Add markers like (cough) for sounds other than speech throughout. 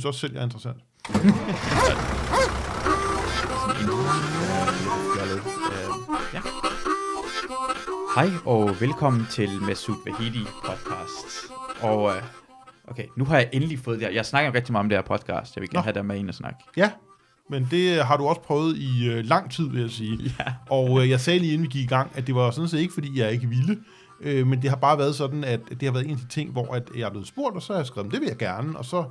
synes også selv, jeg er interessant. Ja. Hej og velkommen til Masoud Vahidi podcast. Og øh, okay, nu har jeg endelig fået det her. Jeg snakker rigtig meget om det her podcast. Jeg vil gerne Nå. have dig med ind og snakke. Ja, men det har du også prøvet i øh, lang tid, vil jeg sige. (laughs) Ja. Og øh, jeg sagde lige inden vi gik i gang, at det var sådan set ikke, fordi jeg ikke ville, øh, men det har bare været sådan, at det har været en af de ting, hvor at jeg er blevet spurgt, og så har jeg skrevet, det vil jeg gerne, og så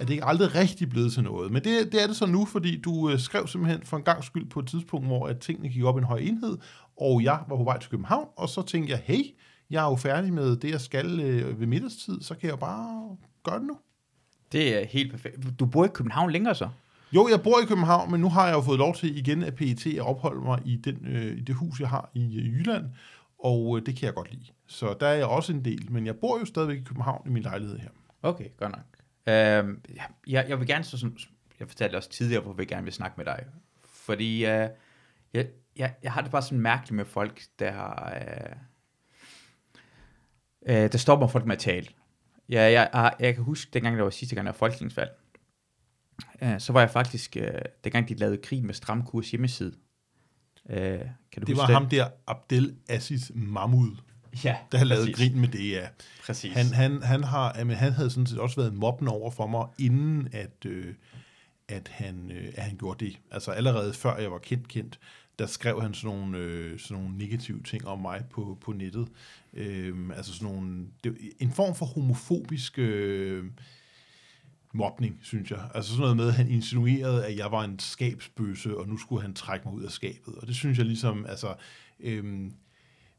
er det ikke aldrig rigtig blevet til noget. Men det, det er det så nu, fordi du øh, skrev simpelthen for en gang skyld på et tidspunkt, hvor at tingene gik op i en høj enhed, og jeg var på vej til København, og så tænkte jeg, hey, jeg er jo færdig med det, jeg skal øh, ved middagstid, så kan jeg bare gøre det nu. Det er helt perfekt. Du bor i København længere så? Jo, jeg bor i København, men nu har jeg jo fået lov til igen af PET at opholde mig i, den, øh, i det hus, jeg har i øh, Jylland, og øh, det kan jeg godt lide. Så der er jeg også en del, men jeg bor jo stadigvæk i København i min lejlighed her. Okay, godt nok. Øhm, jeg, jeg vil gerne, så, som jeg fortalte også tidligere, hvor jeg gerne vil snakke med dig. Fordi øh, jeg, jeg, jeg har det bare sådan mærkeligt med folk, der har... Øh, øh, der stopper folk med at tale. Ja, jeg, jeg, jeg kan huske, dengang der var sidste gang, der var folketingsvalg, øh, så var jeg faktisk, øh, dengang de lavede krig med Stram Kurs hjemmeside. Øh, kan du Det var ham der, Abdel Aziz Mahmoud, Ja, der lavede præcis. grin med det, ja. Præcis. Han, han, han, har, jamen, han havde sådan set også været mobbende over for mig, inden at, øh, at, han, øh, at han gjorde det. Altså allerede før jeg var kendt kendt, der skrev han sådan nogle, øh, sådan nogle negative ting om mig på, på nettet. Øh, altså sådan nogle, det, en form for homofobisk øh, mobning, synes jeg. Altså sådan noget med, at han insinuerede, at jeg var en skabsbøsse, og nu skulle han trække mig ud af skabet. Og det synes jeg ligesom, altså... Øh,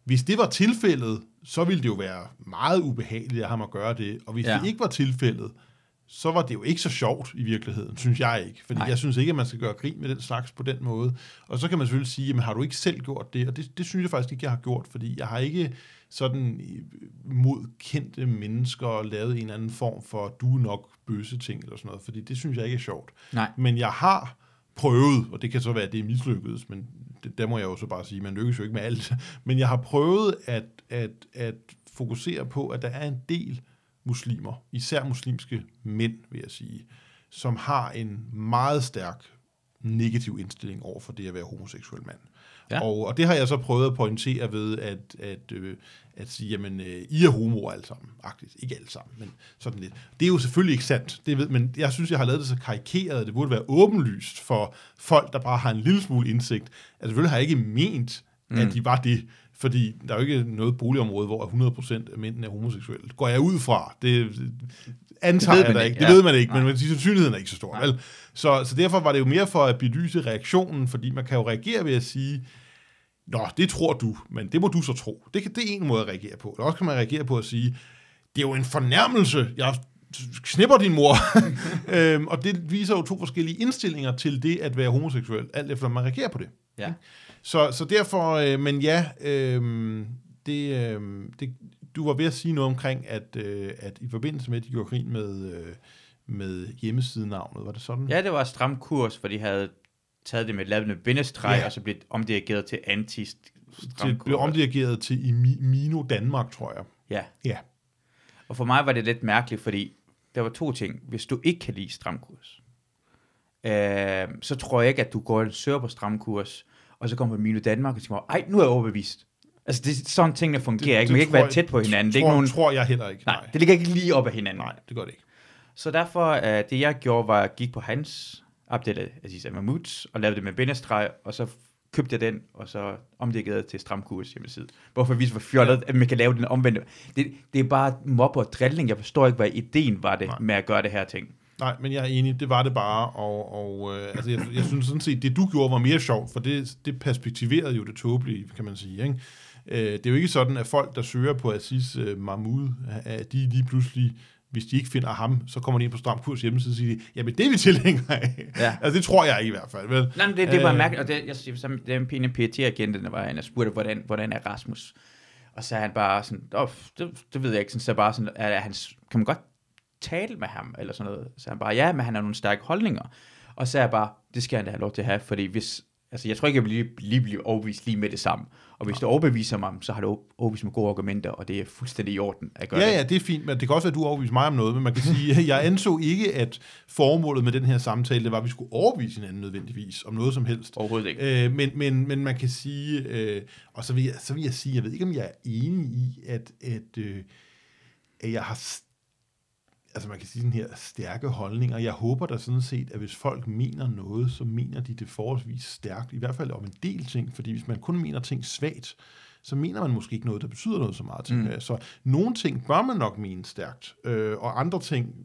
hvis det var tilfældet, så ville det jo være meget ubehageligt af ham at gøre det. Og hvis ja. Det ikke var tilfældet, så var det jo ikke så sjovt i virkeligheden, synes jeg ikke. Fordi Nej. Jeg synes ikke, at man skal gøre grin med den slags på den måde. Og så kan man selvfølgelig sige, jamen har du ikke selv gjort det? Og det, det synes jeg faktisk ikke, jeg har gjort, fordi jeg har ikke sådan øh, mod kendte mennesker lavet en eller anden form for du nok bøsse ting eller sådan noget, fordi det synes jeg ikke er sjovt. Nej. Men jeg har prøvet, og det kan så være, at det er mislykkedes, men det, der må jeg jo så bare sige, man lykkes jo ikke med alt, (laughs) men jeg har prøvet at, at, at fokusere på, at der er en del muslimer, især muslimske mænd, vil jeg sige, som har en meget stærk negativ indstilling over for det at være homoseksuel mand. Ja. Og, og det har jeg så prøvet at pointere ved at, at, øh, at sige, jamen, øh, I er homoer alle sammen. Agtigt. Ikke alle sammen, men sådan lidt. Det er jo selvfølgelig ikke sandt, det ved, men jeg synes, jeg har lavet det så karikeret, at det burde være åbenlyst for folk, der bare har en lille smule indsigt. Altså selvfølgelig har jeg ikke ment, mm. at de var det, fordi der er jo ikke noget boligområde, hvor 100% af mændene er homoseksuelle. Går jeg ud fra. Det antager Det jeg da ikke. Det ja. ved man ikke, men Nej. siger, sandsynligheden er ikke så stor. Vel? Så, så derfor var det jo mere for at belyse reaktionen, fordi man kan jo reagere ved at sige, Nå, det tror du, men det må du så tro. Det, kan, det er en måde at reagere på. Eller også kan man reagere på at sige, det er jo en fornærmelse, jeg snipper din mor. (laughs) øhm, og det viser jo to forskellige indstillinger til det at være homoseksuel, alt efter man reagerer på det. Ja. Så, så derfor, øh, men ja, øh, det, øh, det, du var ved at sige noget omkring, at, øh, at i forbindelse med, at de gjorde grin med, øh, med hjemmesidenavnet, var det sådan? Ja, det var stram kurs, for de havde taget det med lavet med bindestreg, Ja. og så blev det omdirigeret til anti det blev omdirigeret til i Mi- Mino Danmark, tror jeg. Ja, Ja. og for mig var det lidt mærkeligt, fordi der var to ting. Hvis du ikke kan lide stram kurs, øh, så tror jeg ikke, at du går og søger på stram kurs, og så kommer på Mino Danmark og tænker, ej, nu er jeg overbevist. Altså, det, sådan tingene fungerer ikke. Man kan ikke være jeg- tæt på hinanden. Det er tror, ikke nogen, tror jeg heller ikke. nej, det ligger ikke lige op af hinanden. nej, det gør det ikke. Så derfor, øh, det jeg gjorde, var at gik på hans Abdel Aziz Mahmoud, og lavede det med bindestreg, og så købte jeg den, og så omdækkede jeg til stramkurs hjemmeside. Hvorfor vi var fjollet, at man kan lave den omvendte. Det, det er bare mob og drilling. Jeg forstår ikke, hvad ideen var det Nej. med at gøre det her ting. Nej, men jeg er enig, det var det bare, og, og øh, altså, jeg, jeg synes sådan set, det du gjorde var mere sjovt, for det, det perspektiverede jo det tåbelige, kan man sige. Ikke? Øh, det er jo ikke sådan, at folk, der søger på Aziz øh, Mahmoud, at de lige pludselig, hvis de ikke finder ham, så kommer de ind på Stram Kurs hjemmeside og siger, de, jamen det er vi tilhængere af. Ja. (laughs) altså det tror jeg ikke i hvert fald. Vel? Nej, men det, det var Øh, mærkeligt, og det, jeg, siger, som den pæne PET-agenten, der var han, og spurgte, hvordan, hvordan er Rasmus? Og så er han bare sådan, oh, det, det ved jeg ikke, sådan, så bare sådan, er, er han, kan man godt tale med ham, eller sådan noget? Så han bare, ja, men han har nogle stærke holdninger. Og så er jeg bare, det skal han da have lov til at have, fordi hvis Altså, jeg tror ikke, jeg vil lige, lige blive overbevist lige med det samme. Og hvis du overbeviser mig, så har du overbevist med gode argumenter, og det er fuldstændig i orden at gøre Ja, det. ja, det er fint, men det kan også være, at du overbeviser mig om noget, men man kan sige, at (laughs) jeg anså ikke, at formålet med den her samtale, det var, at vi skulle overbevise hinanden nødvendigvis om noget som helst. Overhovedet ikke. Øh, men, men, men man kan sige, øh, og så vil, jeg, så vil jeg sige, jeg ved ikke, om jeg er enig i, at, at, øh, at jeg har, altså man kan sige den her, stærke holdninger. Jeg håber da sådan set, at hvis folk mener noget, så mener de det forholdsvis stærkt, i hvert fald om en del ting, fordi hvis man kun mener ting svagt, så mener man måske ikke noget, der betyder noget så meget. Mm. Så nogle ting bør man nok mene stærkt, øh, og andre ting,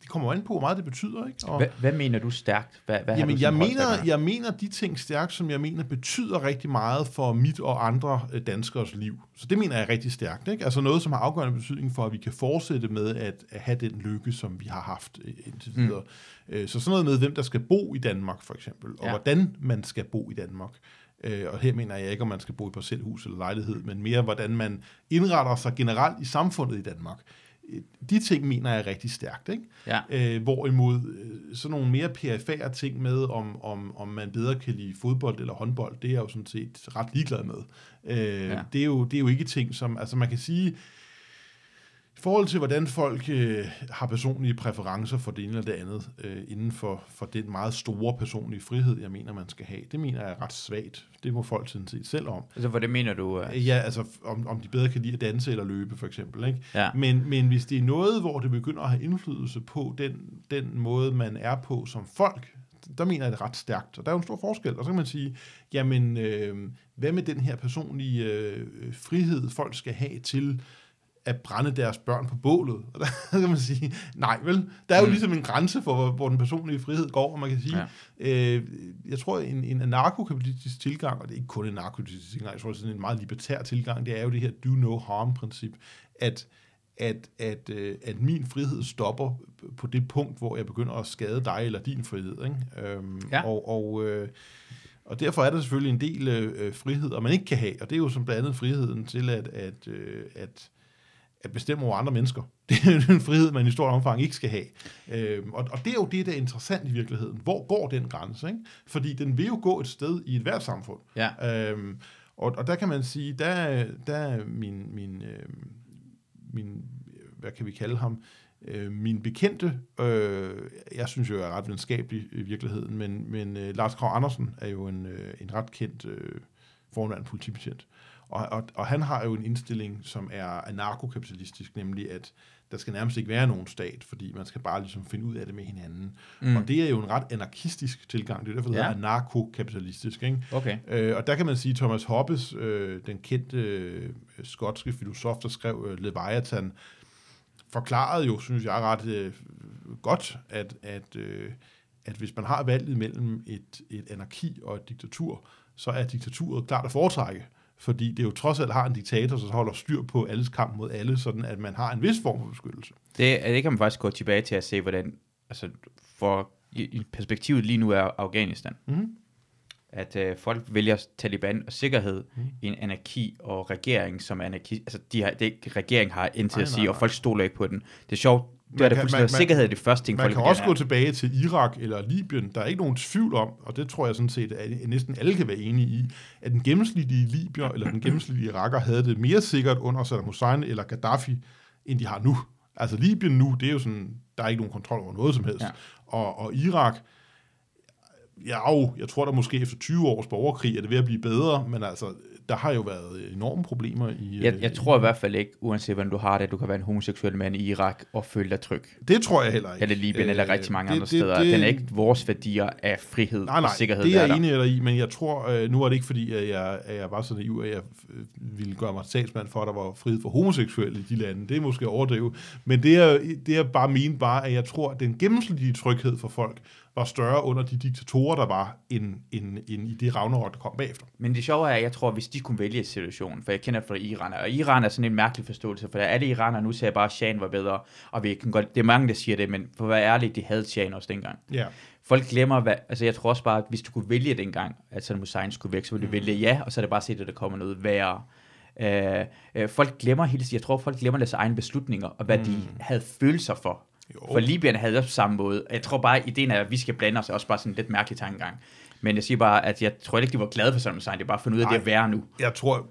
det kommer an på, hvor meget det betyder. Ikke? Og, Hvad, hvad mener du stærkt? Hvad, hvad Jamen, du jeg mener, jeg mener de ting stærkt, som jeg mener betyder rigtig meget for mit og andre øh, danskers liv. Så det mener jeg er rigtig stærkt. Ikke? Altså noget, som har afgørende betydning for, at vi kan fortsætte med at, at have den lykke, som vi har haft øh, indtil videre. Mm. Så sådan noget med, hvem der skal bo i Danmark, for eksempel, og Ja. hvordan man skal bo i Danmark. Øh, Og her mener jeg ikke, om man skal bo i parcelhus eller lejlighed, men mere, hvordan man indretter sig generelt i samfundet i Danmark. Øh, De ting mener jeg er rigtig stærkt, ikke? Ja. Øh, hvorimod øh, sådan nogle mere perifære ting med, om, om, om man bedre kan lide fodbold eller håndbold, det er jeg jo sådan set ret ligeglad med. Øh, Ja. det, er jo, det er jo ikke ting, som, altså man kan sige, i forhold til, hvordan folk øh, har personlige præferencer for det ene eller det andet, øh, inden for, for den meget store personlige frihed, jeg mener, man skal have, det mener jeg er ret svagt. Det må folk sådan set selv om. Altså, hvad det mener du? Uh... Ja, altså om, om de bedre kan lide at danse eller løbe, for eksempel. Ikke? Ja. Men, men hvis det er noget, hvor det begynder at have indflydelse på den, den måde, man er på som folk, der mener jeg det ret stærkt. Og der er jo en stor forskel. Og så kan man sige, jamen, øh, hvad med den her personlige øh, frihed, folk skal have til at brænde deres børn på bålet? Og der kan man sige, nej vel, der er jo Mm. ligesom en grænse for, hvor, hvor den personlige frihed går, og man kan sige, Ja. Øh, jeg tror, en, en anarkokapitalistisk tilgang, og det er ikke kun en anarkokapitalistisk tilgang, jeg tror, det er en meget libertær tilgang, det er jo det her do no harm-princip, at, at, at, øh, at min frihed stopper på det punkt, hvor jeg begynder at skade dig eller din frihed. Ikke? Øhm, Ja. Og, og, øh, og derfor er der selvfølgelig en del øh, frihed, man ikke kan have, og det er jo som blandt andet friheden til at, at, øh, at, at bestemme over andre mennesker. (laughs) Det er en frihed, man i stort omfang ikke skal have. Øhm, og, og det er jo det, der er interessant i virkeligheden. Hvor går den grænse? Ikke? Fordi den vil jo gå et sted i et hvert samfund. Ja. Øhm, og, og der kan man sige, der, der er min, min, øh, min, hvad kan vi kalde ham, øh, min bekendte, øh, jeg synes jo, jeg er ret venskabelig i virkeligheden, men, men øh, Lars Krav Andersen er jo en, øh, en ret kendt øh, forhåndværende politibetjent. Og, og, og han har jo en indstilling, som er anarkokapitalistisk, nemlig at der skal nærmest ikke være nogen stat, fordi man skal bare ligesom finde ud af det med hinanden. Mm. Og det er jo en ret anarkistisk tilgang, det er derfor, det Ja. hedder anarkokapitalistisk. Ikke? Okay. Øh, og der kan man sige, Thomas Hobbes, øh, den kendte øh, skotske filosof, der skrev øh, Leviathan, forklarede jo, synes jeg, ret øh, godt, at, at, øh, at hvis man har valget mellem et, et anarki og et diktatur, så er diktaturet klart at foretrække. Fordi det jo trods alt har en diktator, så holder styr på alles kamp mod alle, sådan at man har en vis form for beskyttelse. Det, det kan man faktisk gå tilbage til at se, hvordan, altså for i, i perspektivet lige nu er Afghanistan, Mm. at øh, folk vælger Taliban og sikkerhed mm. i en anarki og regering, som anarki, altså de har, det, er regeringen har Nej, at nej, sige, og nej. folk stoler ikke på den. Det er sjovt, det er det kan- fuldstændig, man- sikkerhed er det første ting, Man folk kan også gå tilbage til Irak eller Libyen. Der er ikke nogen tvivl om, og det tror jeg sådan set, at næsten alle kan være enige i, at den gennemsnitlige Libyer eller den gennemsnitlige iraker havde det mere sikkert under Saddam Hussein eller Gaddafi, end de har nu. Altså Libyen nu, det er jo sådan, der er ikke nogen kontrol over noget som helst. Ja. Ja. Og, og Irak, ja, jo, jeg tror der måske efter 20 års borgerkrig er det ved at blive bedre, men altså, der har jo været enorme problemer i... Jeg, øh, jeg tror i hvert fald ikke, uanset hvordan du har det, at du kan være en homoseksuel mand i Irak og føle dig tryg. Det tror jeg heller ikke. Eller Libyen, Øh, eller rigtig mange det- andre det- steder. det- Den er ikke vores værdier af frihed Nej, nej, og sikkerhed. det er jeg enig i men jeg tror, øh, nu er det ikke fordi, at jeg, at jeg var så naiv, at jeg øh, ville gøre mig statsmand for, at der var frihed for homoseksuelle i de lande. Det er måske at overdrive. Men det er, det er bare mene bare, at jeg tror, at den gennemsnitlige tryghed for folk var større under de diktatorer, der var, end, end, end i det Ragnarok, der kom bagefter. Men det sjove er, at jeg tror, hvis de kunne vælge situationen, for jeg kender fra Iran, og Iran er sådan en mærkelig forståelse, for der alle iranere nu siger bare, at Shan var bedre, og vi kan godt, det er mange, der siger det, men for at være ærlig, de havde Shan også dengang. Ja. Folk glemmer, hvad, altså jeg tror også bare, at hvis du kunne vælge dengang, at Saddam Hussein skulle væk, så ville du vælge ja, og så er det bare set, at der kommer noget værre. Øh, øh, folk glemmer hele tiden, jeg tror, folk glemmer deres egne beslutninger, og hvad mm. de havde følelser for. Jo. For Libyen havde også på samme måde. Jeg tror bare, at ideen er, at vi skal blande os, er også bare sådan en lidt mærkelig tankegang. Men jeg siger bare, at jeg tror ikke, de var glade for Saddam Hussein. Det er bare fundet ud af, at det er værre nu. Jeg tror,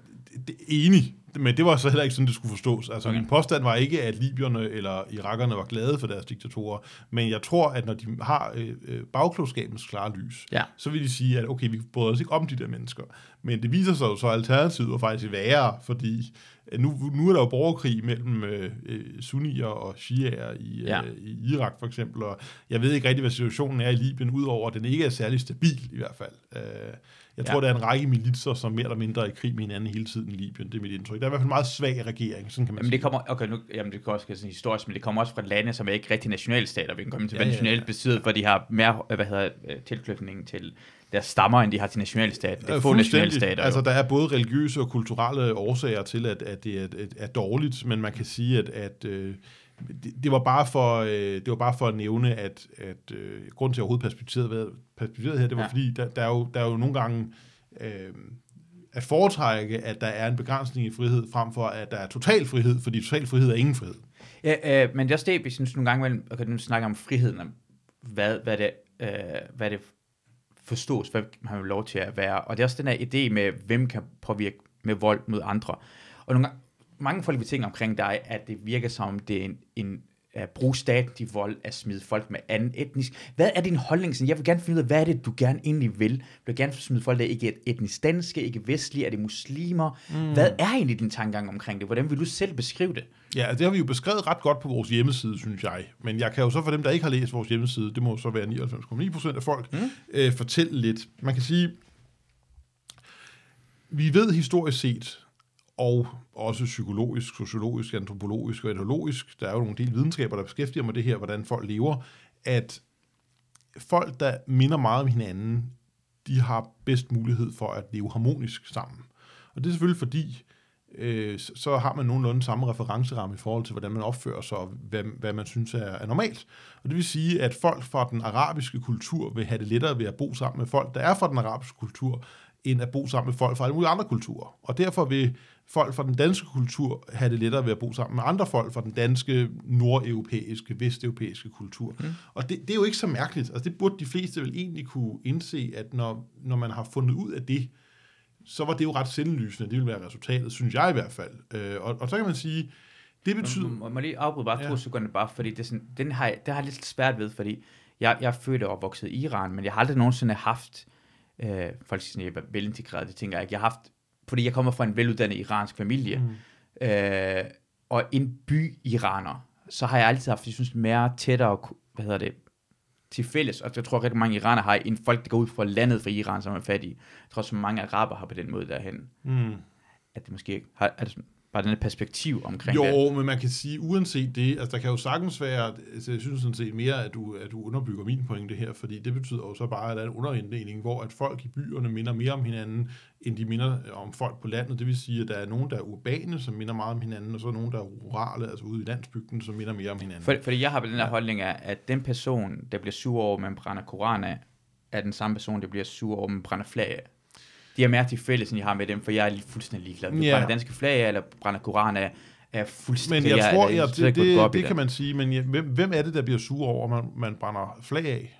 det er enig, men det var så heller ikke sådan, det skulle forstås. Altså, Okay. min påstand var ikke, at libyerne eller irakerne var glade for deres diktatorer, men jeg tror, at når de har øh, øh, bagklogskabens klare lys, Ja. så vil de sige, at okay, vi bryder os ikke om de der mennesker. Men det viser sig jo så, at alternativet var faktisk værre, fordi nu, nu er der jo borgerkrig mellem øh, øh, sunnier og shiaer i, Ja. øh, i Irak for eksempel, og jeg ved ikke rigtig, hvad situationen er i Libyen, udover at den ikke er særlig stabil i hvert fald. Øh, jeg tror, Ja. der er en række militser, som mere eller mindre er i krig med hinanden hele tiden i Libyen. Det er mit indtryk. Der er i hvert fald en meget svag regering, sådan kan man Jamen sige. det kommer, okay, nu, jamen det kan også sådan historisk, men det kommer også fra lande, som er ikke rigtig nationalstater. Vi kan komme til, Ja, hvad ja, ja. nationalt betyder, for de har mere, øh, hvad hedder, øh, tilknytning til deres stammer, end de har til nationalstater. Det er Øh, få nationalstater. Altså, der er både religiøse og kulturelle årsager til, at, at det er, er, er dårligt, men man kan sige, at, at øh, det, det, var bare for, øh, det var bare for at nævne, at, at øh, grund til at overhovedet perspektiveret, perspektiveret her, det var Ja. fordi, der, der, er jo, der er jo nogle gange øh, at foretrække, at der er en begrænsning i frihed, frem for at der er total frihed, fordi total frihed er ingen frihed. ja, øh, men det er også det, vi synes nogle gange, imellem, okay, nu snakker om friheden, om hvad, hvad, det, øh, hvad det forstås, hvad man har lov til at være. Og det er også den her idé med, hvem kan påvirke med vold mod andre. Og nogle gange, mange folk vil tænke omkring dig, at det virker som, om det er en, en at bruge statlig vold at smide folk med anden etnisk. Hvad er din holdning? Sådan, Jeg vil gerne finde ud af, hvad er det, du gerne egentlig vil? Vil du gerne smide folk, der ikke er etnisk danske, ikke vestlige, er det muslimer? Mm. Hvad er egentlig din tankegang omkring det? Hvordan vil du selv beskrive det? Ja, altså, det har vi jo beskrevet ret godt på vores hjemmeside, synes jeg. Men jeg kan jo så for dem, der ikke har læst vores hjemmeside, det må så være 99,9 procent af folk, mm. øh, fortælle lidt. Man kan sige, vi ved historisk set, og også psykologisk, sociologisk, antropologisk og etologisk, der er jo nogle del videnskaber, der beskæftiger med det her, hvordan folk lever, at folk, der minder meget om hinanden, de har bedst mulighed for at leve harmonisk sammen. Og det er selvfølgelig fordi, øh, så- så har man nogenlunde samme referenceramme i forhold til, hvordan man opfører sig, og hvad, hvad man synes er, er normalt. Og det vil sige, at folk fra den arabiske kultur vil have det lettere ved at bo sammen med folk, der er fra den arabiske kultur, end at bo sammen med folk fra alle mulige andre kulturer. Og derfor vil folk fra den danske kultur have det lettere ved at bo sammen med andre folk fra den danske, nordeuropæiske, vesteuropæiske kultur. Mm. Og det, det er jo ikke så mærkeligt. Altså det burde de fleste vel egentlig kunne indse, at når, når man har fundet ud af det, så var det jo ret sindlysende. Det ville være resultatet, synes jeg i hvert fald. Øh, og, og så kan man sige, det betyder... Må, må jeg lige afbryde bare to Ja. sekunder, bare fordi det, er sådan, den har, det har jeg lidt svært ved, fordi jeg, jeg er født og opvokset i Iran, men jeg har aldrig nogensinde haft, øh, folk siger sådan, at jeg er velintegreret, det tænker jeg ikke. Jeg har haft, fordi jeg kommer fra en veluddannet iransk familie, mm. øh, og en by iraner, så har jeg altid haft, jeg synes, mere tættere, hvad hedder det, til fælles, og jeg tror rigtig mange iraner har, en folk, der går ud fra landet fra Iran, som er fattige. Jeg tror også, mange araber har på den måde derhen, Mm. at det måske har, er det sådan, bare den her perspektiv omkring Jo, det. men man kan sige, uanset det, altså der kan jo sagtens være, altså jeg synes sådan set mere, at du, at du underbygger min pointe her, fordi det betyder jo så bare, at der er en underinddeling, hvor at folk i byerne minder mere om hinanden, end de minder om folk på landet. Det vil sige, at der er nogen, der er urbane, som minder meget om hinanden, og så er nogen, der er rurale, altså ude i landsbygden, som minder mere om hinanden. For, fordi jeg har den der holdning af, at den person, der bliver sur over, man brænder koran af, er den samme person, der bliver sur over, man brænder flag af. De er mere til fælles, end jeg har med dem, for jeg er fuldstændig ligeglad. Du Ja. brænder danske flag af, eller brænder koran af, er fuldstændig... Men jeg tror, ja, slet det, det, i det kan man sige, men ja, hvem, hvem er det, der bliver sure over, at man, man brænder flag af?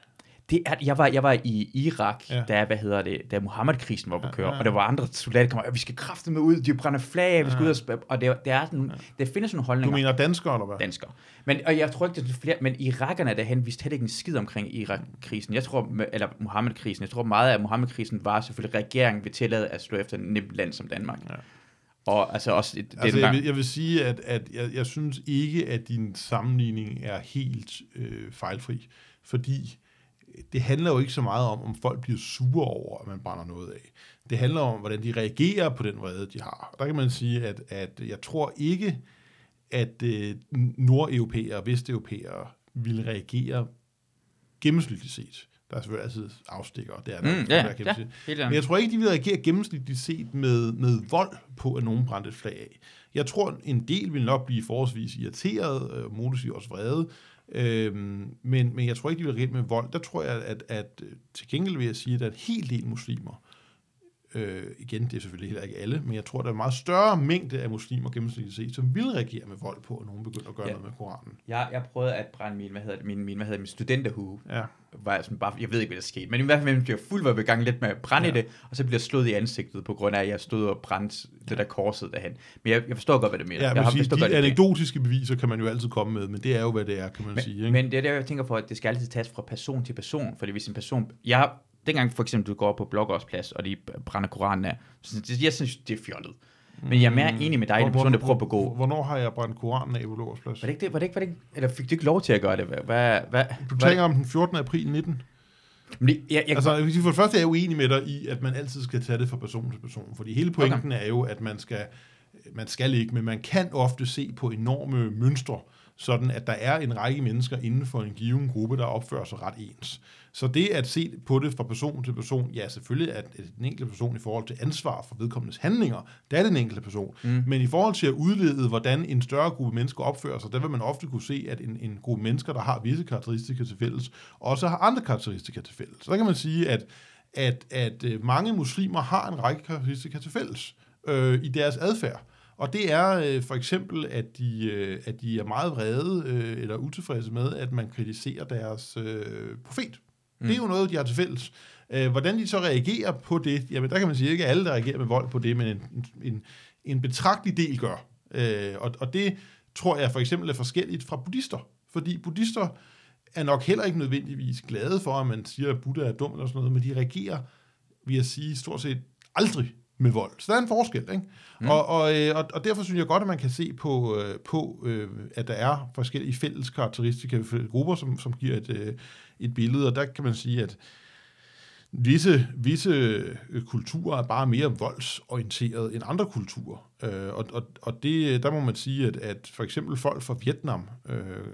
Det er, jeg, var, jeg var i Irak, Ja. ja. da, hvad hedder det, da Mohammed-krisen var på Ja, køre, ja. og der var andre soldater, der kom, vi skal kræfte med ud, de brænder flag vi skal ud og, og det, det er sådan, der findes nogle Du holdninger. mener danskere, eller hvad? danskere. Men, og jeg tror ikke, det er flere, men irakerne derhen vidste heller ikke en skid omkring Irak-krisen. Jeg tror, eller Mohammed-krisen, jeg tror meget af Mohammed-krisen var selvfølgelig, at regeringen vil tillade at slå efter et land som Danmark. Ja. Og altså også det, Altså, jeg vil, jeg vil sige, at, at jeg, jeg synes ikke, at din sammenligning er helt øh, fejlfri, fordi det handler jo ikke så meget om, om folk bliver sure over, at man brænder noget af. Det handler om, hvordan de reagerer på den vrede, de har. Og der kan man sige, at, at jeg tror ikke, at øh, nordeuropæere og vesteuropæere vil reagere gennemsnitligt set. Der er selvfølgelig altid afstikker, det er der. mm, ja, der ja, gennemsnitligt. helt Men jeg tror ikke, de vil reagere gennemsnitligt set med, med vold på, at nogen brændte et flag af. Jeg tror, en del vil nok blive forholdsvis irriteret, øh, muligvis også vrede, øhm, men, men jeg tror ikke, de vil reelt med vold. Der tror jeg, at, at øh, til gengæld vil jeg sige, at der er en hel del muslimer, øh, igen, det er selvfølgelig heller ikke alle, men jeg tror, der er en meget større mængde af muslimer gennemsnitligt set, som vil reagere med vold på, at nogen begynder at gøre Ja. noget med Koranen. Jeg, jeg prøvede at brænde min, hvad hedder det, min, min, hvad hedder det, min studenterhue. Ja. Var jeg, sådan bare, jeg ved ikke, hvad der skete, men i hvert fald man bliver fuld i gang lidt med at brænde Ja. det, og så bliver jeg slået i ansigtet, på grund af, at jeg stod og brændte det der korset derhen. Men jeg, jeg forstår godt, hvad det mener. Ja, jeg jeg har sige, de godt, det anekdotiske beviser kan man jo altid komme med, men det er jo, hvad det er, kan man men, sige. Ikke? men det er der, jeg tænker for, at det skal altid tages fra person til person, fordi hvis en person, jeg, dengang for eksempel du går på Blågårdsplads, og de brænder Koranen af, så det, jeg synes, det er fjollet. Men jeg er mere enig med dig, den person, der prøver at begå. Hvornår har jeg brændt Koranen af på Lårsplads? Var det ikke det? Var det ikke, var det ikke, eller fik du ikke lov til at gøre det? Hvad, hvad, Du taler om den 14. april 19. Men det- jeg, jeg, Altså, for det første er jeg uenig med dig i, at man altid skal tage det fra person til person. Fordi hele pointen er jo, at man skal, man skal ikke, men man kan ofte se på enorme mønstre, sådan at der er en række mennesker inden for en given gruppe, der opfører sig ret ens. Så det at se på det fra person til person, ja, selvfølgelig er den enkelte person i forhold til ansvar for vedkommendes handlinger, der er den enkelte person. Mm. Men i forhold til at udlede, hvordan en større gruppe mennesker opfører sig, der vil man ofte kunne se, at en, en gruppe mennesker, der har visse karakteristika til fælles, også har andre karakteristika til fælles. Så der kan man sige, at, at, at øh, mange muslimer har en række karakteristika til fælles øh, i deres adfærd. Og det er øh, for eksempel, at de, øh, at de er meget vrede øh, eller utilfredse med, at man kritiserer deres øh, profet. Mm. Det er jo noget, de har til fælles. Øh, hvordan de så reagerer på det, jamen der kan man sige, ikke alle, der reagerer med vold på det, men en, en, en betragtelig del gør. Øh, og, og det tror jeg for eksempel er forskelligt fra buddhister. Fordi buddhister er nok heller ikke nødvendigvis glade for, at man siger, at Buddha er dum eller sådan noget, men de reagerer, vil jeg sige, stort set aldrig med vold. Så der er en forskel, ikke? Mm. Og, og, øh, og, og derfor synes jeg godt, at man kan se på, øh, på at der er forskellige fælles karakteristika grupper, som, som giver et, et billede, og der kan man sige, at visse, visse øh, kulturer er bare mere voldsorienteret end andre kulturer. Øh, og og, og det, der må man sige, at, at for eksempel folk fra Vietnam, øh,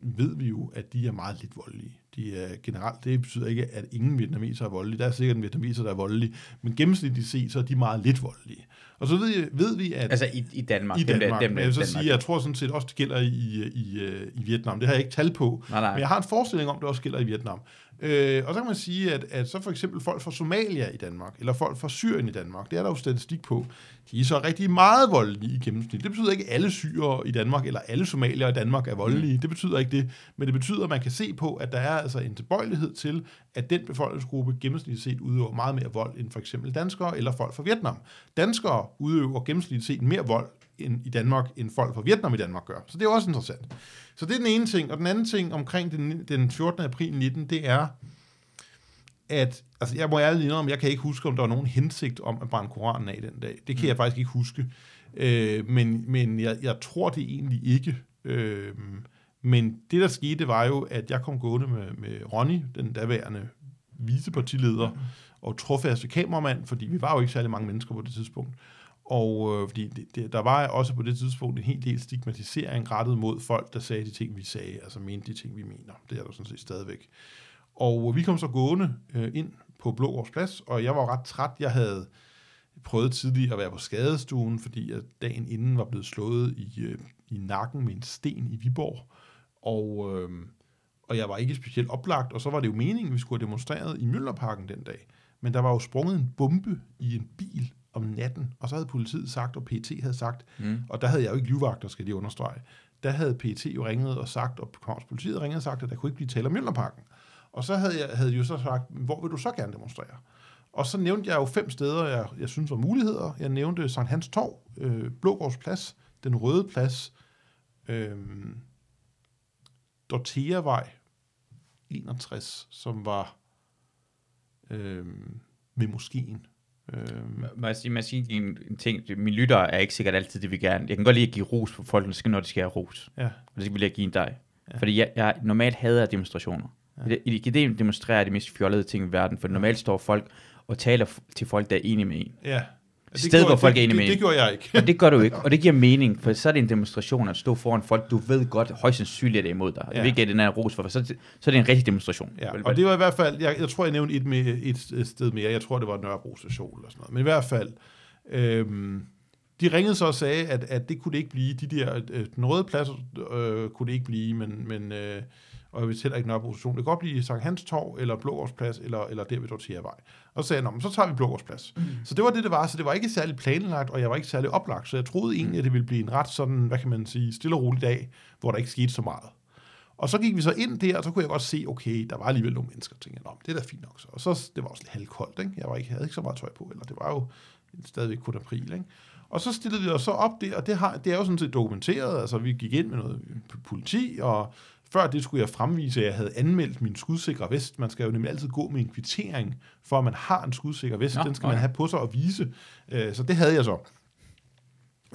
ved vi jo, at de er meget lidt voldelige. De er generelt, det betyder ikke, at ingen vietnameser er voldelige. Der er sikkert en vietnameser, der er voldelige, men gennemsnitligt set, så er de meget lidt voldelige. Og så ved, ved vi, at altså i, i Danmark. i dem der- Danmark. dem der- jeg så Danmark. sige, jeg tror sådan set også, det gælder i, i, øh, i Vietnam. Det har jeg ikke tal på. Nej, nej. Men jeg har en forestilling om, det også gælder i Vietnam. Øh, og så kan man sige, at, at så for eksempel folk fra Somalia i Danmark, eller folk fra Syrien i Danmark, det er der jo statistik på, de er så rigtig meget voldelige i gennemsnit. Det betyder ikke, at alle syrere i Danmark, eller alle somalier i Danmark er voldelige. Mm. Det betyder ikke det. Men det betyder, at man kan se på, at der er altså en tilbøjelighed til, at den befolkningsgruppe gennemsnitligt set udøver meget mere vold end for eksempel danskere eller folk fra Vietnam. Danskere udøver gennemsnitligt set mere vold end i Danmark, end folk fra Vietnam i Danmark gør. Så det er også interessant. Så det er den ene ting. Og den anden ting omkring den, den 14. april 19, det er, at, altså jeg må ærligt indrømme, jeg kan ikke huske, om der var nogen hensigt om at brænde Koranen af den dag. Det kan mm. jeg faktisk ikke huske. Øh, men men jeg, jeg tror det egentlig ikke. Øh, men det, der skete, var jo, at jeg kom gående med, med Ronny, den daværende vicepartileder, mm. og trofaste kameramand, fordi vi var jo ikke særlig mange mennesker på det tidspunkt. Og øh, fordi det, det, der var også på det tidspunkt en hel del stigmatisering rettet mod folk, der sagde de ting, vi sagde, altså mente de ting, vi mener. Det er der sådan set stadigvæk. Og øh, vi kom så gående øh, ind på Blågårds Plads, og jeg var ret træt. Jeg havde prøvet tidligere at være på skadestuen, fordi jeg dagen inden var blevet slået i, øh, i nakken med en sten i Viborg. Og, øh, og jeg var ikke specielt oplagt, og så var det jo meningen, at vi skulle have demonstreret i Møllerparken den dag. Men der var jo sprunget en bombe i en bil om natten, og så havde politiet sagt, og PT havde sagt, mm. og der havde jeg jo ikke livvagter, skal de understrege, der havde PT jo ringet og sagt, og Københavns politiet ringet og sagt, at der kunne ikke blive tale om Møllerparken. Og så havde jeg havde de jo så sagt, hvor vil du så gerne demonstrere? Og så nævnte jeg jo fem steder, jeg, jeg synes var muligheder. Jeg nævnte Sankt Hans Torv, øh, Blågårds Plads, Den Røde Plads, øh, Dorteavej 61, som var øh, ved moskeen. Øh, Må jeg sige, må jeg sige en, en ting? Mine lyttere er ikke sikkert altid det, vi gerne. Jeg kan godt lide at give ros på folk, når de skal have ros. ja, Og det vil jeg give dig. Ja. Fordi jeg, jeg normalt hader demonstrationer. Ja. I, I det demonstrerer de mest fjollede ting i verden, for normalt står folk og taler til folk, der er enige med en. ja. Det Sted, hvor folk det, er enige med det, det gjorde jeg ikke. Og det gør du ikke, (laughs) og det giver mening, for så er det en demonstration at stå foran folk, du ved godt, højst sandsynligt er det imod dig. Ja. Ikke, at den er ros for, så, så er det en rigtig demonstration. Ja, og det var i hvert fald, jeg, jeg tror, jeg nævnte et, med, et sted mere. Jeg tror, det var Nørrebro station eller sådan noget. Men i hvert fald, øhm, de ringede så og sagde, at, at det kunne det ikke blive. De der, øh, den røde plads øh, kunne det ikke blive, men, men øh, og vil heller ikke Nørrebro station. Det kan godt blive Sankt Hans Torv, eller Blågårdsplads, eller, eller der ved Dortiavej. Og så sagde jeg, "Nå, men så tager vi Blågårdsplads. Mm. Så det var det, det var. Så det var ikke særlig planlagt, og jeg var ikke særlig oplagt. Så jeg troede egentlig, at det ville blive en ret sådan, hvad kan man sige, stille og rolig dag, hvor der ikke skete så meget. Og så gik vi så ind der, og så kunne jeg godt se, okay, der var alligevel nogle mennesker, og tænkte, jeg, "Nå, det er da fint nok. Så. Og så, det var også lidt halvkoldt, ikke? Jeg var ikke, havde ikke så meget tøj på, eller det var jo stadigvæk kun april, ikke? Og så stillede vi os så op der, og det, har, det er jo sådan set dokumenteret, altså vi gik ind med noget politi, og før det skulle jeg fremvise, at jeg havde anmeldt min skudsikre vest. Man skal jo nemlig altid gå med en kvittering, for at man har en skudsikker vest. Nå, Den skal man okay. have på sig og vise. Øh, Så det havde jeg så.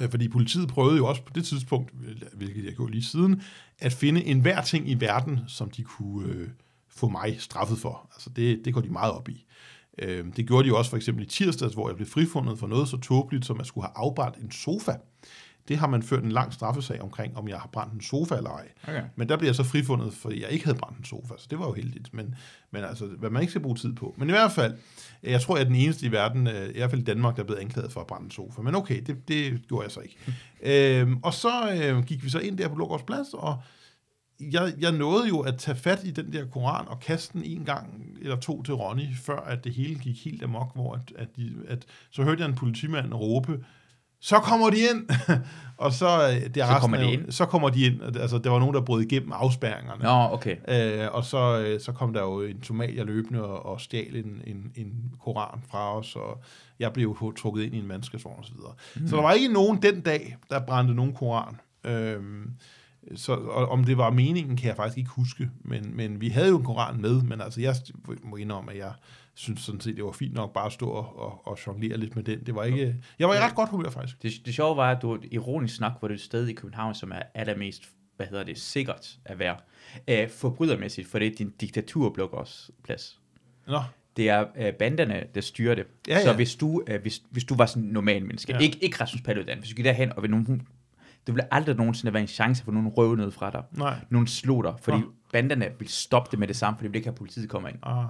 Øh, Fordi politiet prøvede jo også på det tidspunkt, hvilket jeg gjorde lige siden, at finde enhver ting i verden, som de kunne øh, få mig straffet for. Altså det, det går de meget op i. Øh, det gjorde de jo også for eksempel i tirsdags, hvor jeg blev frifundet for noget så tåbeligt, som at skulle have afbrændt en sofa. Det har man ført en lang straffesag omkring, om jeg har brændt en sofa eller ej. Okay. Men der bliver jeg så frifundet, fordi jeg ikke havde brændt en sofa, så det var jo heldigt. Men, men altså, hvad man ikke skal bruge tid på. Men i hvert fald, jeg tror, jeg er den eneste i verden, øh, i hvert fald i Danmark, der er blevet anklaget for at brænde en sofa. Men okay, det, det gjorde jeg så ikke. (laughs) øhm, og så øh, gik vi så ind der på Blågårds Plads, og jeg, jeg nåede jo at tage fat i den der koran og kaste den en gang eller to til Ronny, før at det hele gik helt amok, hvor at, at, de, at så hørte jeg en politimand råbe, så kommer de ind! (laughs) og så, øh, det er Så kommer er de ind? Så kommer de ind. Altså, der var nogen, der brød igennem afspærringerne. Nå, okay. Øh, og så, øh, så kom der jo en somalier løbende og, og stjal en, en, en koran fra os, og jeg blev jo trukket ind i en mandskabsvogn og så videre. Mm. Så der var ikke nogen den dag, der brændte nogen koran. Øhm, så og, om det var meningen, kan jeg faktisk ikke huske, men, men vi havde jo en koran med, men altså jeg må indrømme, at jeg synes sådan set, det var fint nok bare at stå og, og, og jonglere lidt med den. Det var ikke, jeg var i ret godt humør faktisk. Det, det sjove var, at du ironisk snak var det et sted i København, som er allermest, hvad hedder det, sikkert at være. Æh, forbrydermæssigt, for det er din diktaturblokkeres plads. Nå, Det er øh, banderne, der styrer det. Ja, Så ja. hvis du, øh, hvis, hvis du var sådan en normal menneske, Ja. ikke, ikke Rasmus Paludan, hvis du gik derhen og ved nogen, det ville aldrig nogensinde være en chance for nogen røve ned fra dig. nej. Nogen slog dig, fordi Nå. banderne vil stoppe det med det samme, fordi de ikke have politiet kommer ind. Ah.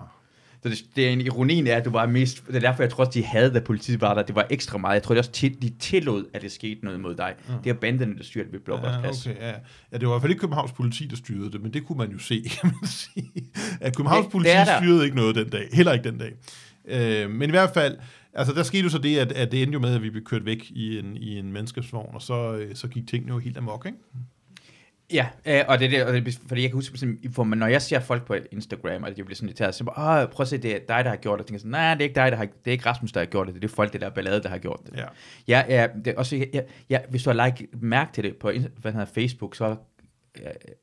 Så det, det er en ironien er, at du var mest, det er derfor, jeg tror også, de havde, da politiet var der, det var ekstra meget. Jeg tror det også, til, de tillod, at det skete noget mod dig. Mm. Det er banderne, der styrte ved Blågårds plads. Ja, okay, ja. ja, det var i hvert fald ikke Københavns politi, der styrede det, men det kunne man jo se, (laughs) kan man sige. At Københavns Det- politi det styrede ikke noget den dag. Heller ikke den dag. Øh, men i hvert fald, altså der skete jo så det, at, at det endte jo med, at vi blev kørt væk i en, i en menneskeskabsvogn, og så, øh, så gik tingene jo helt amok, ikke? Ja, øh, og det er det, fordi jeg kan huske, sådan, for, når jeg ser folk på Instagram, og de bliver sådan irriteret, så jeg bare, "Åh, prøv at se, det er dig, der har gjort det. Jeg tænker sådan, nej, det er ikke dig, der har, det er ikke Rasmus, der har gjort det, det er folk, det der ballade, der har gjort det. Ja. Ja, ja, det er også, ja, ja, hvis du har like, mærke til det på hvad hedder, Facebook, så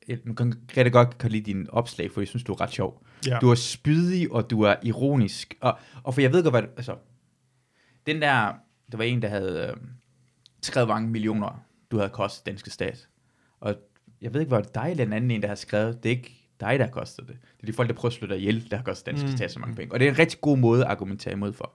jeg kan rigtig godt kan lide din opslag, for jeg synes, du er ret sjov. Ja. Du er spydig, og du er ironisk. Og, og for jeg ved godt, hvad... Altså, den der... Der var en, der havde øh, skrevet mange millioner, du havde kostet danske stat. Og jeg ved ikke, hvor det dig eller en anden en, der har skrevet. Det er ikke dig, der har kostet det. Det er de folk, der prøver at slå dig ihjel, der har kostet danske Mm. stat så mange penge. Og det er en rigtig god måde at argumentere imod for.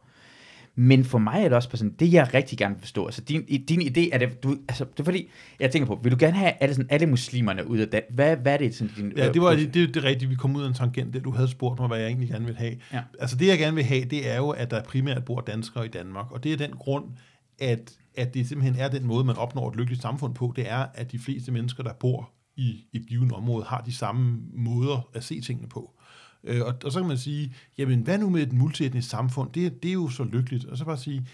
Men for mig er det også på sådan, det jeg rigtig gerne vil forstå, altså din, din idé er det, du, altså det er fordi, jeg tænker på, vil du gerne have alle, sådan, alle muslimerne ud af det? Hvad, hvad er det sådan din... Ja, øh, det var pos- det, det, det rigtige, vi kom ud af en tangent, det du havde spurgt mig, hvad jeg egentlig gerne vil have. Ja. Altså det, jeg gerne vil have, det er jo, at der primært bor danskere i Danmark, og det er den grund, at, at det simpelthen er den måde, man opnår et lykkeligt samfund på, det er, at de fleste mennesker, der bor i et givet område, har de samme måder at se tingene på. Øh, og, og så kan man sige, jamen hvad nu med et multietnisk samfund? Det, det er jo så lykkeligt. Og så bare sige,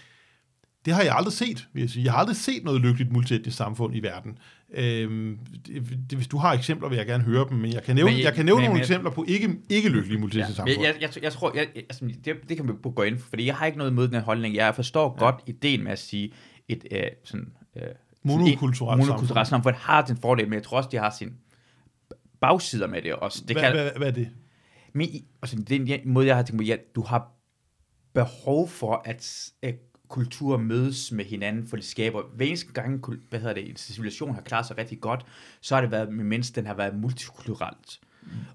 det har jeg aldrig set, vil jeg sige. Jeg har aldrig set noget lykkeligt multietnisk samfund i verden. Øhm, det, det, hvis du har eksempler, vil jeg gerne høre dem, men jeg kan nævne, Men jeg- jeg kan nævne men- nogle men- eksempler på ikke, ikke lykkelige multietniske Ja, men samfund. jeg, jeg, jeg tror, jeg, altså, det, det kan vi gå ind for, fordi jeg har ikke noget imod den her holdning. Jeg forstår ja. godt ideen med at sige et øh, sådan... Øh, Monokulturelt monokulturelt samfund har den fordel, men jeg tror også, de har sin bagsider med det også. Det hvad, kan, hvad, hvad er det? men, i- altså, det er en måde, jeg har tænkt på, ja, du har behov for, at øh, kulturer mødes med hinanden, for det skaber, hver eneste gang, hvad hedder det, en civilisation har klaret sig rigtig godt, så har det været, mens den har været multikulturelt.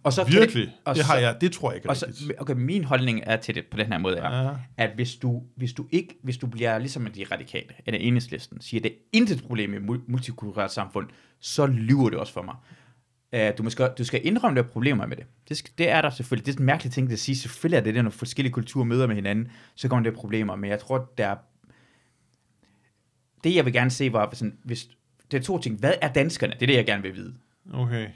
Og så Virkelig? Det, og det, har så- jeg, det tror jeg ikke er og så, rigtigt. okay, min holdning er til det på den her måde er, Ja. at hvis du, hvis du ikke, hvis du bliver ligesom de radikale, eller enhedslisten, siger, at det er intet problem i multikulturelt samfund, så lyver det også for mig. Uh, du, skal, du skal indrømme, at der er problemer med det. Det, skal, det er der selvfølgelig. Det er en mærkelig ting at sige. Selvfølgelig er det det, når forskellige kulturer møder med hinanden, så kommer der problemer. Men jeg tror, der er... Det, jeg vil gerne se, var, sådan, hvis... Det er to ting. Hvad er danskerne? Det er det, jeg gerne vil vide. Okay.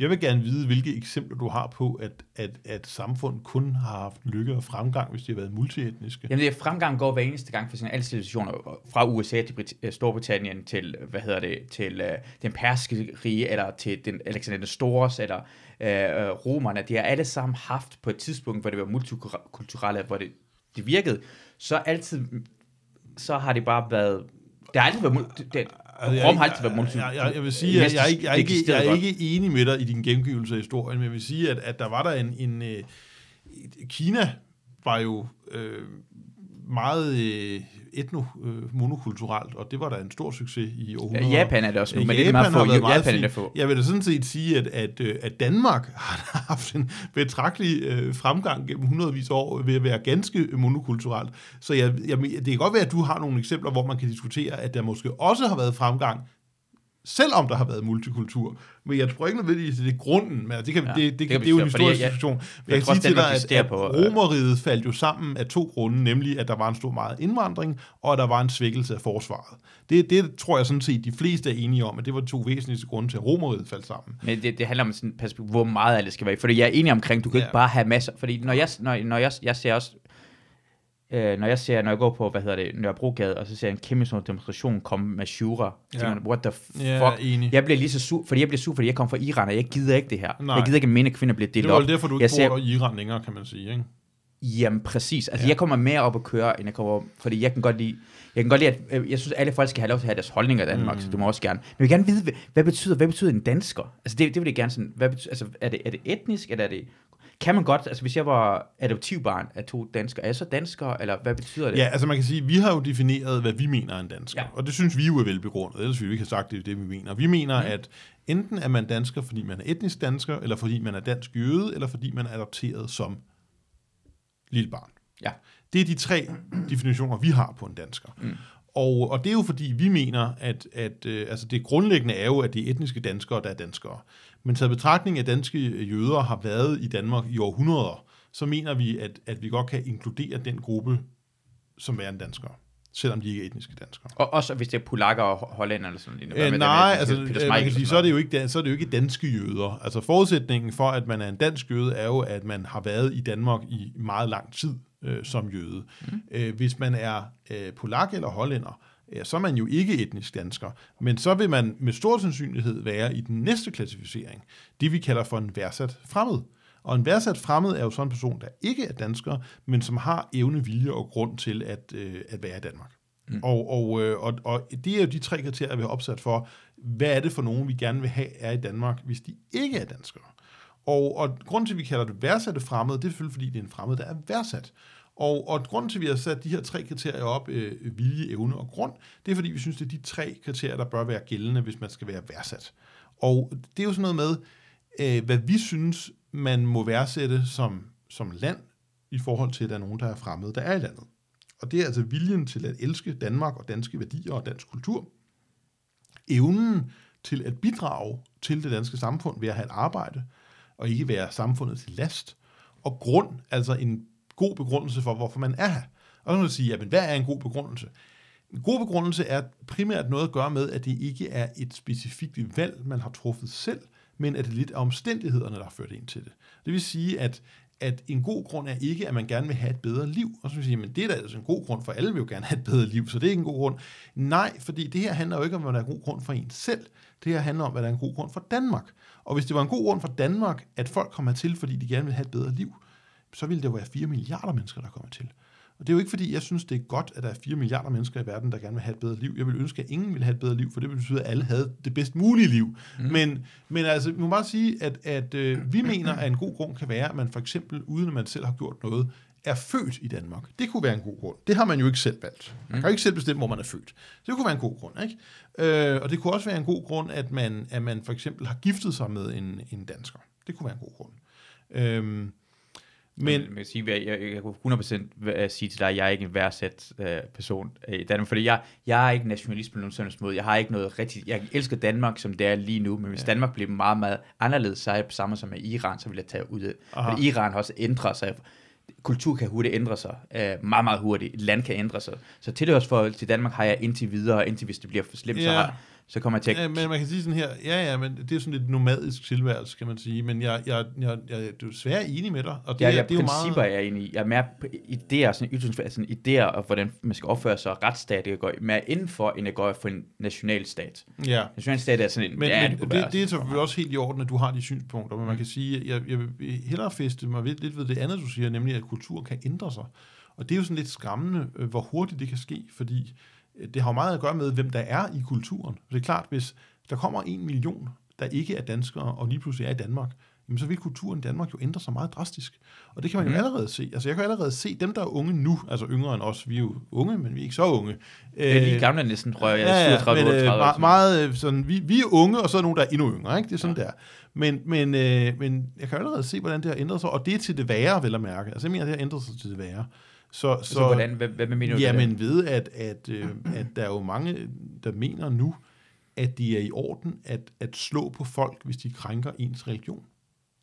Jeg vil gerne vide, hvilke eksempler du har på, at, at, at samfund kun har haft lykke og fremgang, hvis de har været multietniske. Jamen, det er fremgang går hver eneste gang for sådan alle situationer, fra USA til Brit- øh, Storbritannien til, øh, hvad hedder det, til uh, den perske rige, eller til den Alexander den Stores, eller uh, romerne. De har alle sammen haft på et tidspunkt, hvor det var multikulturelle, hvor det, det virkede, så altid, så har det bare været, der har altid været, det, Altså, Rom har altid været multi. Jeg, jeg, jeg vil sige, at jeg, ikke, jeg, er Det ikke, jeg er ikke enig med dig i din gengivelse af historien, men jeg vil sige, at, at der var der en... en øh, Kina var jo øh, meget øh, etno-monokulturelt, og det var der en stor succes i århundreder. Ja, Japan er det også nu, men det er Japan meget få. været meget Japan er det få. Jeg vil da sådan set sige, at, at, øh, at Danmark (laughs) har haft en betragtelig øh, fremgang gennem hundredvis af år ved at være ganske monokulturelt. Så jeg, jeg, det kan godt være, at du har nogle eksempler, hvor man kan diskutere, at der måske også har været fremgang, selvom der har været multikultur. Men jeg tror ikke nødvendigvis, at det er grunden. Men det, kan, Ja, det, det, det kan det, er jo en fordi historisk jeg- diskussion. Men jeg jeg tror kan sige til dig, at, at øh, romeriet faldt jo sammen af to grunde, nemlig at der var en stor meget indvandring, og at der var en svækkelse af forsvaret. Det, det tror jeg sådan set, de fleste er enige om, at det var de to væsentligste grunde til, at romeriet faldt sammen. Men det, det handler om sådan, hvor meget af det skal være. Fordi jeg er enig omkring, du kan ja. ikke bare have masser. Fordi når jeg, når, når jeg, jeg ser også, øh, når jeg ser, når jeg går på, hvad hedder det, Nørrebrogade, og så ser jeg en kæmpe stor demonstration komme med Shura, så Ja. man, what the fuck? Ja, enig. Jeg bliver lige så sur, fordi jeg bliver sur, fordi jeg kommer fra Iran, og jeg gider ikke det her. Nej. Jeg gider ikke, at og kvinder bliver Det delt op. vel derfor, du Jeg ikke ser- bor i Iran længere, kan man sige. Ikke? Jamen præcis. Altså Ja. jeg kommer mere op at køre, end jeg kommer fordi jeg kan godt lide, jeg kan godt lide, at øh, jeg synes, at alle folk skal have lov til at have deres holdninger i Danmark, mm. så du må også gerne. Men jeg vil gerne vide, hvad, hvad betyder, hvad betyder en dansker? Altså det, det vil jeg gerne sådan, hvad betyder, altså er det, er det etnisk, eller er det, kan man godt, altså hvis jeg var adoptivbarn af to danskere, er jeg så dansker, eller hvad betyder det? Ja, altså man kan sige, vi har jo defineret, hvad vi mener er en dansker. Ja. Ja. Og det synes vi jo er velbegrundet, ellers ville vi ikke have sagt, det er det, vi mener. Vi mener, mm. at enten er man dansker, fordi man er etnisk dansker, eller fordi man er dansk jøde, eller fordi man er adopteret som lille barn. Ja. Det er de tre definitioner, vi har på en dansker. Mm. Og, og det er jo fordi, vi mener, at, at øh, altså det grundlæggende er jo, at det er etniske danskere, der er danskere. Men taget betragtning af, at danske jøder har været i Danmark i århundreder, så mener vi, at, at vi godt kan inkludere den gruppe som værende danskere, selvom de ikke er etniske danskere. Og også hvis det er polakker og hollænder eller sådan noget. Øh, nej, altså, Peter øh, man kan sige, så er, det jo ikke, så er det jo ikke danske jøder. Altså forudsætningen for, at man er en dansk jøde, er jo, at man har været i Danmark i meget lang tid øh, som jøde. Mm. Øh, hvis man er øh, polak eller hollænder, øh, så er man jo ikke etnisk dansker, men så vil man med stor sandsynlighed være i den næste klassificering, det vi kalder for en værsat fremmed. Og en værsat fremmed er jo sådan en person, der ikke er dansker, men som har evne, vilje og grund til at, øh, at være i Danmark. Mm. Og, og, øh, og, og det er jo de tre kriterier, vi har opsat for, hvad er det for nogen, vi gerne vil have er i Danmark, hvis de ikke er danskere. Og, og grunden til, at vi kalder det værdsatte fremmede, det er selvfølgelig, fordi det er en fremmed, der er værdsat. Og, og grunden til, at vi har sat de her tre kriterier op, øh, vilje, evne og grund, det er, fordi vi synes, det er de tre kriterier, der bør være gældende, hvis man skal være værdsat. Og det er jo sådan noget med, øh, hvad vi synes, man må værdsætte som, som land, i forhold til, at der er nogen, der er fremmede, der er i landet. Og det er altså viljen til at elske Danmark og danske værdier og dansk kultur. Evnen til at bidrage til det danske samfund ved at have et arbejde, og ikke være samfundet til last. Og grund, altså en god begrundelse for, hvorfor man er her. Og så kan man sige, jamen, hvad er en god begrundelse? En god begrundelse er primært noget at gøre med, at det ikke er et specifikt valg, man har truffet selv, men at det lidt er omstændighederne, der har ført ind til det. Det vil sige, at, at en god grund er ikke, at man gerne vil have et bedre liv. Og så vil sige, men det er da altså en god grund, for alle vil jo gerne have et bedre liv, så det er ikke en god grund. Nej, fordi det her handler jo ikke om, hvad der er en god grund for en selv. Det her handler om, hvad der er en god grund for Danmark. Og hvis det var en god grund for Danmark, at folk kommer til, fordi de gerne vil have et bedre liv, så ville jo være 4 milliarder mennesker, der kommer til. Og det er jo ikke, fordi jeg synes, det er godt, at der er 4 milliarder mennesker i verden, der gerne vil have et bedre liv. Jeg vil ønske, at ingen ville have et bedre liv, for det betyder, at alle havde det bedst mulige liv. Mm. Men, men altså, vi må bare sige, at, at øh, vi mener, at en god grund kan være, at man for eksempel, uden at man selv har gjort noget, er født i Danmark. Det kunne være en god grund. Det har man jo ikke selv valgt. Man kan jo ikke selv bestemme, hvor man er født. Så det kunne være en god grund. Ikke? Øh, og det kunne også være en god grund, at man, at man for eksempel har giftet sig med en, en dansker. Det kunne være en god grund. Øhm, men, Men jeg, sige, jeg, jeg, jeg kunne 100% v- sige til dig, at jeg er ikke en værdsat øh, person øh, i Danmark, fordi jeg, jeg er ikke nationalist på nogen sådan måde. Jeg har ikke noget rigtigt. Jeg elsker Danmark, som det er lige nu, men hvis ja. Danmark bliver meget, meget anderledes, så er jeg på samme som med Iran, så vil jeg tage ud af. Aha. Fordi Iran har også ændret sig. Kultur kan hurtigt ændre sig. Øh, meget, meget hurtigt. Et land kan ændre sig. Så tilhørsforhold til Danmark har jeg indtil videre, indtil hvis det bliver for slemt, så, Ja. har, så kommer jeg til at... Ja, men man kan sige sådan her, ja, ja, men det er sådan lidt nomadisk tilværelse, kan man sige, men jeg, jeg, jeg, jeg, jeg er desværre enig med dig, og det, Ja, er, ja, det er jo principper meget... er jeg enig i. Jeg er mere på idéer, sådan ytringsfrihed, sådan idéer, og hvordan man skal opføre sig, og retsstat, jeg går mere indenfor, end jeg går for en nationalstat. Ja, Nationalstat er sådan en, men, ja, men kunne det, være det er selvfølgelig også helt i orden, at du har de synspunkter, men man kan sige, at jeg, jeg vil hellere feste mig ved, lidt ved det andet, du siger, nemlig at kultur kan ændre sig. Og det er jo sådan lidt skræmmende, øh, hvor hurtigt det kan ske, fordi det har jo meget at gøre med, hvem der er i kulturen. Det er klart, hvis der kommer en million, der ikke er danskere, og lige pludselig er i Danmark, jamen så vil kulturen i Danmark jo ændre sig meget drastisk. Og det kan man jo Mhm. allerede se. Altså jeg kan allerede se, dem der er unge nu, altså yngre end os, vi er jo unge, men vi er ikke så unge. Det er lige Øh, gamle næsten, tror jeg. Jeg Ja, er ja, 37, men, øh, 38 meget, meget øh, sådan, vi, vi er unge, og så er nogen, der er endnu yngre, ikke? Det er sådan ja. der. Men, men, øh, men jeg kan allerede se, hvordan det har ændret sig, og det er til det værre, vel at mærke. Altså jeg mener, det har ændret sig til det værre. Så, så, Så, hvordan, hvad, hvad mener du? ja, med det? men ved, at, at, øh, at der er jo mange, der mener nu, at det er i orden at, at slå på folk, hvis de krænker ens religion.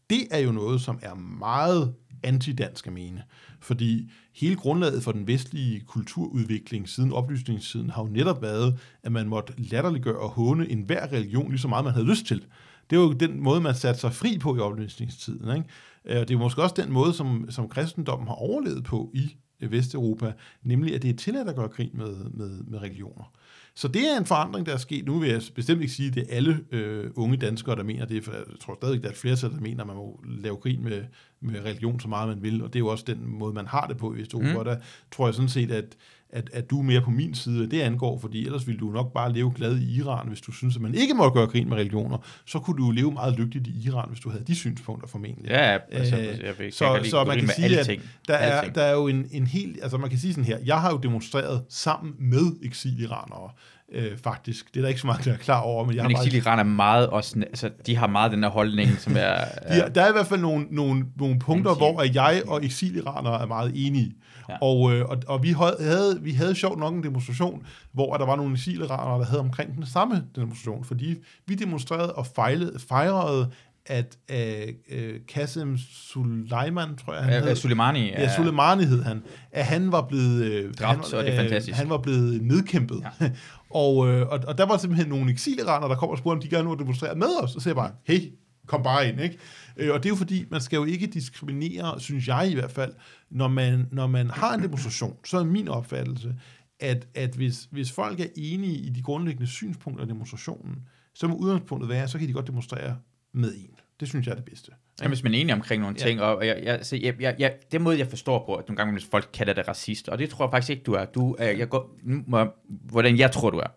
Det er jo noget, som er meget antidansk at mene. Fordi hele grundlaget for den vestlige kulturudvikling siden oplysningstiden har jo netop været, at man måtte latterliggøre og håne enhver religion lige så meget, man havde lyst til. Det var jo den måde, man satte sig fri på i oplysningstiden. Ikke? Øh, Og det er måske også den måde, som, som kristendommen har overlevet på i Øh, Vesteuropa, nemlig at det er tilladt at gøre krig med, med, med religioner. Så det er en forandring, der er sket. Nu vil jeg bestemt ikke sige, at det er alle øh, unge danskere, der mener det, for jeg tror stadig, der er et flertal, der mener, at man må lave krig med, med religion så meget, man vil, og det er jo også den måde, man har det på i Vesteuropa. Mm. Og der tror jeg sådan set, at, at, at du er mere på min side, det angår, fordi ellers ville du nok bare leve glad i Iran, hvis du synes, at man ikke må gøre grin med religioner. Så kunne du leve meget lykkeligt i Iran, hvis du havde de synspunkter formentlig. Ja, altså, jeg, vil, så- jeg så man kan sige, at. Der er, der er jo en, en helt, altså man kan sige sådan her, jeg har jo demonstreret sammen med eksiliranere, øh, faktisk. Det er der ikke så meget, der er klar over, men jeg Men har eksiliraner er meget også, altså, de har meget den her holdning, som er... (laughs) Ja, der er i hvert fald nogle, nogle, nogle punkter, Anti- hvor at jeg og eksiliranere er meget enige. Ja. Og, øh, og, og vi havde, vi havde sjovt nok en demonstration, hvor der var nogle eksiliranere, der havde omkring den samme demonstration, fordi vi demonstrerede og fejlede, fejrede, at øh, øh, Qasem Suleiman, tror jeg, han hed, Soleimani Ja, ja Soleimani hed han. At han var blevet... Øh, Dræbt, han, og det er fantastisk. Han var blevet nedkæmpet. Ja. (laughs) og, øh, og, og der var simpelthen nogle eksiliranere, der kom og spurgte, om de gerne ville demonstrere med os. Og så jeg bare, hey, kom bare ind, ikke? Øh, og det er jo fordi, man skal jo ikke diskriminere, synes jeg i hvert fald, når man, når man har en demonstration, så er min opfattelse, at, at hvis, hvis folk er enige i de grundlæggende synspunkter af demonstrationen, så må udgangspunktet være, så kan de godt demonstrere med en. Det synes jeg er det bedste. Ja, hvis man er enig omkring nogle Ja. ting, og jeg, jeg, så jeg, jeg, jeg, det måde, jeg forstår på, at nogle gange, hvis folk kalder det racist, og det tror jeg faktisk ikke, du er. Du, er jeg går, nu må, jeg- hvordan jeg tror, du er.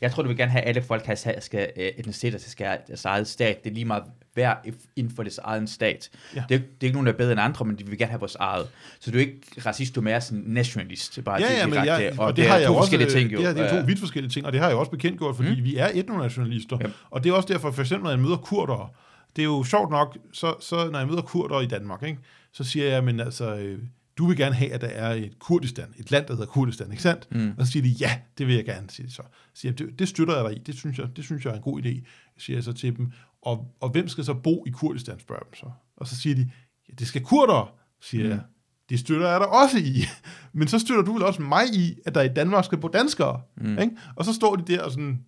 Jeg tror, du vil gerne have, at alle folk har, skal, øh, etnicitet, skal have deres eget stat. Det er lige meget værd inden for deres egen stat. Ja. Det, er, det er ikke nogen, der er bedre end andre, men de vil gerne have vores eget. Så du er ikke racist, du er mere sådan nationalist. Bare Ja, ja, men direkte, jeg, og, og det, har jeg to også, forskellige ting, jo. Det, her, det er to Øh, vidt forskellige ting, og det har jeg også bekendtgjort, fordi mm. vi er etnonationalister. Yep. Og det er også derfor, for eksempel, når jeg møder kurdere, det er jo sjovt nok, så, så når jeg møder kurdere i Danmark, ikke, så siger jeg, men altså, øh, du vil gerne have, at der er et Kurdistan, et land, der hedder Kurdistan, ikke sandt? Mm. Og så siger de, ja, det vil jeg gerne, siger de så. Så siger jeg, det, det støtter jeg dig i, det synes jeg, det synes jeg er en god idé, siger jeg så til dem. Og, og hvem skal så bo i Kurdistan, spørger dem så. Og så siger de, ja, det skal kurdere, siger Mm. jeg. Det støtter jeg dig også i. (laughs) Men så støtter du vel også mig i, at der i Danmark skal bo danskere. Mm. Ikke? Og så står de der og sådan,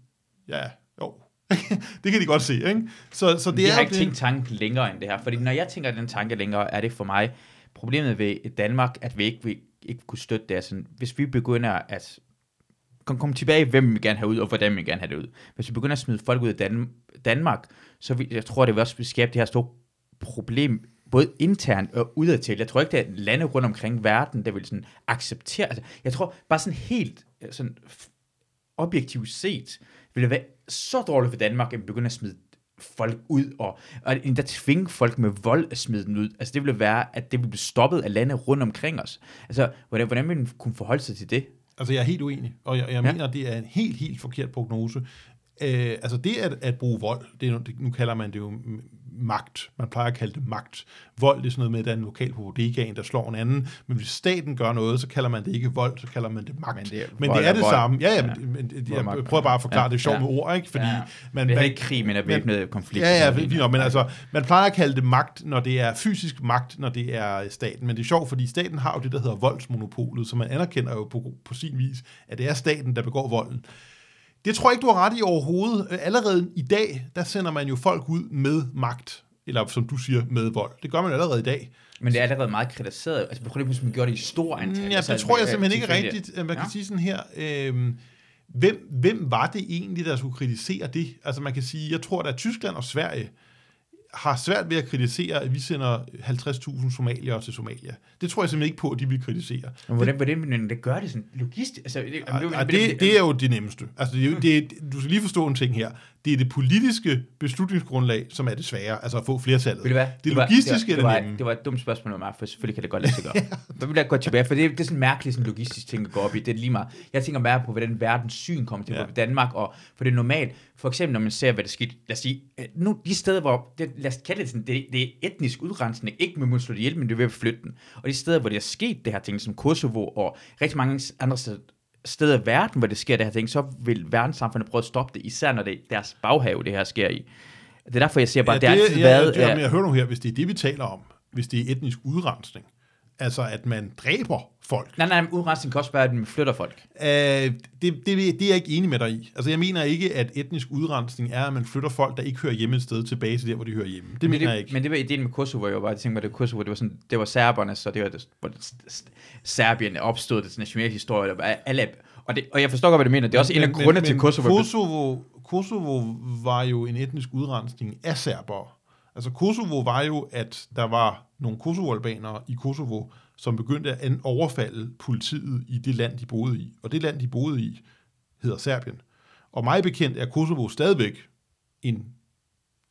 ja. (laughs) det kan de godt se, ikke? Så, så det Det er har ikke tænkt tanken længere end det her, fordi når jeg tænker den tanke længere, er det for mig problemet ved Danmark, at vi ikke, vi ikke kunne støtte det. Sådan, hvis vi begynder at kom, kom tilbage, hvem vi vil gerne have ud, og hvordan vi vil gerne have det ud. Hvis vi begynder at smide folk ud af Dan- Danmark, så vil, jeg tror, det vil også skabe det her store problem, både internt og udadtil. Jeg tror ikke, er lande rundt omkring verden, der vil sådan acceptere. Altså, jeg tror bare sådan helt øh, sådan objektivt set, vil det være så dårligt for Danmark, at vi begynder at smide folk ud, og, og endda tvinge folk med vold at smide dem ud. Altså det ville være, at det ville blive stoppet af lande rundt omkring os. Altså, hvordan, hvordan ville man kunne forholde sig til det? Altså, jeg er helt uenig, og jeg, jeg Ja. mener, det er en helt, helt forkert prognose. Øh, altså, det at, at bruge vold, det nu- det, nu kalder man det jo magt. Man plejer at kalde det magt. Vold, det er sådan noget med, at der er en lokal på bodegaen, der slår en anden. Men hvis staten gør noget, så kalder man det ikke vold, så kalder man det magt. Men det er men det er er det vold. samme. Ja, ja, men, men det- jeg prøver bare at forklare Ja. det sjovt Ja. med ord, ikke? Fordi Ja. man, det er man, ikke krig, men er væbnet konflikt. Ja, ja, nok, men altså, man plejer at kalde det magt, når det er fysisk magt, når det er staten. Men det er sjovt, fordi staten har jo det, der hedder voldsmonopolet, så man anerkender jo på, på sin vis, at det er staten, der begår volden. Det tror jeg ikke, du har ret i overhovedet. Øh, Allerede i dag, der sender man jo folk ud med magt, eller som du siger, med vold. Det gør man allerede i dag. Men det er allerede meget kritiseret. Altså, prøv lige hvis man gjorde det i stor antal. Mm, Ja, Altså, det tror jeg øh, simpelthen ikke rigtigt. at Man kan Ja. sige sådan her, øh, hvem, hvem var det egentlig, der skulle kritisere det? Altså man kan sige, jeg tror, at Tyskland og Sverige har svært ved at kritisere, at vi sender 50.000 somalier til Somalia. Det tror jeg simpelthen ikke på, at de vil kritisere. Men hvordan, hvordan, hvordan det gør det sådan logistisk? Altså, det, Og det, det er jo det nemmeste. Altså, det det du skal lige forstå en ting her. Det er det politiske beslutningsgrundlag, som er det svære, altså at få flertallet. Ved du hvad? Det var- logistiske det var, er det det var, nemme. det var et dumt spørgsmål af mig, for selvfølgelig kan det godt lade sig (laughs) gøre. Så vil jeg gå tilbage, for det, det er sådan en mærkelig sådan logistisk ting at gå op i. Det er lige meget. Jeg tænker mere på, hvordan verdens syn kommer til Ja. ja. Danmark, og for det er normalt. For eksempel, når man ser, hvad der skete, lad os sige, nu de steder, hvor, det, lad os kalde det sådan, det, det er etnisk udrensning, ikke med at slå det ihjel, men det er ved at flytte den. Og de steder, hvor det er sket, det her ting, som Kosovo og rigtig mange andre steder, steder i verden, hvor det sker det her ting, så vil verdenssamfundet prøve at stoppe det, især når det er deres baghave, det her sker i. Det er derfor, jeg siger bare, ja, det har altid ja, været... Ja, øh, men jeg hører nu her, hvis det er det, vi taler om, hvis det er etnisk udrensning, altså at man dræber folk, Nej, nej, men udrensning kan også være, at man flytter folk. øh, det, det, det er jeg ikke enig med dig i. Altså jeg mener ikke, at etnisk udrensning er, at man flytter folk, der ikke hører hjemme et sted, tilbage til der, hvor de hører hjemme. Det men mener det, jeg ikke. Men det var ideen med Kosovo, jeg var bare tænkte mig, det Kosovo, det var, sådan, det var serberne, så det var, det, s- Serbien opstod, det nationale historie, der var alle, og, det, og jeg forstår godt, hvad du mener, det er også en af grundene til Kosovo. Kosovo, Kosovo var jo en etnisk udrensning af serbere. Altså Kosovo var jo, at der var nogle kosovo-albanere i Kosovo, som begyndte at overfalde politiet i det land, de boede i. Og det land, de boede i, hedder Serbien. Og mig bekendt er Kosovo stadigvæk en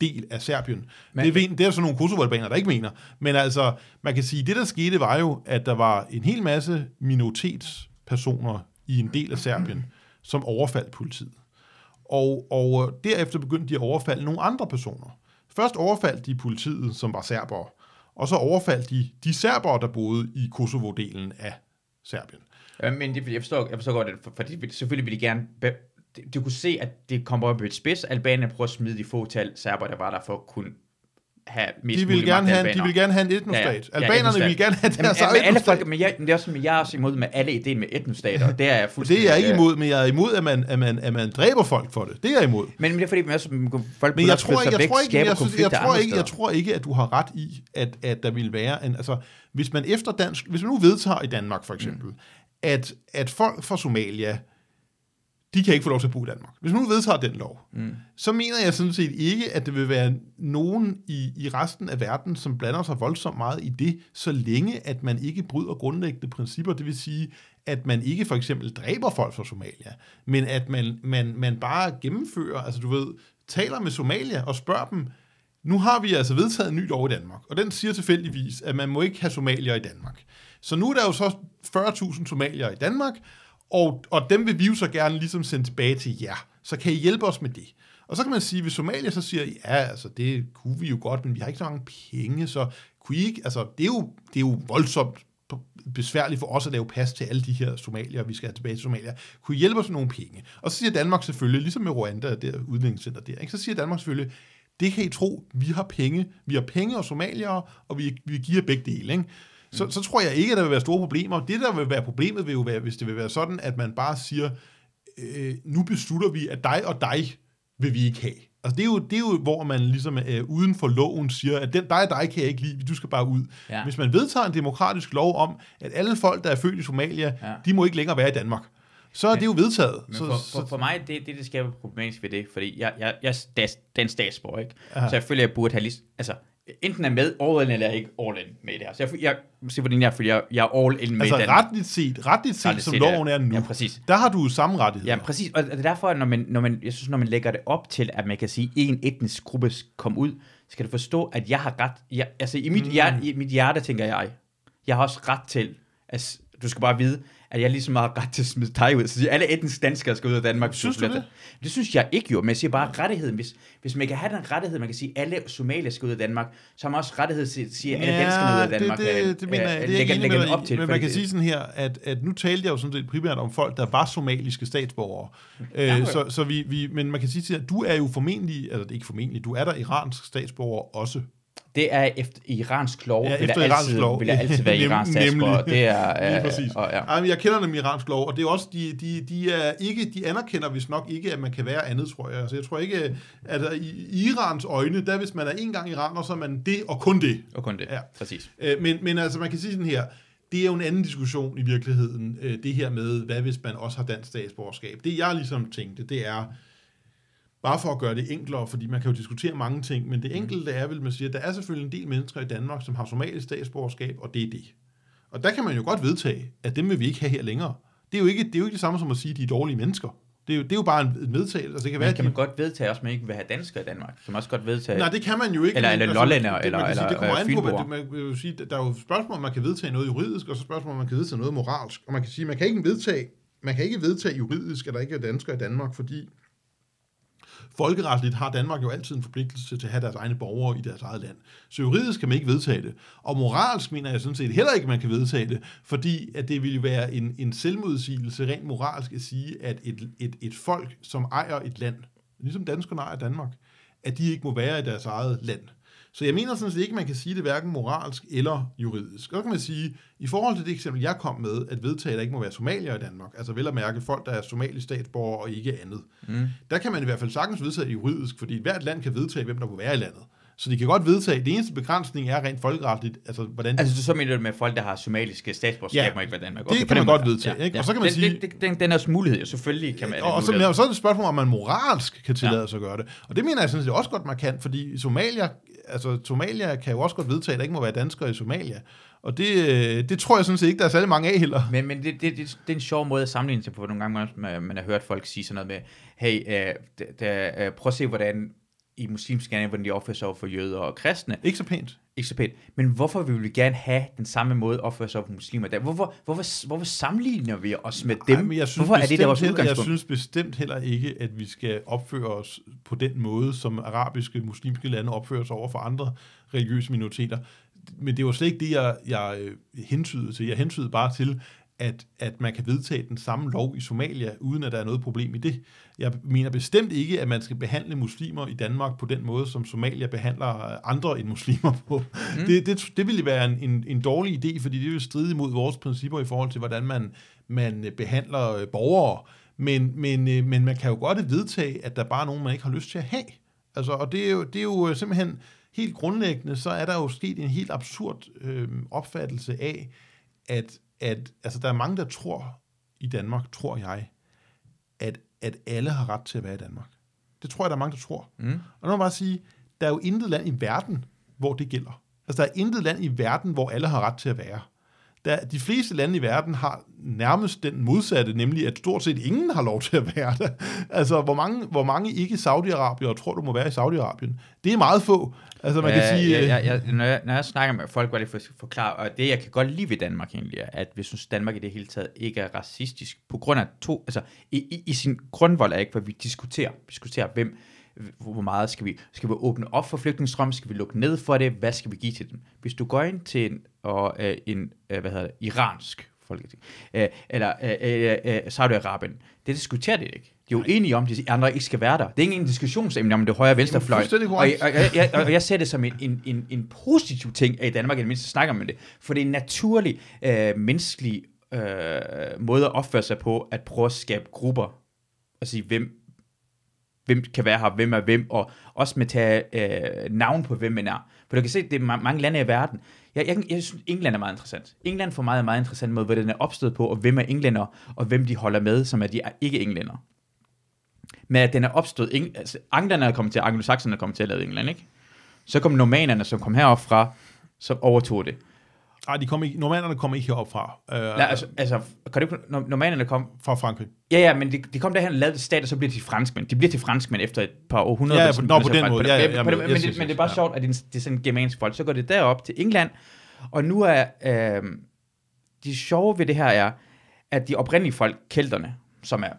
del af Serbien. Men, det, ved, det er så nogle kosovo-albanere, der ikke mener. Men altså, man kan sige, det der skete var jo, at der var en hel masse minoritetspersoner i en del af Serbien, som overfaldt politiet. Og, og derefter begyndte de at overfalde nogle andre personer. Først overfaldt de politiet, som var serbere, og så overfaldt de de serbere, der boede i Kosovo-delen af Serbien. Ja, men det, jeg, forstår, jeg forstår godt, at for, for de, selvfølgelig ville de gerne... Be, de, de kunne se, at det kommer op i et spids. Albanien prøver at smide de få tal serber, der var der for at kunne have mest De vil, gerne have, de vil gerne have en etnostat. Ja, Ja, ja. ja. Ja, Albanerne etnostat. vil gerne have Jamen, deres men eget alle etnostat. folk, men jeg, men det er også, jeg er også imod med alle ideen med etnostater. Det er jeg fuldstændig... Det er jeg ikke øh, imod, men jeg er imod, at man, at man, at man dræber folk for det. Det er jeg imod. Men, men det er fordi, man også, folk Men jeg tror ikke, jeg væk, tror ikke, jeg, synes, jeg, tror ikke, jeg tror ikke, at du har ret i, at, at der vil være en, altså, hvis man efter dansk, hvis man nu vedtager i Danmark for eksempel, mm. at, at folk fra Somalia, de kan ikke få lov til at bo i Danmark. Hvis man nu vedtager den lov, mm. så mener jeg sådan set ikke, at det vil være nogen i, i resten af verden, som blander sig voldsomt meget i det, så længe at man ikke bryder grundlæggende principper, det vil sige, at man ikke for eksempel dræber folk fra Somalia, men at man, man, man bare gennemfører, altså du ved, taler med Somalia og spørger dem, nu har vi altså vedtaget en ny lov i Danmark, og den siger tilfældigvis, at man må ikke have somalier i Danmark. Så nu er der jo så 40.000 somalier i Danmark, og, og dem vil vi jo så gerne ligesom sende tilbage til jer. Så kan I hjælpe os med det? Og så kan man sige, hvis Somalia så siger, ja, altså det kunne vi jo godt, men vi har ikke så mange penge, så kunne I ikke, altså det er jo, det er jo voldsomt besværligt for os at lave pas til alle de her somalier, vi skal have tilbage til Somalia. Kunne I hjælpe os med nogle penge? Og så siger Danmark selvfølgelig, ligesom med Rwanda, der udlændingscenter der, ikke? så siger Danmark selvfølgelig, det kan I tro, vi har penge. Vi har penge og somaliere, og vi, vi giver begge dele. Ikke? Så, så tror jeg ikke, at der vil være store problemer. Det, der vil være problemet, vil jo være, hvis det vil være sådan, at man bare siger, øh, nu beslutter vi, at dig og dig vil vi ikke have. Altså det er jo, det er jo hvor man ligesom øh, uden for loven siger, at den, dig og dig kan jeg ikke lide, du skal bare ud. Ja. Ja. Hvis man vedtager en demokratisk lov om, at alle folk, der er født i Somalia, Ja. ja. de må ikke længere være i Danmark, så er det jo vedtaget. Men så, for, for, for mig, det, det, det skaber problematisk ved det, fordi jeg, jeg, jeg er stats, den statsborger, ikke? Aha. Så jeg føler, jeg burde have lige, altså, enten er med all in, eller er ikke all in med det her. Så jeg, jeg, se hvordan jeg føler, jeg, jeg er all in med altså den. retligt set, retligt set, Retligt som set, loven er nu, Ja, præcis. der har du jo samme rettigheder. Ja, præcis. Og det er derfor, når man, når man, jeg synes, når man lægger det op til, at man kan sige, at en etnisk gruppe kom ud, skal du forstå, at jeg har ret. Jeg, altså, i mit, mm. hjerte, i mit hjerte tænker jeg, jeg har også ret til, at du skal bare vide, at jeg ligesom har ret til at smide dig ud. Så alle etniske danskere skal ud af Danmark. Synes du det? Det synes jeg ikke jo, men jeg siger bare rettigheden. Hvis, hvis man kan have den rettighed, man kan sige, at alle somalier skal ud af Danmark, så har man også rettighed til at sige, at alle danskerne ud af Danmark. det, det, det mener jeg, det er jeg ikke med op til, men man kan sige sådan her, at, at nu talte jeg jo sådan set primært om folk, der var somaliske statsborgere. Ja, Øh, så, så vi, vi, men man kan sige til at du er jo formentlig, altså det ikke formentlig, du er der iransk statsborger også. Det er efter iransk lov, Ja, vil, efter der iransk altid, lov. vil der altid være iransk nemlig. statsborger. Det er, øh, præcis. Og, ja. Jeg kender dem iransk lov, og det er også, de, de, de, er ikke, de anerkender vist nok ikke, at man kan være andet, tror jeg. Altså, jeg tror ikke, at i, Irans øjne, der hvis man er en gang iraner, så er man det og kun det. Og kun det, Ja. ja. præcis. Øh, Men, men altså, man kan sige sådan her, det er jo en anden diskussion i virkeligheden, øh, det her med, hvad hvis man også har dansk statsborgerskab. Det jeg ligesom tænkte, det er, bare for at gøre det enklere, fordi man kan jo diskutere mange ting, men det enkelte er vel, man siger, at der er selvfølgelig en del mennesker i Danmark, som har somalisk statsborgerskab, og det er det. Og der kan man jo godt vedtage, at dem vil vi ikke have her længere. Det er jo ikke det, er jo ikke det samme som at sige, at de er dårlige mennesker. Det er jo, det er jo bare en vedtagelse. Altså, det kan være, Men kan de, man godt vedtage også, at man ikke vil have danskere i Danmark? Kan man også godt vedtage... Nej, det kan man jo ikke. Eller- eller lollænder, det, eller- man eller, det kommer øh, an på, det, man vil sige, der er jo spørgsmål, om man kan vedtage noget juridisk, og så spørgsmål, om man kan vedtage noget moralsk. Og man kan sige, man kan ikke vedtage, man kan ikke vedtage juridisk, at der ikke er danskere i Danmark, fordi Folkeretligt har Danmark jo altid en forpligtelse til at have deres egne borgere i deres eget land. Så juridisk kan man ikke vedtage det. Og moralsk mener jeg sådan set heller ikke, man kan vedtage det, fordi at det ville være en, en selvmodsigelse rent moralsk at sige, at et, et, et folk, som ejer et land, ligesom danskerne ejer Danmark, at de ikke må være i deres eget land. Så jeg mener sådan set ikke, man kan sige det hverken moralsk eller juridisk. Så kan man sige, i forhold til det eksempel, jeg kom med, at vedtage, at der ikke må være somalier i Danmark, altså vel at mærke folk, der er somalisk statsborger og ikke andet, Mm. der kan man i hvert fald sagtens vedtage det juridisk, fordi hvert land kan vedtage, hvem der må være i landet. Så de kan godt vedtage, det eneste begrænsning er rent folkeretligt, altså hvordan... Altså, så, mener du med folk, der har somaliske statsborgerskab, Ja. må ikke være Danmark. Det på kan man godt vedtage, ikke? Og så kan man den, sige- Den, den, den, er også mulighed, jo. selvfølgelig kan man... det og, og så, og så er det et spørgsmål, om man moralsk kan tillade sig at gøre det. Og det mener jeg sådan set også godt, man kan, fordi Somalia, altså Somalia kan jo også godt vedtage, at der ikke må være danskere i Somalia. Og det, øh, det tror jeg sådan set ikke, der er særlig mange af heller. Men, men det, det, det, det er en sjov måde at sammenligne sig på. Nogle gange man, man har hørt folk sige sådan noget med, hey, øh, da, da, øh, prøv at se, hvordan i muslimske lande, hvordan de opfører sig over for jøder og kristne. Ikke så pænt. Ikke så pænt. Men hvorfor vil vi gerne have den samme måde at opføre sig for muslimer? Der? Hvorfor, hvorfor, hvorfor sammenligner vi os med dem? Ej, men jeg synes hvorfor er det der vores heller, Jeg udgangspunkt? synes bestemt heller ikke, at vi skal opføre os på den måde, som arabiske, muslimske lande opfører sig over for andre religiøse minoriteter. Men det var slet ikke det, jeg, jeg øh, hentydede til. Jeg hentydede bare til, at, at man kan vedtage den samme lov i Somalia, uden at der er noget problem i det. Jeg mener bestemt ikke, at man skal behandle muslimer i Danmark på den måde, som Somalia behandler andre end muslimer på. Mm. Det, det, det ville være en, en, en dårlig idé, fordi det vil stride imod vores principper i forhold til, hvordan man, man behandler øh, borgere. Men, men, øh, men man kan jo godt vedtage, at der bare er nogen, man ikke har lyst til at have. Altså, og det er, jo, det er jo øh, simpelthen helt grundlæggende, så er der jo sket en helt absurd øh, opfattelse af, at, at altså, der er mange, der tror i Danmark, tror jeg, at, at alle har ret til at være i Danmark. Det tror jeg, der er mange, der tror. Mm. Og nu må jeg bare sige, der er jo intet land i verden, hvor det gælder. Altså, der er intet land i verden, hvor alle har ret til at være. Der, de fleste lande i verden har nærmest den modsatte, nemlig at stort set ingen har lov til at være der. Altså, hvor mange, hvor mange ikke Saudi-Arabier tror, du må være i Saudi-Arabien? Det er meget få. Altså, man kan Ja, sige... øh, ja, ja, når, jeg, når jeg snakker med folk, hvor det for forklare, og det jeg kan godt lide ved Danmark egentlig, er, at vi synes, Danmark i det hele taget ikke er racistisk, på grund af to, altså i, i, i sin grundvold er ikke, hvor vi diskuterer, vi diskuterer, hvem, hvor meget skal vi, skal vi åbne op for flygtningestrøm, skal vi lukke ned for det, hvad skal vi give til dem? Hvis du går ind til en, og, øh, en øh, hvad hedder det, iransk folketing, øh, eller øh, øh, øh, Saudi-Arabien, det diskuterer det ikke. De er jo enige om, at de andre ikke skal være der. Det er ikke en diskussionsemne om det højre og venstre fløj. fuldstændig Og, korrekt. og, og, jeg, og jeg ser det som en, en, en, en positiv ting, at i Danmark i det mindste snakker man det. For det er en naturlig, øh, menneskelig øh, måde at opføre sig på, at prøve at skabe grupper. Og sige, hvem, hvem kan være her, hvem er hvem, og også med at tage øh, navn på, hvem man er. For du kan se, det er ma- mange lande i verden. Jeg, jeg, jeg synes, England er meget interessant. England for mig er meget interessant måde, hvordan den er opstået på, og hvem er englænder, og hvem de holder med, som er de ikke-englænder. Men at den er opstået, eng, altså anglerne er kommet til, anglosakserne er kommet til at lave England, ikke? Så kom normanerne, som kom herop fra, som overtog det. Ej, de kom ikke, normanderne kom ikke herop fra. Øh, Nej, altså, altså kan det, når normanerne kom, fra Frankrig. Ja, ja, men de, de kom derhen og lavede stat, og så bliver de franskmænd. De bliver til franskmænd efter et par århundreder. Ja, ja, på- nå, på den måde. Ja, ja, på ja, den- men- men, yes, det- yes, men det er bare ja. sjovt, at det er, det er sådan germansk folk. Så går det derop til England, og nu er... Øh, de sjove ved det her er, at de oprindelige folk, kelterne, som er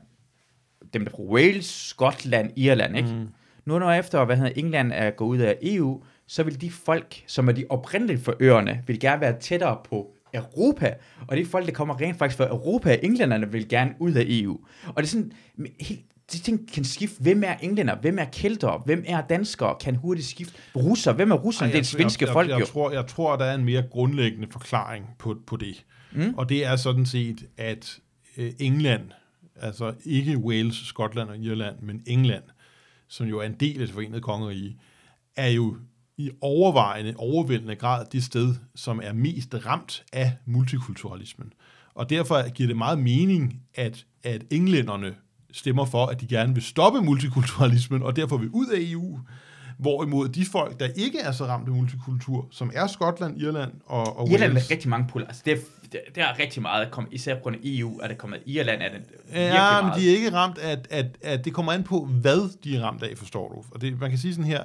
dem, der fra Wales, Skotland, Irland, ikke? Mm. Nu når efter, hvad hedder England er gået ud af EU, så vil de folk, som er de oprindelige for øerne, vil gerne være tættere på Europa, og de folk, der kommer rent faktisk fra Europa, englænderne vil gerne ud af EU. Og det er sådan helt de ting kan skifte. Hvem er englænder? Hvem er kelter? Hvem er danskere? Kan hurtigt skifte. Russer? Hvem er russerne? Det er det svenske jeg, folk jeg, jo. jeg, tror, jeg tror, der er en mere grundlæggende forklaring på, på det. Mm. Og det er sådan set, at øh, England, altså ikke Wales, Skotland og Irland, men England, som jo er en del af det forenede kongerige, er jo i overvejende, overvældende grad det sted, som er mest ramt af multikulturalismen. Og derfor giver det meget mening, at, at englænderne stemmer for, at de gerne vil stoppe multikulturalismen, og derfor vil ud af EU, hvorimod de folk, der ikke er så ramt af multikultur, som er Skotland, Irland og, og Irland Wales, er rigtig mange poler. Altså, det, er, det, er rigtig meget, kom, især på grund af EU, er det kommet. Irland er det Ja, men meget. de er ikke ramt af, at, at, at det kommer an på, hvad de er ramt af, forstår du. Og det, man kan sige sådan her,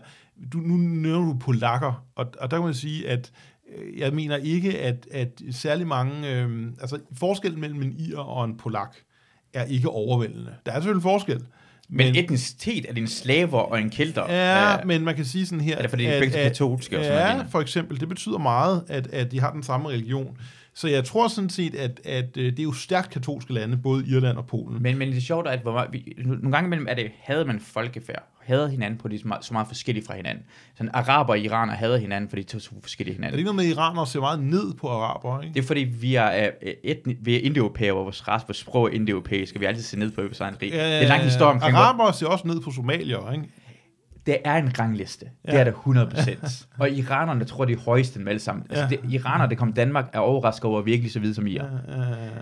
du, nu nævner du polakker, og, og der kan man sige, at øh, jeg mener ikke, at, at særlig mange, øh, altså forskellen mellem en ir og en polak er ikke overvældende. Der er selvfølgelig forskel. Men, men etnicitet er det en slaver og en kelter. Ja, Øh, men man kan sige sådan her... Er det fordi, de er begge katolske og sådan Ja, for eksempel. Det betyder meget, at, at de har den samme religion. Så jeg tror sådan set, at, at øh, det er jo stærkt katolske lande, både Irland og Polen. Men, men det er sjovt, at hvor meget, vi, nogle gange imellem er det, havde man folkefærd, havde hinanden på de så meget, så meget forskellige fra hinanden. Sådan araber og iraner havde hinanden, fordi de to så forskellige Er det hinanden. ikke noget med, at iranere ser meget ned på araber, ikke? Det er fordi, vi er, øh, etni, vi er indoeuropæere, og vores race, vores sprog er indoeuropæisk, og vi altid ser ned på vores egen rig. det er en lang historie omkring, hvor, Araber ser også ned på somalier, ikke? Det er en rangliste. Det Ja. er det 100%. (laughs) og iranerne tror, de er højeste dem alle sammen. Altså, Ja. det, iranere, der kom Danmark, er overrasket over virkelig så vidt som I er.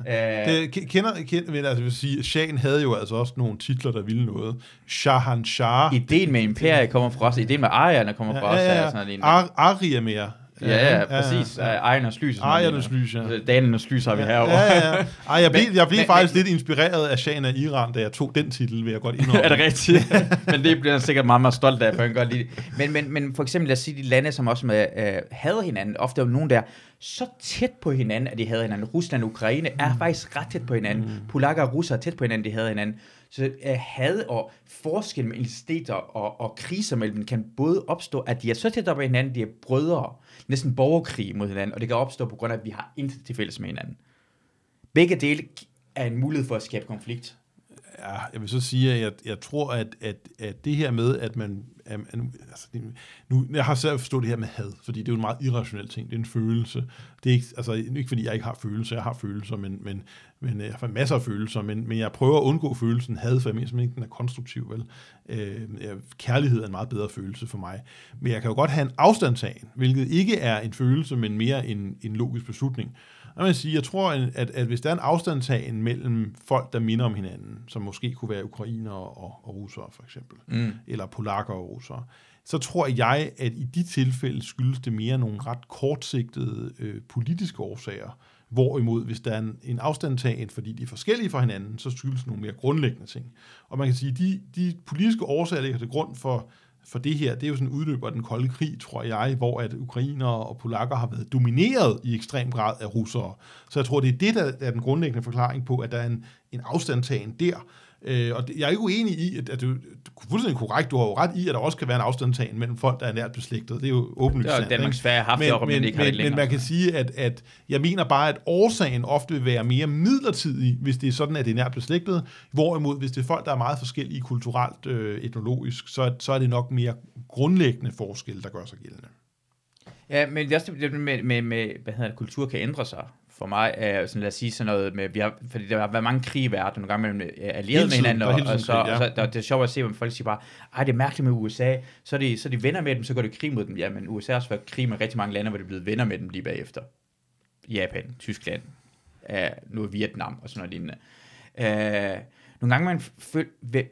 Øh, Det, ke- kender, kender, men altså, vil sige, Shahen havde jo altså også nogle titler, der ville noget. Shahanshah. ideen med imperiet kommer fra os, ideen med Arierne kommer fra os, er sådan noget lignende. Ar- Ariamer. Ja, ja, præcis. Ja, Ejernes lys. Ejernes lys, ja. lignende. Danernes lys har vi herovre. Ja, ja. Ej, jeg (laughs) blev, jeg blev men- faktisk men- lidt inspireret af Shahen af Iran, da jeg tog den titel, vil jeg godt indrømme. (laughs) er det rigtigt? (laughs) men det bliver han sikkert meget, meget stolt af, for han godt lide. Men, men, men for eksempel, lad os sige, de lande, som også med, øh, hader hinanden, ofte er jo nogen, der er så tæt på hinanden, at de hader hinanden. Rusland og Ukraine er Mm. faktisk ret tæt på hinanden. Polakker og russere er tæt på hinanden, de hader hinanden. Så øh, had og forskel mellem identiteter og, og kriser mellem dem kan både opstå, at de er så tæt op ad hinanden, de er brødre, næsten borgerkrig mod hinanden, og det kan opstå på grund af, at vi har intet til fælles med hinanden. Begge dele er en mulighed for at skabe konflikt. Ja, jeg vil så sige, at jeg, jeg tror, at, at, at det her med, at man... At, nu, altså, nu, jeg har svært forstå det her med had, fordi det er jo en meget irrationel ting. Det er en følelse. Det er ikke, altså, ikke fordi jeg ikke har følelser. Jeg har følelser, men, men, men øh, jeg har masser af følelser, men, men jeg prøver at undgå følelsen had, for jeg mener simpelthen ikke, den er konstruktiv. Vel? Øh, kærlighed er en meget bedre følelse for mig. Men jeg kan jo godt have en afstandtagen, hvilket ikke er en følelse, men mere en, en logisk beslutning. Og man sige, jeg tror, at, at hvis der er en afstandtagen mellem folk, der minder om hinanden, som måske kunne være ukrainere og, og russere for eksempel, Mm. eller polakker og russere, så tror jeg, at i de tilfælde skyldes det mere nogle ret kortsigtede øh, politiske årsager, hvorimod hvis der er en, en afstandtagen, fordi de er forskellige fra hinanden, så skyldes det nogle mere grundlæggende ting. Og man kan sige, de, de politiske årsager, der ligger til grund for, for det her, det er jo sådan en udløber af den kolde krig, tror jeg, hvor at ukrainere og polakker har været domineret i ekstrem grad af russere. Så jeg tror, det er det, der er den grundlæggende forklaring på, at der er en, en afstandtagen der. Øh, og det, jeg er ikke uenig i, at, at du, du er fuldstændig korrekt, du har jo ret i, at der også kan være en afstandtagen mellem folk, der er nært beslægtet. Det er jo åbenlyst Det har sandt, Danmarks? Sverige haft men, det, men, ikke har det men, men man kan sige, at, at jeg mener bare, at årsagen ofte vil være mere midlertidig, hvis det er sådan, at det er nært beslægtet, hvorimod hvis det er folk, der er meget forskellige kulturelt, øh, etnologisk, så, så er det nok mere grundlæggende forskel, der gør sig gældende. Ja, men det er også det med, med, med hvad hedder det, kultur kan ændre sig. For mig er sådan, lad os sige sådan noget med, vi har, fordi der har været mange krige i verden, nogle gange mellem øh, allierede Hele med hinanden, og, og, så, krig, ja. og så der, det er sjovt at se, hvor folk siger bare, ej, det er mærkeligt med USA, så er, de, så er de venner med dem, så går de krig mod dem. Ja, men USA har også været krig med rigtig mange lande, hvor de er blevet venner med dem lige bagefter. Japan, Tyskland, uh, nu Vietnam og sådan noget lignende. Uh, nogle gange man føler,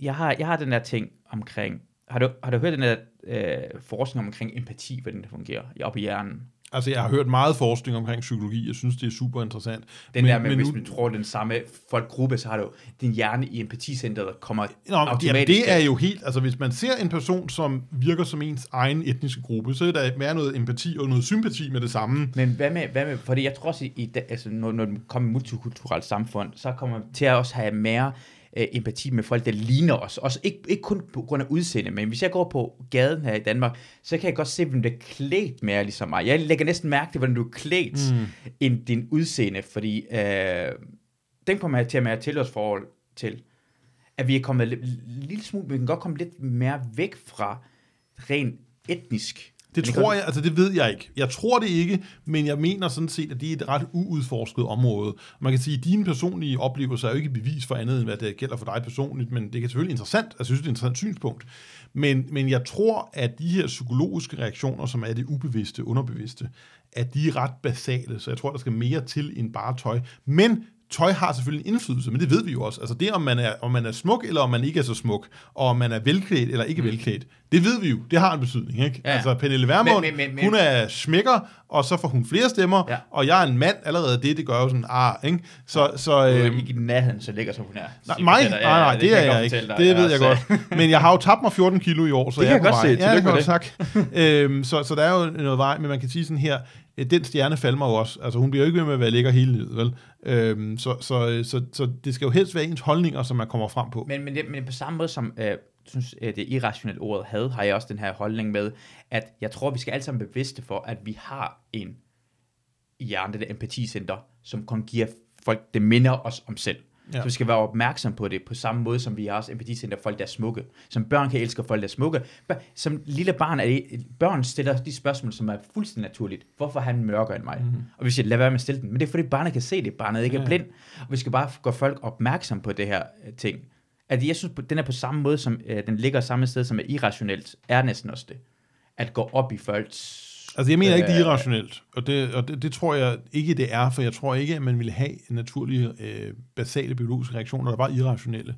jeg har, jeg har den der ting omkring, har du, har du hørt den der uh, forskning omkring empati, hvordan det fungerer op i hjernen? Altså, jeg har hørt meget forskning omkring psykologi. Jeg synes, det er super interessant. Den men, der med, men hvis nu, man tror, den samme folkgruppe, så har du din hjerne i empaticentret, der kommer Nå, automatisk. jamen, det er jo helt, altså hvis man ser en person, som virker som ens egen etniske gruppe, så er der mere noget empati og noget sympati med det samme. Men hvad med, hvad med, fordi jeg tror også, i, altså, når, når man kommer i multikulturelt samfund, så kommer man til at også have mere øh, empati med folk, der ligner os. Også ikke, ikke kun på grund af udseende, men hvis jeg går på gaden her i Danmark, så kan jeg godt se, hvem der er klædt mere ligesom mig. Jeg lægger næsten mærke til, hvordan du er klædt, mm. end din udseende, fordi øh, den kommer jeg til at have tilhørsforhold til. at vi er kommet lidt, lille smule, vi kan godt komme lidt mere væk fra rent etnisk. Det tror jeg, altså det ved jeg ikke. Jeg tror det ikke, men jeg mener sådan set, at det er et ret uudforsket område. Man kan sige, at dine personlige oplevelser er jo ikke bevis for andet, end hvad det gælder for dig personligt, men det kan selvfølgelig interessant. Jeg synes, det er et interessant synspunkt. Men, men jeg tror, at de her psykologiske reaktioner, som er det ubevidste, underbevidste, at de er ret basale, så jeg tror, der skal mere til end bare tøj. Men tøj har selvfølgelig en indflydelse, men det ved vi jo også. Altså det, om man er, om man er smuk, eller om man ikke er så smuk, og om man er velklædt eller ikke mm. velklædt, det ved vi jo. Det har en betydning, ikke? Ja. Altså Pernille Vermund, men, men, men, hun er smækker, og så får hun flere stemmer, ja. og jeg er en mand allerede, det, det gør jo sådan, ah, ikke? Så, så, så øh, ikke i nærheden, så ligger som hun er. Nej, mig? Nej, nej, det, det er jeg, jeg ikke. Dig, det ved jeg godt. Men jeg har jo tabt mig 14 kilo i år, så det jeg kan jeg godt se. Ja, det kan godt tak. øhm, så, så der er jo noget vej, men man kan sige sådan her, den stjerne falmer jo også. Altså, hun bliver jo ikke ved med at være lækker hele livet, vel? Øhm, så, så, øh, så, så, det skal jo helst være ens holdninger, som man kommer frem på. Men, men, det, men på samme måde som øh, synes, øh, det irrationelle ordet had, har jeg også den her holdning med, at jeg tror, vi skal alle sammen bevidste for, at vi har en hjerne, det empaticenter, som kun giver folk, det minder os om selv. Ja. Så vi skal være opmærksom på det, på samme måde som vi har også empaticenter folk, der er smukke. Som børn kan elske folk, der er smukke. Som lille barn er det, børn stiller de spørgsmål, som er fuldstændig naturligt. Hvorfor er han mørkere end mig? Mm-hmm. Og vi skal lade være med at stille den. Men det er fordi barnet kan se det, barnet ikke ja. er blind. Og vi skal bare gøre folk opmærksom på det her øh, ting. At jeg synes, den er på samme måde, som øh, den ligger samme sted, som er irrationelt, er næsten også det. At gå op i folks Altså, jeg mener ikke, det er øh, irrationelt, og, det, og det, det tror jeg ikke, det er, for jeg tror ikke, at man ville have naturlige, øh, basale biologiske reaktioner, der var irrationelle.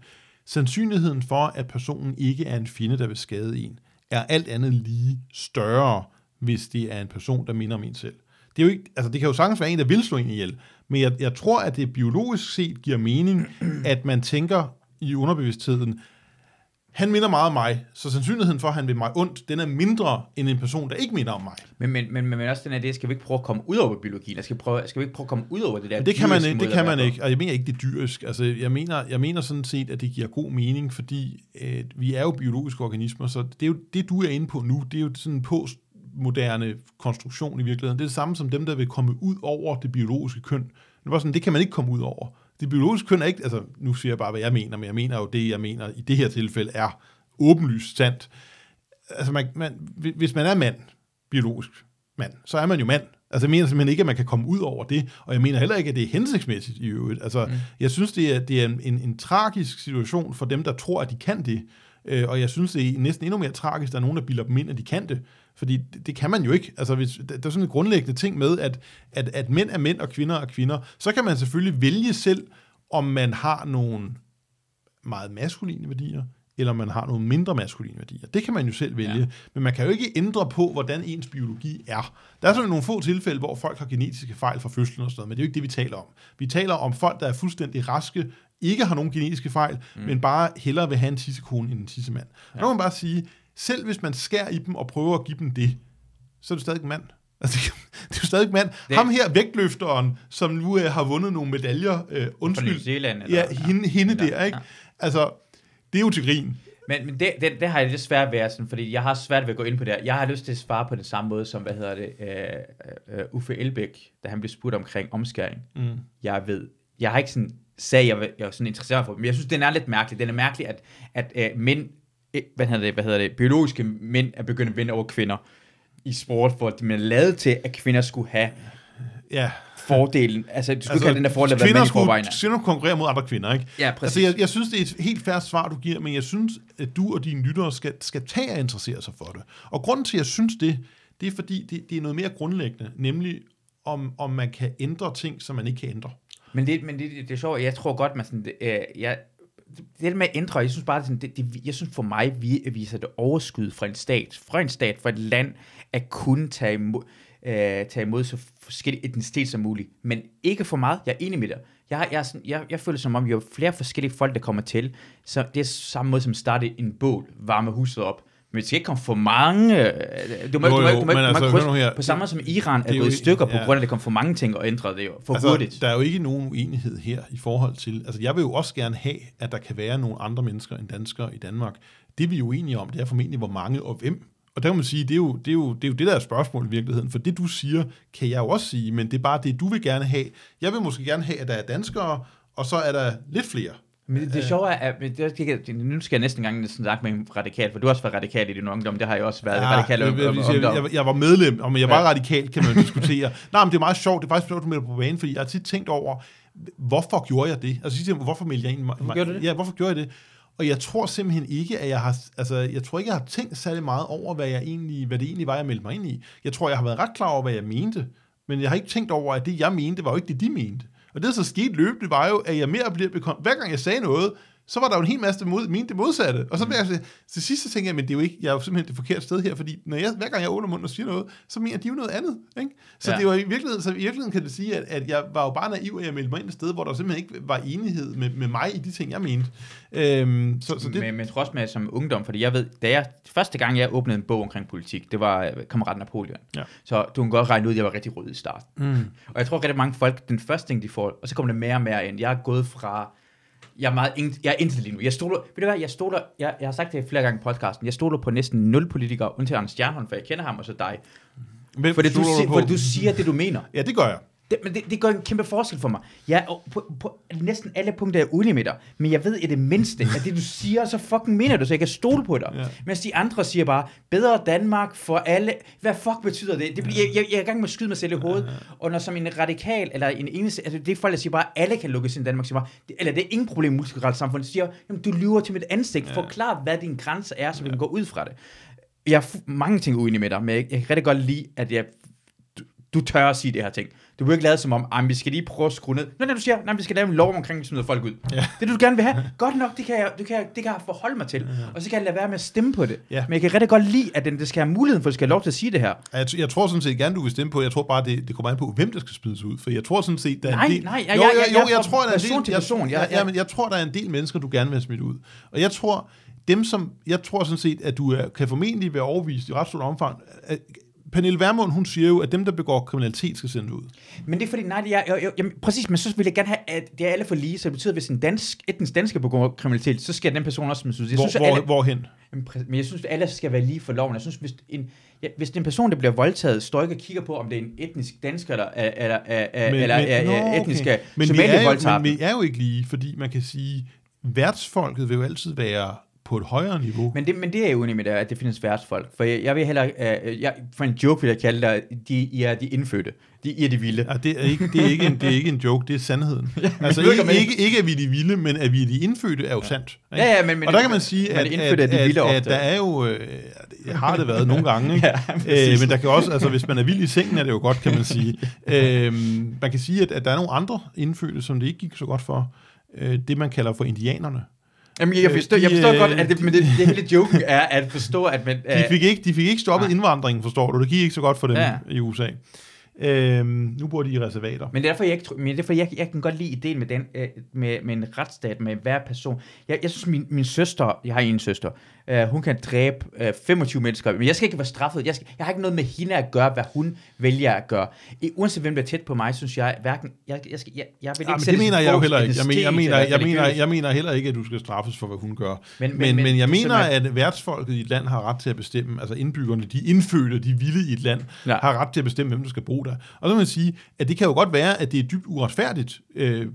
Sandsynligheden for, at personen ikke er en fjende, der vil skade en, er alt andet lige større, hvis det er en person, der minder om en selv. Det, er jo ikke, altså det kan jo sagtens være en, der vil slå en ihjel, men jeg, jeg tror, at det biologisk set giver mening, at man tænker i underbevidstheden, han minder meget om mig, så sandsynligheden for, at han vil mig ondt, den er mindre end en person, der ikke minder om mig. Men, men, men, men også den er det, skal vi ikke prøve at komme ud over biologien? Skal, prøve, skal vi ikke prøve at komme ud over det der men det kan man ikke, det kan man ikke, og jeg mener ikke, det er dyrisk. Altså, jeg mener, jeg mener sådan set, at det giver god mening, fordi øh, vi er jo biologiske organismer, så det er jo det, du er inde på nu, det er jo sådan en postmoderne konstruktion i virkeligheden. Det er det samme som dem, der vil komme ud over det biologiske køn. Det var sådan, det kan man ikke komme ud over det biologiske køn er ikke, altså nu siger jeg bare, hvad jeg mener, men jeg mener jo det, jeg mener i det her tilfælde er åbenlyst sandt. Altså man, man, hvis man er mand, biologisk mand, så er man jo mand. Altså jeg mener simpelthen ikke, at man kan komme ud over det, og jeg mener heller ikke, at det er hensigtsmæssigt i øvrigt. Altså mm. jeg synes, det er, det er en, en, en tragisk situation for dem, der tror, at de kan det, øh, og jeg synes, det er næsten endnu mere tragisk, at der er nogen, der bilder dem ind, at de kan det. Fordi det, det kan man jo ikke. Altså, hvis, der er sådan en grundlæggende ting med, at, at, at mænd er mænd, og kvinder er kvinder. Så kan man selvfølgelig vælge selv, om man har nogle meget maskuline værdier, eller man har nogle mindre maskuline værdier. Det kan man jo selv vælge, ja. men man kan jo ikke ændre på, hvordan ens biologi er. Der er sådan nogle få tilfælde, hvor folk har genetiske fejl fra fødslen og sådan noget, men det er jo ikke det, vi taler om. Vi taler om folk, der er fuldstændig raske, ikke har nogen genetiske fejl, mm. men bare hellere vil have en tissekone end en tissemand. Ja. Der må man bare sige, selv hvis man skærer i dem og prøver at give dem det, så er du stadig en mand. (laughs) Altså, det er jo stadig mand. Det... Ham her, vægtløfteren, som nu uh, har vundet nogle medaljer, uh, undskyld. New Zealand, eller, ja, hende, hende eller, der, ikke? Ja. Altså, det er jo til grin. Men, men det, det, det har jeg lidt svært ved, sådan, fordi jeg har svært ved at gå ind på det Jeg har lyst til at svare på den samme måde, som, hvad hedder det, uh, uh, Uffe Elbæk, da han blev spurgt omkring omskæring. Mm. Jeg ved, jeg har ikke sådan, sagde, jeg, jeg er sådan interesseret for men jeg synes, den er lidt mærkelig. Den er mærkelig, at, at uh, mænd, hvad hedder, det, hvad hedder det, biologiske mænd er begyndt at vinde over kvinder i sport, at de er lavet til, at kvinder skulle have ja. fordelen. Altså, du skulle altså, kalde den der fordel at være mænd i forvejen. Kvinder konkurrerer mod andre kvinder, ikke? Ja, præcis. Altså, jeg, jeg synes, det er et helt færre svar, du giver, men jeg synes, at du og dine lyttere skal, skal tage og interessere sig for det. Og grunden til, at jeg synes det, det er fordi, det, det er noget mere grundlæggende, nemlig om, om man kan ændre ting, som man ikke kan ændre. Men det, men det, det, det er sjovt, jeg tror godt, man sådan, det, øh, jeg, det med at ændre, jeg synes bare, det, det, det, jeg synes for mig vi, viser det overskud fra en stat, fra en stat, fra et land, at kunne tage imod, øh, tage imod så forskellige etnicitet som muligt. Men ikke for meget, jeg er enig med dig. Jeg, jeg, sådan, jeg, jeg føler som om, jo flere forskellige folk, der kommer til. Så det er samme måde som at starte en bål, varme huset op. Men det skal ikke komme for mange... Øh, du må, jo, jo, du må, du må, du må, altså, her, på samme måde som Iran er, er gået i stykker, ja. på grund af, at det kom for mange ting og ændrede det jo for altså, hurtigt. Der er jo ikke nogen uenighed her i forhold til... Altså, jeg vil jo også gerne have, at der kan være nogle andre mennesker end danskere i Danmark. Det vi er jo enige om, det er formentlig, hvor mange og hvem. Og der kan man sige, det er, jo, det, er jo, det er jo det, der er spørgsmål i virkeligheden. For det, du siger, kan jeg jo også sige, men det er bare det, du vil gerne have. Jeg vil måske gerne have, at der er danskere, og så er der lidt flere Men det, det sjove er, at men det, det, det, nu skal jeg næsten engang snakke med en radikal, for du har også været radikal i din ungdom, det har jeg også været ja, radikal jeg, om, jeg, om, jeg, jeg, jeg var medlem, og jeg var Ja. radikal, kan man diskutere. (laughs) Nej, men det er meget sjovt, det er faktisk sjovt, du melder på banen, fordi jeg har tit tænkt over, hvorfor gjorde jeg det? Altså, sidst, hvorfor meldte jeg ind? Hvorfor gjorde det? Ja, hvorfor gjorde jeg det? Og jeg tror simpelthen ikke, at jeg har, altså, jeg tror ikke, jeg har tænkt særlig meget over, hvad, jeg egentlig, hvad det egentlig var, jeg meldte mig ind i. Jeg tror, jeg har været ret klar over, hvad jeg mente, men jeg har ikke tænkt over, at det, jeg mente, var jo ikke det, de mente. Og det, der så skete løbende, var jo, at jeg mere bliver bekommet. Hver gang jeg sagde noget, så var der jo en hel masse, der mod, mente det modsatte. Og så blev jeg, til- sidst så tænkte jeg, men det er jo ikke, jeg er jo simpelthen det forkerte sted her, fordi når jeg, hver gang jeg åbner munden og siger noget, så mener de jo noget andet. Ikke? Så, Ja. det var i virkeligheden, så i virkeligheden kan det sige, at, at jeg var jo bare naiv, at jeg meldte mig ind et sted, hvor der simpelthen ikke var enighed med, med mig i de ting, jeg mente. Øhm, så, så det, Men, men også med som ungdom, fordi jeg ved, da jeg, første gang jeg åbnede en bog omkring politik, det var øh, Kammerat Napoleon. Ja. Så du kan godt regne ud, at jeg var rigtig rød i starten. mm. Og jeg tror rigtig mange folk, den første ting, de får, og så kommer det mere og mere ind. Jeg er gået fra, jeg er meget, ing- jeg er indtil lige nu. Jeg stoler, ved du hvad, jeg stoler, jeg, jeg har sagt det flere gange i podcasten, jeg stoler på næsten nul politikere, undtagen Anders Stjernholm, for jeg kender ham, og så dig. Hvem Fordi du, siger, på? fordi du siger det, du mener. Ja, det gør jeg. Det, men det, det gør en kæmpe forskel for mig. Jeg er på, på næsten alle punkter er jeg uenig med dig, men jeg ved i det mindste, at det du siger, så fucking mener du, så jeg kan stole på dig. Ja. Mens de andre siger bare, bedre Danmark for alle. Hvad fuck betyder det? det bliver, jeg, jeg, jeg er i gang med at skyde mig selv i hovedet. Og når som en radikal, eller en eneste, altså det er folk, der siger bare, alle kan lukkes ind i Danmark, siger bare, det, eller det er ingen problem i multikulturelt samfund. De siger, jamen, du lyver til mit ansigt. Forklar, hvad din grænse er, så vi kan gå ud fra det. Jeg er mange ting uenig med dig, men jeg, jeg kan rigtig godt lide, at jeg du, du tør at sige det her ting. Du vil ikke lade som om, at vi skal lige prøve at skrue ned. Nå, når du siger, at vi skal lave en lov omkring, at vi smider folk ud. Ja. Det du gerne vil have, godt nok, det kan jeg, det kan jeg, det kan jeg forholde mig til. Og så kan jeg lade være med at stemme på det. Ja. Men jeg kan rigtig godt lide, at den, det skal have muligheden for, at skal have lov til at sige det her. Jeg, jeg tror sådan set gerne, du vil stemme på. Jeg tror bare, det, det kommer an på, hvem der skal smides ud. For jeg tror sådan set, der er Nej, en del... nej, jeg- jo, jeg- jeg- jo, jeg jeg fra tror, der er en del... jeg- person. Jeg- Ja, jeg- ja, men jeg tror, der er en del mennesker, du gerne vil have smidt ud. Og jeg tror, dem som... Jeg tror sådan set, at du er, kan formentlig være overvist i ret stort omfang. Pernille Vermund, hun siger jo, at dem, der begår kriminalitet, skal sendes ud. Men det er fordi, nej, det er, jeg, jeg, jeg, præcis, men så vil jeg gerne have, at det er alle for lige, så det betyder, at hvis en dansk, etnisk dansker begår kriminalitet, så skal den person også smides ud. Jeg Hvor, synes, hvor, alle, hvorhen? Men jeg synes, at alle skal være lige for loven. Jeg synes, hvis en, ja, hvis en person, der bliver voldtaget, står ikke og kigger på, om det er en etnisk dansker, eller, eller, eller, Men- eller men- er, er okay. etniske Men vi er, jo, men vi er jo ikke lige, fordi man kan sige, værtsfolket vil jo altid være på et højere niveau. Men det, men det er jeg uenig med, er, at det findes værtsfolk. For jeg, jeg vil heller, uh, jeg, for en joke vil jeg kalde dig, de, I er de indfødte. De, I er de vilde. Ja, det, er ikke, det, er ikke en, det er ikke en joke, det er sandheden. (laughs) altså ved ikke, jeg- ikke, ikke, at vi er de vilde, men at vi er de indfødte, er jo sandt. ikke? Ja, ja, men, men og der kan man sige, men at, at, er de at, at, at der er jo, øh, har det været nogle gange, ikke? (laughs) Ja, øh, men der kan også, altså hvis man er vild i sengen, er det jo godt, kan man sige. (laughs) øh, man kan sige, at, at der er nogle andre indfødte, som det ikke gik så godt for. Øh, det man kalder for indianerne. Jamen, jeg forstår, de, jeg forstår øh, godt, at det, men det, det hele joken er at forstå, at man... De fik ikke, de fik ikke stoppet Nej. indvandringen, forstår du. Det gik ikke så godt for dem Ja. i USA. Øhm, nu bor de i reservater. Men er derfor, jeg, ikke, men er derfor, jeg, jeg kan godt lide ideen med, den, øh, med, med en retsstat, med hver person. Jeg, jeg synes, min, min søster, jeg har en søster, øh, hun kan dræbe øh, 25 mennesker, men jeg skal ikke være straffet. Jeg, skal, jeg har ikke noget med hende at gøre, hvad hun vælger at gøre. I, uanset hvem der er tæt på mig, synes jeg, hverken, jeg, jeg, skal, jeg, jeg vil ikke Ja, men det mener jeg jo heller ikke. Jeg mener, jeg, mener, jeg, mener, jeg mener heller ikke, at du skal straffes for, hvad hun gør. Men- Men, men- men, men men jeg mener, at- værtsfolket i et land har ret til at bestemme, altså indbyggerne, de indfødte, de vilde i et land, Ja. har ret til at bestemme, hvem der skal bo der. Og så kan man sige, at det kan jo godt være, at det er dybt uretfærdigt, øh,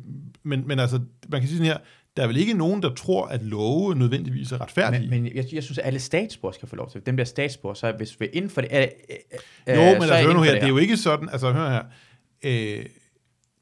men, men altså, man kan sige sådan her, der er vel ikke nogen, der tror, at love nødvendigvis er retfærdige. Men, men jeg, jeg synes, at alle statsborger skal få lov til. Dem der statsborger, så hvis vi inden for det... Øh, øh, Jo, men så altså, hør nu her, det er jo ikke sådan, altså hør her, øh,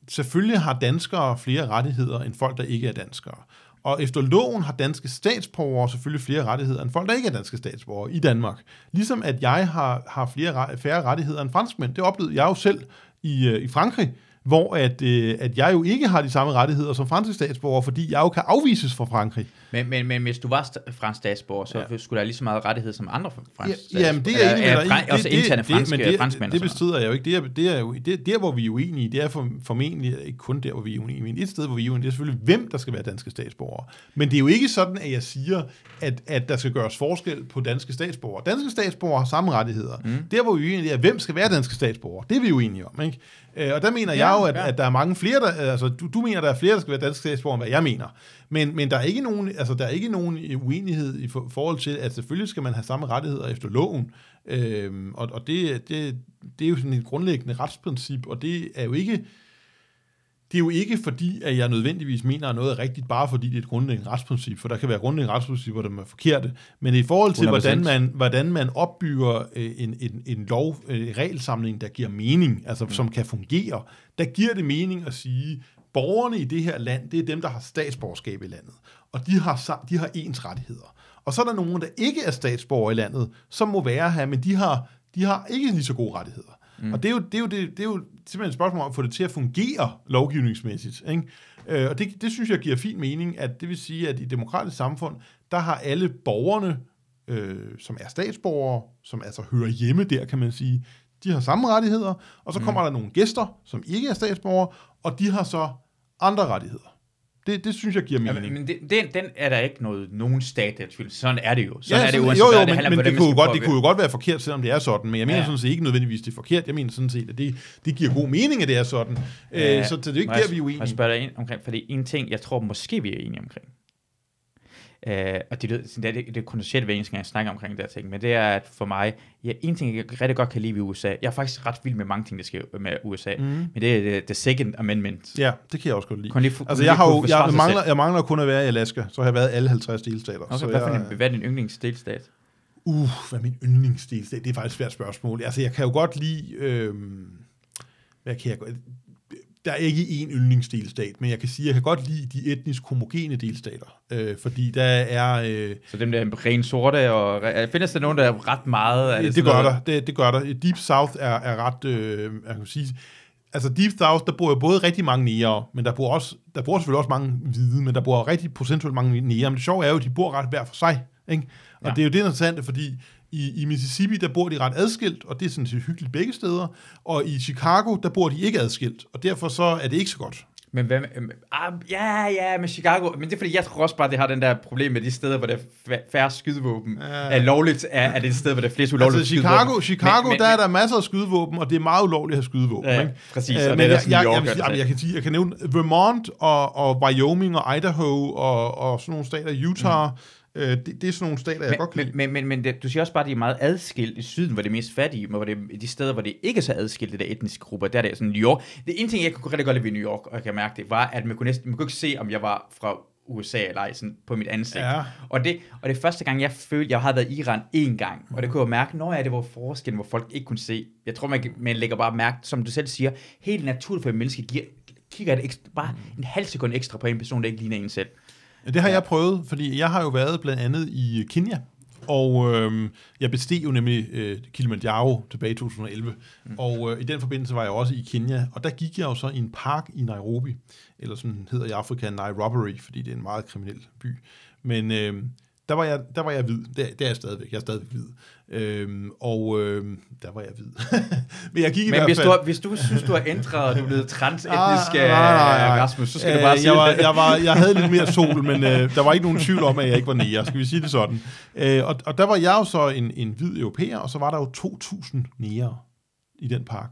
selvfølgelig har danskere flere rettigheder end folk, der ikke er danskere. Og efter loven har danske statsborgere selvfølgelig flere rettigheder end folk, der ikke er danske statsborgere i Danmark. Ligesom at jeg har, har flere, re- færre rettigheder end franskmænd. Det oplevede jeg jo selv i, øh, i Frankrig, hvor at, øh, at jeg jo ikke har de samme rettigheder som franske statsborger, fordi jeg jo kan afvises fra Frankrig. Men, men, men hvis du var fransk statsborger, så ja. skulle der lige så meget rettighed som andre franske Ja, jamen, det er jeg enig med dig i. Også Det- interne det- franske det, franskmænd. Det sådan bestrider jeg jo ikke. Det er, det er jo det, der, hvor vi er uenige, det er for, formentlig ikke kun der, hvor vi er uenige, men et sted, hvor vi er uenige, det er selvfølgelig, hvem der skal være danske statsborgere. Men det er jo ikke sådan, at jeg siger, at, at der skal gøres forskel på danske statsborgere. Danske statsborgere har samme rettigheder. Mm. Der, hvor vi er uenige, det er, hvem skal være danske statsborgere. Det er vi jo enige om, ikke? Øh, Og der mener Ja, jeg jo, at, ja. at der er mange flere, der, altså du, du mener, der er flere, der skal være danske statsborgere, end hvad jeg mener. Men, men der er ikke nogen, altså der er ikke nogen uenighed i for, forhold til, at selvfølgelig skal man have samme rettigheder efter loven. Øhm, og og det, det, det er jo sådan et grundlæggende retsprincip, og det er jo ikke, det er jo ikke fordi, at jeg nødvendigvis mener, at noget er rigtigt, bare fordi det er et grundlæggende retsprincip, for der kan være grundlæggende retsprincipper, der er forkerte, men i forhold til, 100%. hvordan man, hvordan man opbygger øh, en, en, en lov, øh, en regelsamling, der giver mening, altså mm. som kan fungere, der giver det mening at sige, borgerne i det her land, det er dem, der har statsborgerskab i landet, og de har, de har ens rettigheder. Og så er der nogen, der ikke er statsborger i landet, som må være her, men de har, de har ikke lige så gode rettigheder. Mm. Og det er, jo, det, er jo det, det er jo simpelthen et spørgsmål om at få det til at fungere lovgivningsmæssigt. Ikke? Øh, og det, det synes jeg giver fin mening, at det vil sige, at i et demokratisk samfund, der har alle borgerne, øh, som er statsborgere, som altså hører hjemme der, kan man sige, de har samme rettigheder, og så kommer mm. der nogle gæster, som ikke er statsborgere, og de har så andre rettigheder. Det, det synes jeg giver mening. Ja, men det, den, den er der ikke noget, nogen stat, der tvivl. Sådan er det jo. Sådan ja, er det uanset jo, jo, det men, men det, kunne jo godt, det kunne jo godt være forkert, selvom det er sådan, men jeg mener Ja. sådan set ikke nødvendigvis, det er forkert. Jeg mener sådan set, at det, det giver god mening, at det er sådan. Øh, så, så det er jo ikke der, vi er må Jeg uenige. spørger dig ind omkring, fordi en ting, jeg tror måske, vi er enige omkring. Uh, og det, det, er- det er kontroversielt, hver eneste gang jeg snakker omkring det her ting, men det er, at for mig, ja, en ting, jeg rigtig godt kan lide ved USA, jeg er faktisk ret vild med mange ting, der sker med USA, mm. men det er the, the Second Amendment. Ja, det kan jeg også godt lide. Kun lige, Altså, jeg, har jo, jeg, sig mangler, jeg mangler kun at være i Alaska, så har jeg været alle 50 delstater. Okay, så hvad, jeg, for en, hvad er din yndlingsdelstat? Uh, hvad er min yndlingsdelstat? Det er faktisk et svært spørgsmål. Altså, jeg kan jo godt lide... Øhm, hvad kan jeg. Der er ikke én yndlingsdelstat, men jeg kan sige, at jeg kan godt lide de etnisk homogene delstater. Øh, fordi der er... Øh, Så dem der er ren sorte, og findes der nogen, der er ret meget? Er det, det gør noget- der. Det, det gør der. Deep South er, er ret... Øh, jeg kan sige, altså Deep South, der bor jo både rigtig mange nære, men der bor, også, der bor selvfølgelig også mange hvide, men der bor rigtig procentuelt mange nære. Men det sjove er jo, at de bor ret hver for sig. Ikke? Og Ja. det er jo det interessante, fordi i, i Mississippi, der bor de ret adskilt, og det er sådan set hyggeligt begge steder. Og i Chicago, der bor de ikke adskilt, og derfor så er det ikke så godt. Men hvad, med- øhm, ah, ja, ja, med Chicago, men det er fordi, jeg tror også bare, det har den der problem med de steder, hvor der er fær- færre skydevåben. Ja. Er lovligt, er, er det et sted, hvor der er flest ulovlige Altså Chicago, skydevåben. Chicago Men- men- der er der masser af skydevåben, og det er meget ulovligt at have skydevåben. Ja, ikke? præcis, Øh, og det men er der jeg, jeg, York, jeg, altså. jamen, jeg, kan sige, jeg kan nævne Vermont og, og Wyoming og Idaho og, og sådan nogle stater, Utah, mm. Øh, det, det er sådan nogle stater, jeg godt kan men, lide. men, men, men det, du siger også bare, at de er meget adskilt i syden, hvor det er mest fattige, men hvor det de steder, hvor det ikke er så adskilt, det der etniske grupper, der er det sådan New York. Det ene ting, jeg kunne rigtig godt lide ved New York, og jeg kan mærke det, var, at man kunne, næsten, man kunne ikke se, om jeg var fra USA eller ej, sådan på mit ansigt. Ja. Og, det, og det er første gang, jeg følte, jeg havde været i Iran én gang, og det kunne jeg mærke, når jeg det var forskellen, hvor folk ikke kunne se. Jeg tror, man, man lægger bare mærke, som du selv siger, helt naturligt for et menneske, giver, kigger et ekstra, bare en halv sekund ekstra på en person, der ikke ligner en selv. Ja, Det har jeg prøvet, fordi jeg har jo været blandt andet i Kenya, og øh, jeg besteg jo nemlig øh, Kilimanjaro tilbage i 2011, mm. og øh, i den forbindelse var jeg også i Kenya, og der gik jeg jo så i en park i Nairobi, eller sådan hedder i Afrika Nairobi, fordi det er en meget kriminel by, men øh, der var jeg, der var jeg hvid, det, det er jeg stadigvæk, jeg er stadigvæk hvid, øhm, og øh, der var jeg hvid. (laughs) men jeg gik i Men hvert hvis fald... du, hvis du synes, du har ændret, du er blevet transetnisk Ah, ah. Rasmus, så skal du bare Øh, sige jeg, var, det. jeg, var, jeg havde lidt mere sol, men øh, der var ikke nogen tvivl om, at jeg ikke var nære. Skal vi sige det sådan? Øh, og, og der var jeg jo så en, en hvid europæer, og så var der jo 2.000 nære i den park.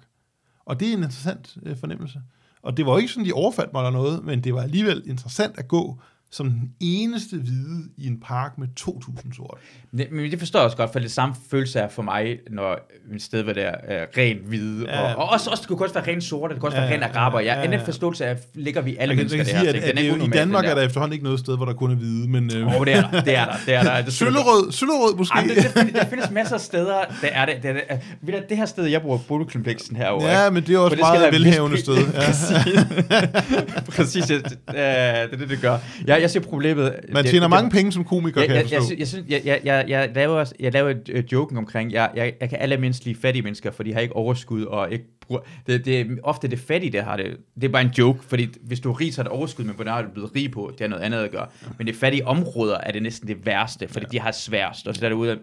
Og det er en interessant øh, fornemmelse. Og det var jo ikke sådan, de overfaldt mig eller noget, men det var alligevel interessant at gå som den eneste hvide i en park med 2.000 sorte. Det- Men det forstår jeg også godt, for det samme følelse er for mig, når et sted, hvor der er rent hvide, Ja. og, og også, også, det kunne også være rent sorte, det kunne også Ja, være rent araber. Jeg, ja, ja, ja. den forståelse af, ligger vi alle Jeg kan, mennesker jeg det kan her sige, at, ting. at, Den er det, i Danmark er der efterhånden ikke noget sted, hvor der kun er hvide, men... Øh, oh, det er der, det er der, det er der. (laughs) Det Søllerød, Søllerød måske? Jamen, det, det, findes- der findes masser af steder, der er det. det, er det. Uh, ved du, det her sted, jeg bruger boligkompleksen herovre. Ja, men det er også det meget vis- sted. (laughs) Ja. Præcis. (laughs) Det, øh, det er det, det gør. Jeg, jeg ser problemet... Man det- tjener det- mange penge som komiker, jeg, kan jeg jeg, forstå. jeg, synes, jeg, jeg, jeg, jeg laver, også- jeg laver et øh, joken omkring, jeg, jeg, jeg kan allermindst lide fattige mennesker, for de har ikke overskud, og ikke bruger, det, det er ofte det fattige, der har det. Det er bare en joke, fordi hvis du er rig, så er det overskud, men hvordan er du blevet rig på? Det er noget andet at gøre. Men det fattige områder er det næsten det værste, fordi de har sværest, og så er det ude af,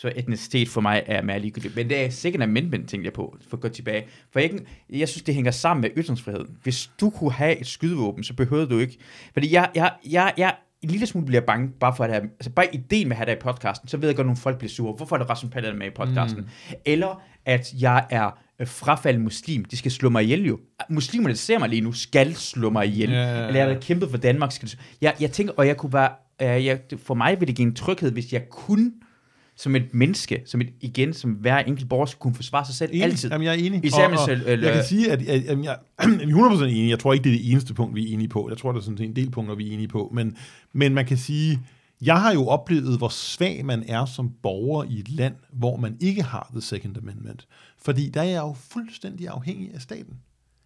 så etnicitet for mig er mere ligegyldigt. Men det er sikkert en amendment, tænkte jeg på, for at gå tilbage. For jeg, jeg synes, det hænger sammen med ytringsfriheden. Hvis du kunne have et skydevåben, så behøvede du ikke. Fordi jeg, jeg, jeg, jeg en lille smule bliver bange, bare for at have, altså bare ideen med at have dig i podcasten, så ved jeg godt, at nogle folk bliver sure. Hvorfor er det Rasmus Paludan med i podcasten? Mm. Eller at jeg er øh, frafaldet muslim. De skal slå mig ihjel jo. Muslimerne, der ser mig lige nu, skal slå mig ihjel. Ja. Eller jeg har kæmpet for Danmark. Skal jeg, jeg tænker, og jeg kunne være, øh, jeg, for mig ville det give en tryghed, hvis jeg kunne som et menneske, som et, igen, som hver enkelt borger skal kunne forsvare sig selv Enig. altid. Jamen, jeg er enig. Især og, og selv- eller- Jeg kan sige, at, at, at jeg, (clears throat) jeg er 100% enig. Jeg tror ikke, det er det eneste punkt, vi er enige på. Jeg tror, der er sådan en del punkter, vi er enige på. Men, men man kan sige, jeg har jo oplevet, hvor svag man er som borger i et land, hvor man ikke har The Second Amendment. Fordi der er jeg jo fuldstændig afhængig af staten.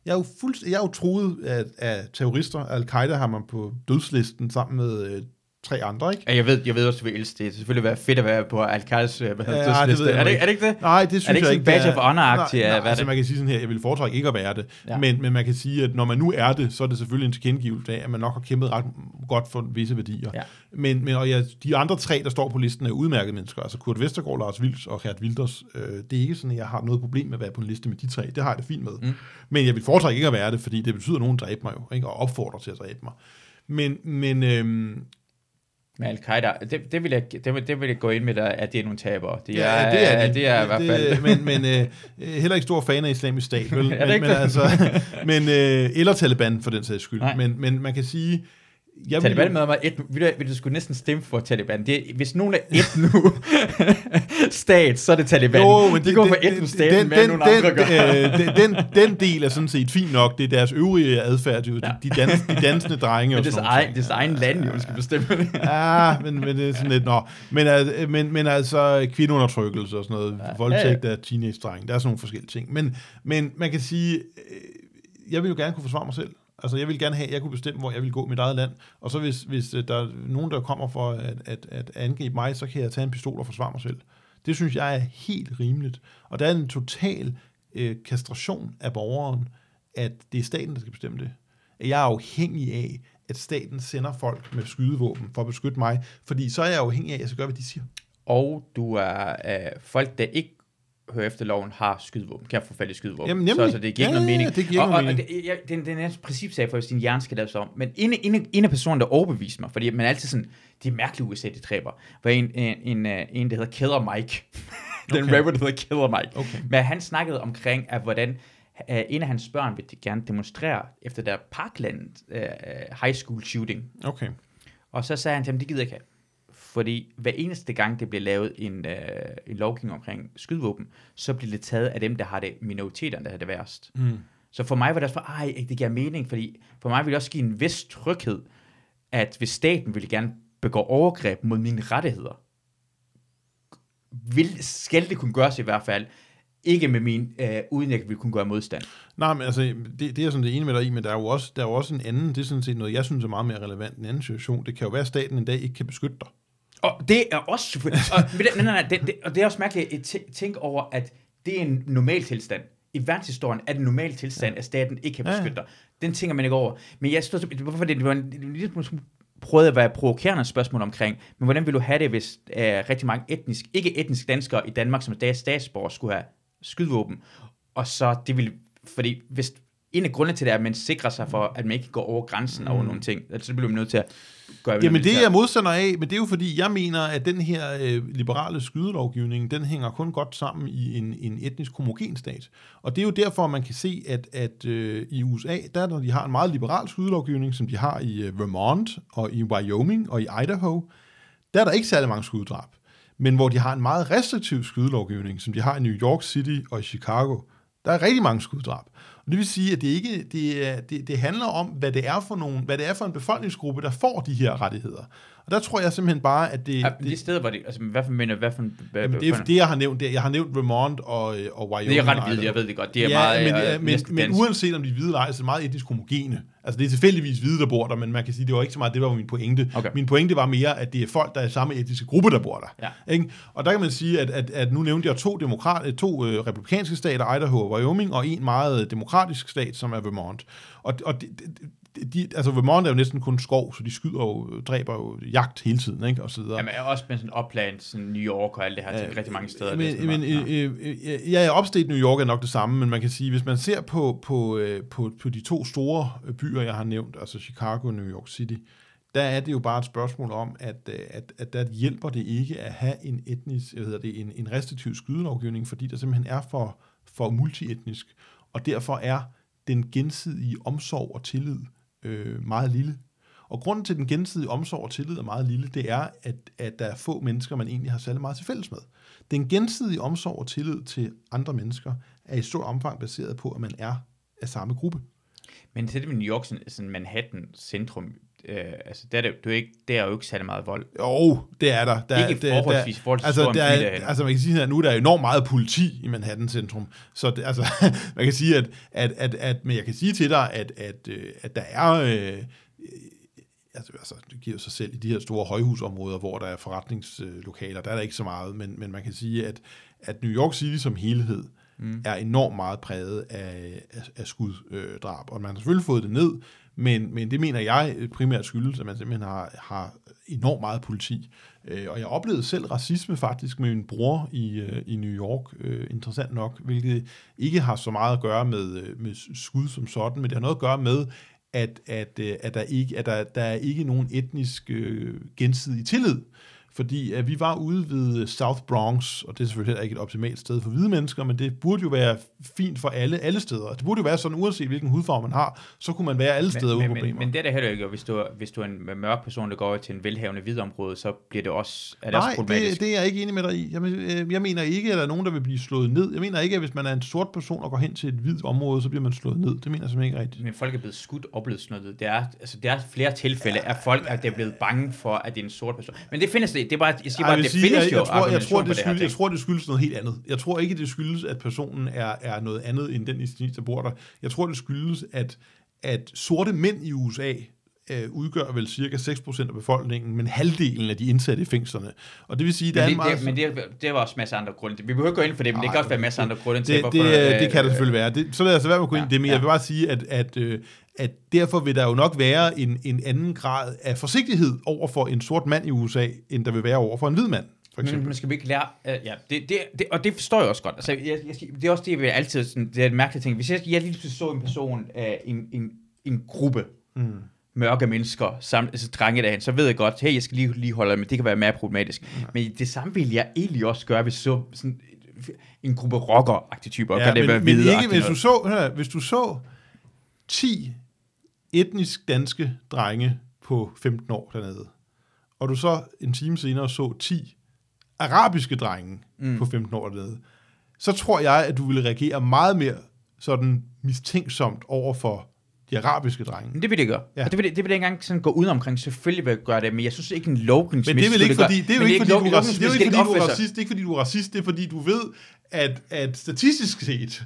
Jeg er jo, fuldst- jeg er jo truet af, af terrorister. Al-Qaida har man på dødslisten sammen med øh, tre andre, ikke? Ja, jeg ved, jeg ved også, du vil elske det. Det selvfølgelig være fedt at være på Al-Qaidas øh, Ja, det, det liste. ved jeg er, det, ikke. er det ikke det? Nej, det synes ikke jeg ikke. badge det of honor-agtigt, Nej, at nej, være altså det? man kan sige sådan her, jeg vil foretrække ikke at være det, ja. men, men man kan sige, at når man nu er det, så er det selvfølgelig en tilkendegivelse af, at man nok har kæmpet ret godt for visse værdier. Ja. Men, men og ja, de andre tre, der står på listen, er udmærkede mennesker. Altså Kurt Vestergaard, Lars Vilds og Gert Wilders. Øh, det er ikke sådan, at jeg har noget problem med at være på en liste med de tre. Det har jeg det fint med. Mm. Men jeg vil foretrække ikke at være det, fordi det betyder, at nogen dræber mig jo, ikke? og opfordrer til at dræbe mig. Men, men øhm, Med Al-Qaida, det, det, vil jeg, det, vil, det vil jeg gå ind med, der, at det er nogle tabere. Det er, Ja, det er, de. det er i hvert fald... men men øh, heller ikke stor fan af islamisk stat, vel? (laughs) Det men, men, det? altså, men, øh, eller Taliban, for den sags skyld. Nej. Men, men man kan sige... Jeg Taliban vil, med mig et, vil, du, vil du skulle næsten stemme for Taliban. Det, hvis nogen er et nu (laughs) stat, så er det Taliban. jo, men de går for et nu staten, den, den, nogle andre den, gør. øh, den, den, den del er sådan set fint nok. Det er deres øvrige adfærd, jo. De, de, dans, de dansende drenge (laughs) Men og det er egen, det er så egen land, jo, skal bestemme det. Ja, men, men det er sådan lidt, nå. Men, men, men altså, kvindeundertrykkelse og sådan noget, Ja. voldtægt Ja, af teenage-drenge, der er sådan nogle forskellige ting. Men, men man kan sige, øh, jeg vil jo gerne kunne forsvare mig selv. Altså, jeg vil gerne have, at jeg kunne bestemme, hvor jeg vil gå i mit eget land. Og så hvis, hvis øh, der er nogen, der kommer for at, at, at angribe mig, så kan jeg tage en pistol og forsvare mig selv. Det synes jeg er helt rimeligt. Og der er en total øh, kastration af borgeren, at det er staten, der skal bestemme det. At Jeg er afhængig af, at staten sender folk med skydevåben for at beskytte mig, fordi så er jeg afhængig af, at jeg skal gøre, hvad de siger. Og du er øh, folk, der ikke hører efter loven, har skydevåben. Kan få fat i skydevåben. Jamen, så, nemlig. så det giver Ja, ikke noget ja, mening. det giver og, og, nogen og det, det, er- det er principsag for, hvis din hjerne skal laves om. Men en, en, en af personerne, der overbeviste mig, fordi man er altid sådan, det er mærkeligt USA, de dræber, var en, en, en, øh, en der hedder Killer Mike. (laughs) Den Okay. rapper, der hedder Killer Mike. Okay. Men han snakkede omkring, at hvordan uh, en af hans børn vil gerne demonstrere efter der Parkland uh, high school shooting. Okay. Og så sagde han til ham, det gider jeg ikke have. Fordi hver eneste gang, det bliver lavet en, øh, en lovgivning omkring skydevåben, så bliver det taget af dem, der har det, minoriteterne, der har det værst. Mm. Så for mig var det også for, ej, det giver mening, fordi for mig ville det også give en vis tryghed, at hvis staten ville gerne begå overgreb mod mine rettigheder, vil, skal det kunne gøres i hvert fald, ikke med min, øh, uden jeg vil kunne gøre modstand. Nej, men altså, det, det er jeg sådan det ene med dig i, men der er, jo også, der er jo også en anden, det er sådan set noget, jeg synes er meget mere relevant, en anden situation. Det kan jo være, at staten en dag ikke kan beskytte dig. Og det er også og, men det, nej, nej, det, det, og det er også mærkeligt at tæ- tænke over, at det er en normal tilstand. I verdenshistorien er det en normal tilstand, at staten ikke kan Ja, ja. beskytte dig. Den tænker man ikke over. Men jeg synes, hvorfor det, det var en, en lille smule prøvede at være provokerende spørgsmål omkring, men hvordan vil du have det, hvis uh, rigtig mange etnisk, ikke etniske danskere i Danmark, som er deres statsborger, skulle have skydevåben, og så det vil, fordi hvis en af grundene til det er, at man sikrer sig for, at man ikke går over grænsen over nogle ting, altså, så bliver man nødt til at gøre Mm. Jamen det er jeg modstander af, men det er jo fordi, jeg mener, at den her øh, liberale skydelovgivning, den hænger kun godt sammen i en, en etnisk homogen stat. Og det er jo derfor, man kan se, at, at øh, i USA, der når de har en meget liberal skydelovgivning, som de har i øh, Vermont og i Wyoming og i Idaho, der er der ikke særlig mange skuddrab. Men hvor de har en meget restriktiv skydelovgivning, som de har i New York City og i Chicago, der er rigtig mange skuddrab. Det vil sige, at det ikke det, det, det handler om, hvad det er for nogle, hvad det er for en befolkningsgruppe, der får de her rettigheder. Og der tror jeg simpelthen bare, at det, Ja, det, de steder, hvor det, altså, hvad for mener, hvad for hvad, jamen, det er det, jeg har nævnt. Det, jeg har nævnt Vermont og, øh, og Wyoming. det er ret vildt, jeg ved det godt. Det er ja, meget men, øh, men, men dansk. uanset om de er hvide eller ej, så er det meget etisk homogene. Altså det er tilfældigvis hvide, der bor der, men man kan sige, det var ikke så meget, det var min pointe. Okay. Min pointe var mere, at det er folk, der er i samme etiske gruppe, der bor der. Ja. Ikke? Og der kan man sige, at, at, at nu nævnte jeg to, demokrat, to øh, republikanske stater, Idaho og Wyoming, og en meget demokratisk stat, som er Vermont. Og, og de, de, de, altså Vermont er jo næsten kun skov, så de skyder jo, dræber jo jagt hele tiden, ikke? og så videre. Jamen, også med sådan opland, sådan New York og alt det her, til rigtig mange steder. det er Men, sådan men, ja. øh, øh, ja, upstate New York er nok det samme, men man kan sige, hvis man ser på, på, øh, på, på de to store øh, byer, jeg har nævnt, altså Chicago og New York City, der er det jo bare et spørgsmål om, at, øh, at, at der hjælper det ikke at have en etnisk, hvad hedder det, en, en restriktiv skydelovgivning, fordi der simpelthen er for, for multietnisk, og derfor er den gensidige omsorg og tillid øh, meget lille. Og grunden til den gensidige omsorg og tillid er meget lille, det er, at, at der er få mennesker, man egentlig har særlig meget til fælles med. Den gensidige omsorg og tillid til andre mennesker er i stor omfang baseret på, at man er af samme gruppe. Men til det med New York, sådan, sådan Manhattan centrum, øh, altså der er, det, det er, ikke, der er jo ikke særlig meget vold. Jo, det er der. der ikke der, forholdsvis, der, forholdsvis altså, der er, altså man kan sige, at nu er der enormt meget politi i Manhattan centrum. Så det, altså, (laughs) man kan sige, at, at, at, at, men jeg kan sige til dig, at, at, øh, at der er, øh, altså, altså, det giver sig selv i de her store højhusområder, hvor der er forretningslokaler, der er der ikke så meget, men, men man kan sige, at, at New York City som helhed mm. er enormt meget præget af, af, af skuddrab, og man har selvfølgelig fået det ned, men, men det mener jeg primært skyldes, at man simpelthen har, har enormt meget politi. Øh, og jeg oplevede selv racisme faktisk med min bror i, øh, i New York, øh, interessant nok, hvilket ikke har så meget at gøre med, øh, med skud som sådan, men det har noget at gøre med, at, at, øh, at, der, ikke, at der, der er ikke nogen etnisk øh, gensidig tillid. Fordi at vi var ude ved South Bronx, og det er selvfølgelig heller ikke et optimalt sted for hvide mennesker, men det burde jo være fint for alle, alle steder. Det burde jo være sådan, uanset hvilken hudfarve man har, så kunne man være alle steder uden men, problemer. men, men det er det heller ikke, og hvis du, hvis du er en mørk person, der går over til en velhavende hvid område, så bliver det også, er det også Nej, problematisk. det, det er jeg ikke enig med dig i. Jeg, men- øh, jeg mener ikke, at der er nogen, der vil blive slået ned. Jeg mener ikke, at hvis man er en sort person og går hen til et hvidt område, så bliver man slået ned. Det mener jeg simpelthen ikke rigtigt. Men folk er blevet skudt og blevet snuttet. Det er, altså, det er flere tilfælde, at folk er, der er blevet bange for, at det er en sort person. Men det findes det. Det er bare, jeg siger bare, det sige, findes jeg, jo jeg, tror, jeg, tror, det det skyldes, jeg tror, det skyldes noget helt andet. Jeg tror ikke, det skyldes, at personen er, er noget andet end den etnicitet, der bor der. Jeg tror, det skyldes, at, at sorte mænd i USA øh, udgør vel cirka 6% af befolkningen, men halvdelen af de indsatte i fængslerne. Og det vil sige, der er Men en det, meget... det, men det, det var også masser af andre grunde. Vi behøver ikke gå ind for det, men det kan også være masser af andre grunde til, det, hvorfor... det, øh, det kan der selvfølgelig være. Det, så lad os være med at gå ind i Ja, det, men ja. jeg vil bare sige, at, at, øh, at derfor vil der jo nok være en, en anden grad af forsigtighed over for en sort mand i USA, end der vil være over for en hvid mand, for Men eksempel. man skal vi ikke lære... Uh, ja, det, det, det, og det forstår jeg også godt. Altså, jeg, jeg, det er også det, vil altid... Sådan, det er en mærkelig ting. Hvis jeg, jeg lige så en person af en, en, en gruppe Mm. Mørke mennesker, sammen, altså drenge derhen, så ved jeg godt, hey, jeg skal lige, lige holde, men det kan være mere problematisk. Men det samme vil jeg egentlig også gøre, hvis så sådan en gruppe rocker-agtige typer, ja, kan det men, være men ikke, hvis du så, hør, hvis du så 10 etnisk danske drenge på 15 år dernede, og du så en time senere så 10 arabiske drenge mm. på 15 år dernede, så tror jeg, at du ville reagere meget mere sådan mistænksomt over for de arabiske drenge. Men det vil det gøre. Ja. Og det vil, det, det vil jeg ikke engang sådan gå ud omkring. Selvfølgelig vil jeg gøre det, men jeg synes ikke en lovgivning. Men det er vel ikke fordi, det er jo ikke, fordi, du, er racist, det er ikke, fordi du er racist. det er fordi, du er racist, det er fordi, du ved, at, at statistisk set,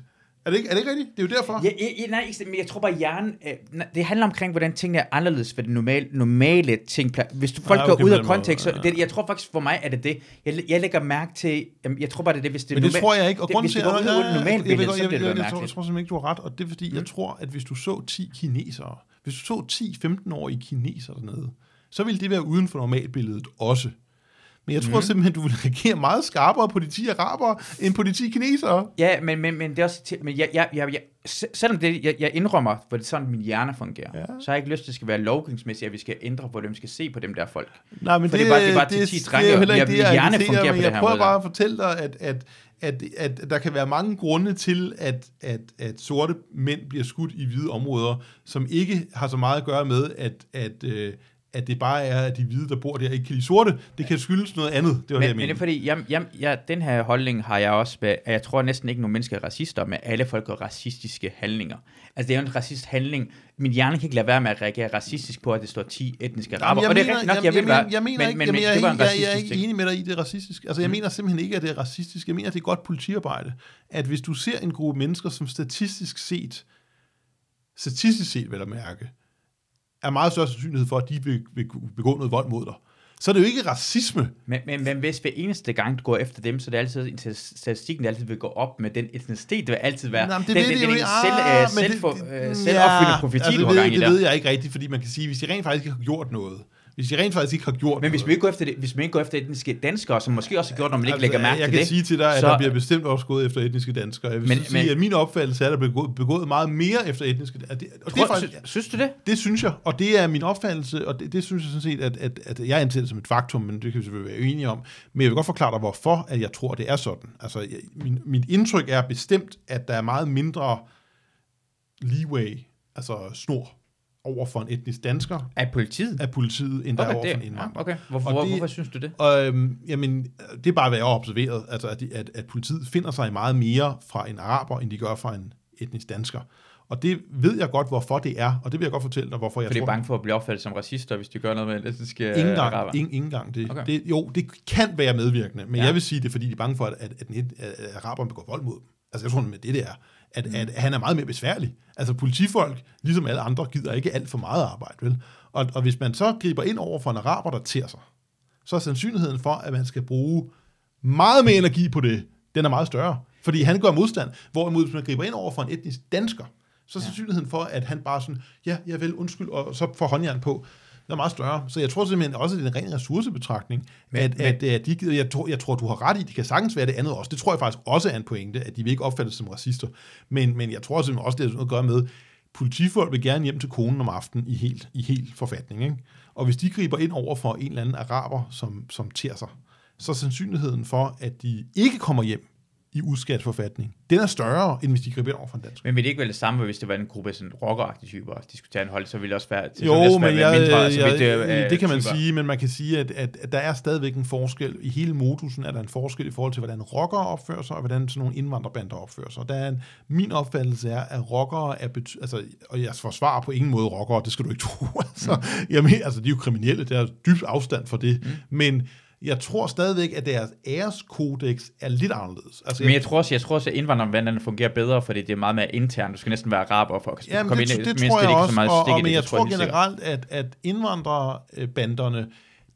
er det, ikke, er det ikke rigtigt? Det er jo derfor. Ja, ja, nej, ikke, men jeg tror bare, hjernen, øh, det handler omkring, hvordan tingene er anderledes for det normale, normale ting. Hvis du, folk Ah, okay, går ud af kontekst, så ja. det, jeg tror faktisk for mig er det det. Jeg, jeg lægger mærke til, jamen, jeg tror bare, det er det, hvis det er Men det normal- tror jeg ikke, og grunden hvis til, det går ud af billede, så bliver det jeg, jeg, tror, mærkeligt. simpelthen ikke, du har ret, og det er fordi, jeg tror, at hvis du så 10 kinesere, hvis du så 10-15-årige kinesere dernede, så ville det være uden for normalbilledet også. Men jeg tror Mhm. simpelthen, du vil reagere meget skarpere på de 10 arabere, end på de 10 kinesere. Ja, men, men, men det er også men jeg, jeg, jeg, jeg, se- selvom det, jeg, jeg indrømmer, hvor det er sådan, min hjerne fungerer, Ja. så har jeg ikke lyst til, at det skal være lovgivningsmæssigt, at vi skal ændre, hvordan vi skal se på dem der folk. Nej, men For det er bare- det er bare til 10 det drenge, er jo og heller ikke det, jeg hjerne agiterer, fungerer men på jeg prøver måde. bare at fortælle dig, at, at, at, at der kan være mange grunde til, at, at, at sorte mænd bliver skudt i hvide områder, som ikke har så meget at gøre med, at, at, øh, at det bare er, at de hvide, der bor der, ikke kan lide sorte. Det kan skyldes noget andet. Det var det, jeg Men, men det er fordi, jeg, jeg, jeg, den her holdning har jeg også med, at jeg tror næsten ikke, nogen mennesker er racister, men alle folk gør racistiske handlinger. Altså det er jo en racist handling. Min hjerne kan ikke lade være med at reagere racistisk på, at det står 10 etniske araber. Og det er rigtigt nok, jeg, jeg, jeg, vil mener, være, jeg mener men, ikke, men, jeg, men ikke, jeg, jeg er ikke enig med dig i, det er racistisk. Altså, jeg Mm. mener simpelthen ikke, at det er racistisk. Jeg mener, at det er godt politiarbejde. At hvis du ser en gruppe mennesker, som statistisk set, statistisk set vil jeg mærke, er meget større sandsynlighed for, at de vil, vil begå noget vold mod dig. Så er det jo ikke racisme. Men, men, men hvis hver eneste gang du går efter dem, så er det altid, en statistikken der altid vil gå op med den etnicitet, det vil altid være Nå, men det den, ved den, den ikke. selv, men selv, det- for, det- øh, selvopfyldende profeti, altså, det, ved, gang i det ved jeg ikke rigtigt, fordi man kan sige, hvis de rent faktisk ikke har gjort noget, hvis de rent faktisk ikke har gjort Men hvis vi ikke går efter det, hvis man ikke går efter etniske danskere, som måske også har gjort, når man ikke lægger mærke Altså, jeg til kan det, sige til dig, at så- der bliver bestemt også gået efter etniske danskere. Jeg vil Men- sige, men- at min opfattelse er, at der bliver begået, begået meget mere efter etniske danskere. Og det, og det, er Tror, faktisk, sy- synes du det? det synes jeg, og det er min opfattelse, og det, det synes jeg sådan set, at, at, at jeg anser det som et faktum, men det kan vi selvfølgelig være enige om. Men jeg vil godt forklare dig, hvorfor at jeg tror, det er sådan. Altså, jeg, min, mit indtryk er bestemt, at der er meget mindre leeway, altså snor, over for en etnisk dansker Af politiet? af politiet, end der er over for en indvandrer. ja, okay. Hvorfor, Og det- hvorfor synes du det? Og øhm, jamen, det er bare, hvad jeg har observeret, altså at, at, at politiet finder sig meget mere fra en araber, end de gør fra en etnisk dansker. Og det ved jeg godt, hvorfor det er, og det vil jeg godt fortælle dig, hvorfor jeg For det er tror... bange for at blive opfattet som racister, hvis de gør noget med etniske Ingen øh, gang, araber. ingen, ingen gang. Det, Okay. okay. det, jo, det kan være medvirkende, men Ja. jeg vil sige det, fordi de er bange for, at, at, at, at, at araberne begår vold mod dem. Altså jeg tror, med det det er, at, mm. at han er meget mere besværlig. Altså politifolk, ligesom alle andre, gider ikke alt for meget arbejde, vel? Og, og hvis man så griber ind over for en araber, der ter sig, så er sandsynligheden for, at man skal bruge meget mere energi på det, den er meget større. Fordi han gør modstand. Hvorimod, hvis man griber ind over for en etnisk dansker, så er sandsynligheden for, at han bare sådan, ja, jeg vil undskyld, og så får håndjern på, den er meget større. Så jeg tror simpelthen også, at det er en ren ressourcebetragtning, Men- at, men- at, at de gider, jeg, tror, jeg tror, du har ret i, det kan sagtens være det andet også. Det tror jeg faktisk også er en pointe, at de vil ikke opfattes som racister. Men, men jeg tror simpelthen også, det har noget at gøre med, politifolk vil gerne hjem til konen om aftenen i helt, i helt forfatning. Ikke? Og hvis de griber ind over for en eller anden araber, som, som ter sig, så er sandsynligheden for, at de ikke kommer hjem i udskatsforfatning, den er større, end hvis de griber ind over for en dansk. Men vil det ikke være det samme, hvis det var en gruppe sådan rockeragtige typer, de skulle tage en hold, så ville det også være... så ville Jo, det også men være jeg, mindre, altså, jeg, det, det, det kan man typer. sige, men man kan sige, at, at, at der er stadigvæk en forskel. I hele modusen er der en forskel i forhold til, hvordan rockere opfører sig, og hvordan sådan nogle indvandrerbander opfører sig. Der er en, min opfattelse er, at rockere er... Bety- altså, og jeg forsvarer på ingen måde rockere, det skal du ikke tro. (laughs) altså, mm. jeg mener, altså, de er jo kriminelle, der er dybt afstand for det. Mm. Men jeg tror stadigvæk, at deres æreskodex er lidt anderledes. Altså, Men jeg tror også, jeg tror også at indvandrervanderne fungerer bedre, fordi det er meget mere internt. Du skal næsten være araber for at Jamen, komme det, ind. det, det tror jeg er også, så meget og, og, men det, jeg det tror sikkert. generelt, at, at indvandrerbanderne,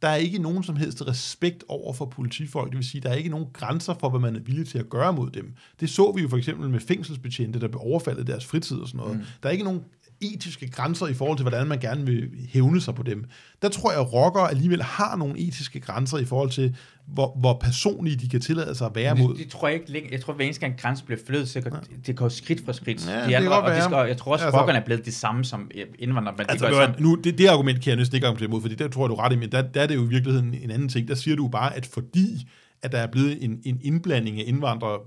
der er ikke nogen som helst respekt over for politifolk. Det vil sige, der er ikke nogen grænser for, hvad man er villig til at gøre mod dem. Det så vi jo for eksempel med fængselsbetjente, der blev overfaldet i deres fritid og sådan noget. Mm. Der er ikke nogen etiske grænser i forhold til, hvordan man gerne vil hævne sig på dem. Der tror jeg, at rockere alligevel har nogle etiske grænser i forhold til, hvor, hvor personlige de kan tillade sig at være mod. Det, det, tror jeg ikke længe. Jeg tror, hver eneste gang grænsen bliver flyttet, så går, det går skridt for skridt. Ja, de det kan andre, godt og, det skal, og jeg tror også, Altså- altså, rockerne er blevet det samme som indvandrere, men Altså, de ved gør nu, det, det argument kan jeg næsten ikke argumentere imod, fordi der tror jeg, du ret i, men der, der er det jo i virkeligheden en anden ting. Der siger du bare, at fordi at der er blevet en, en indblanding af indvandrere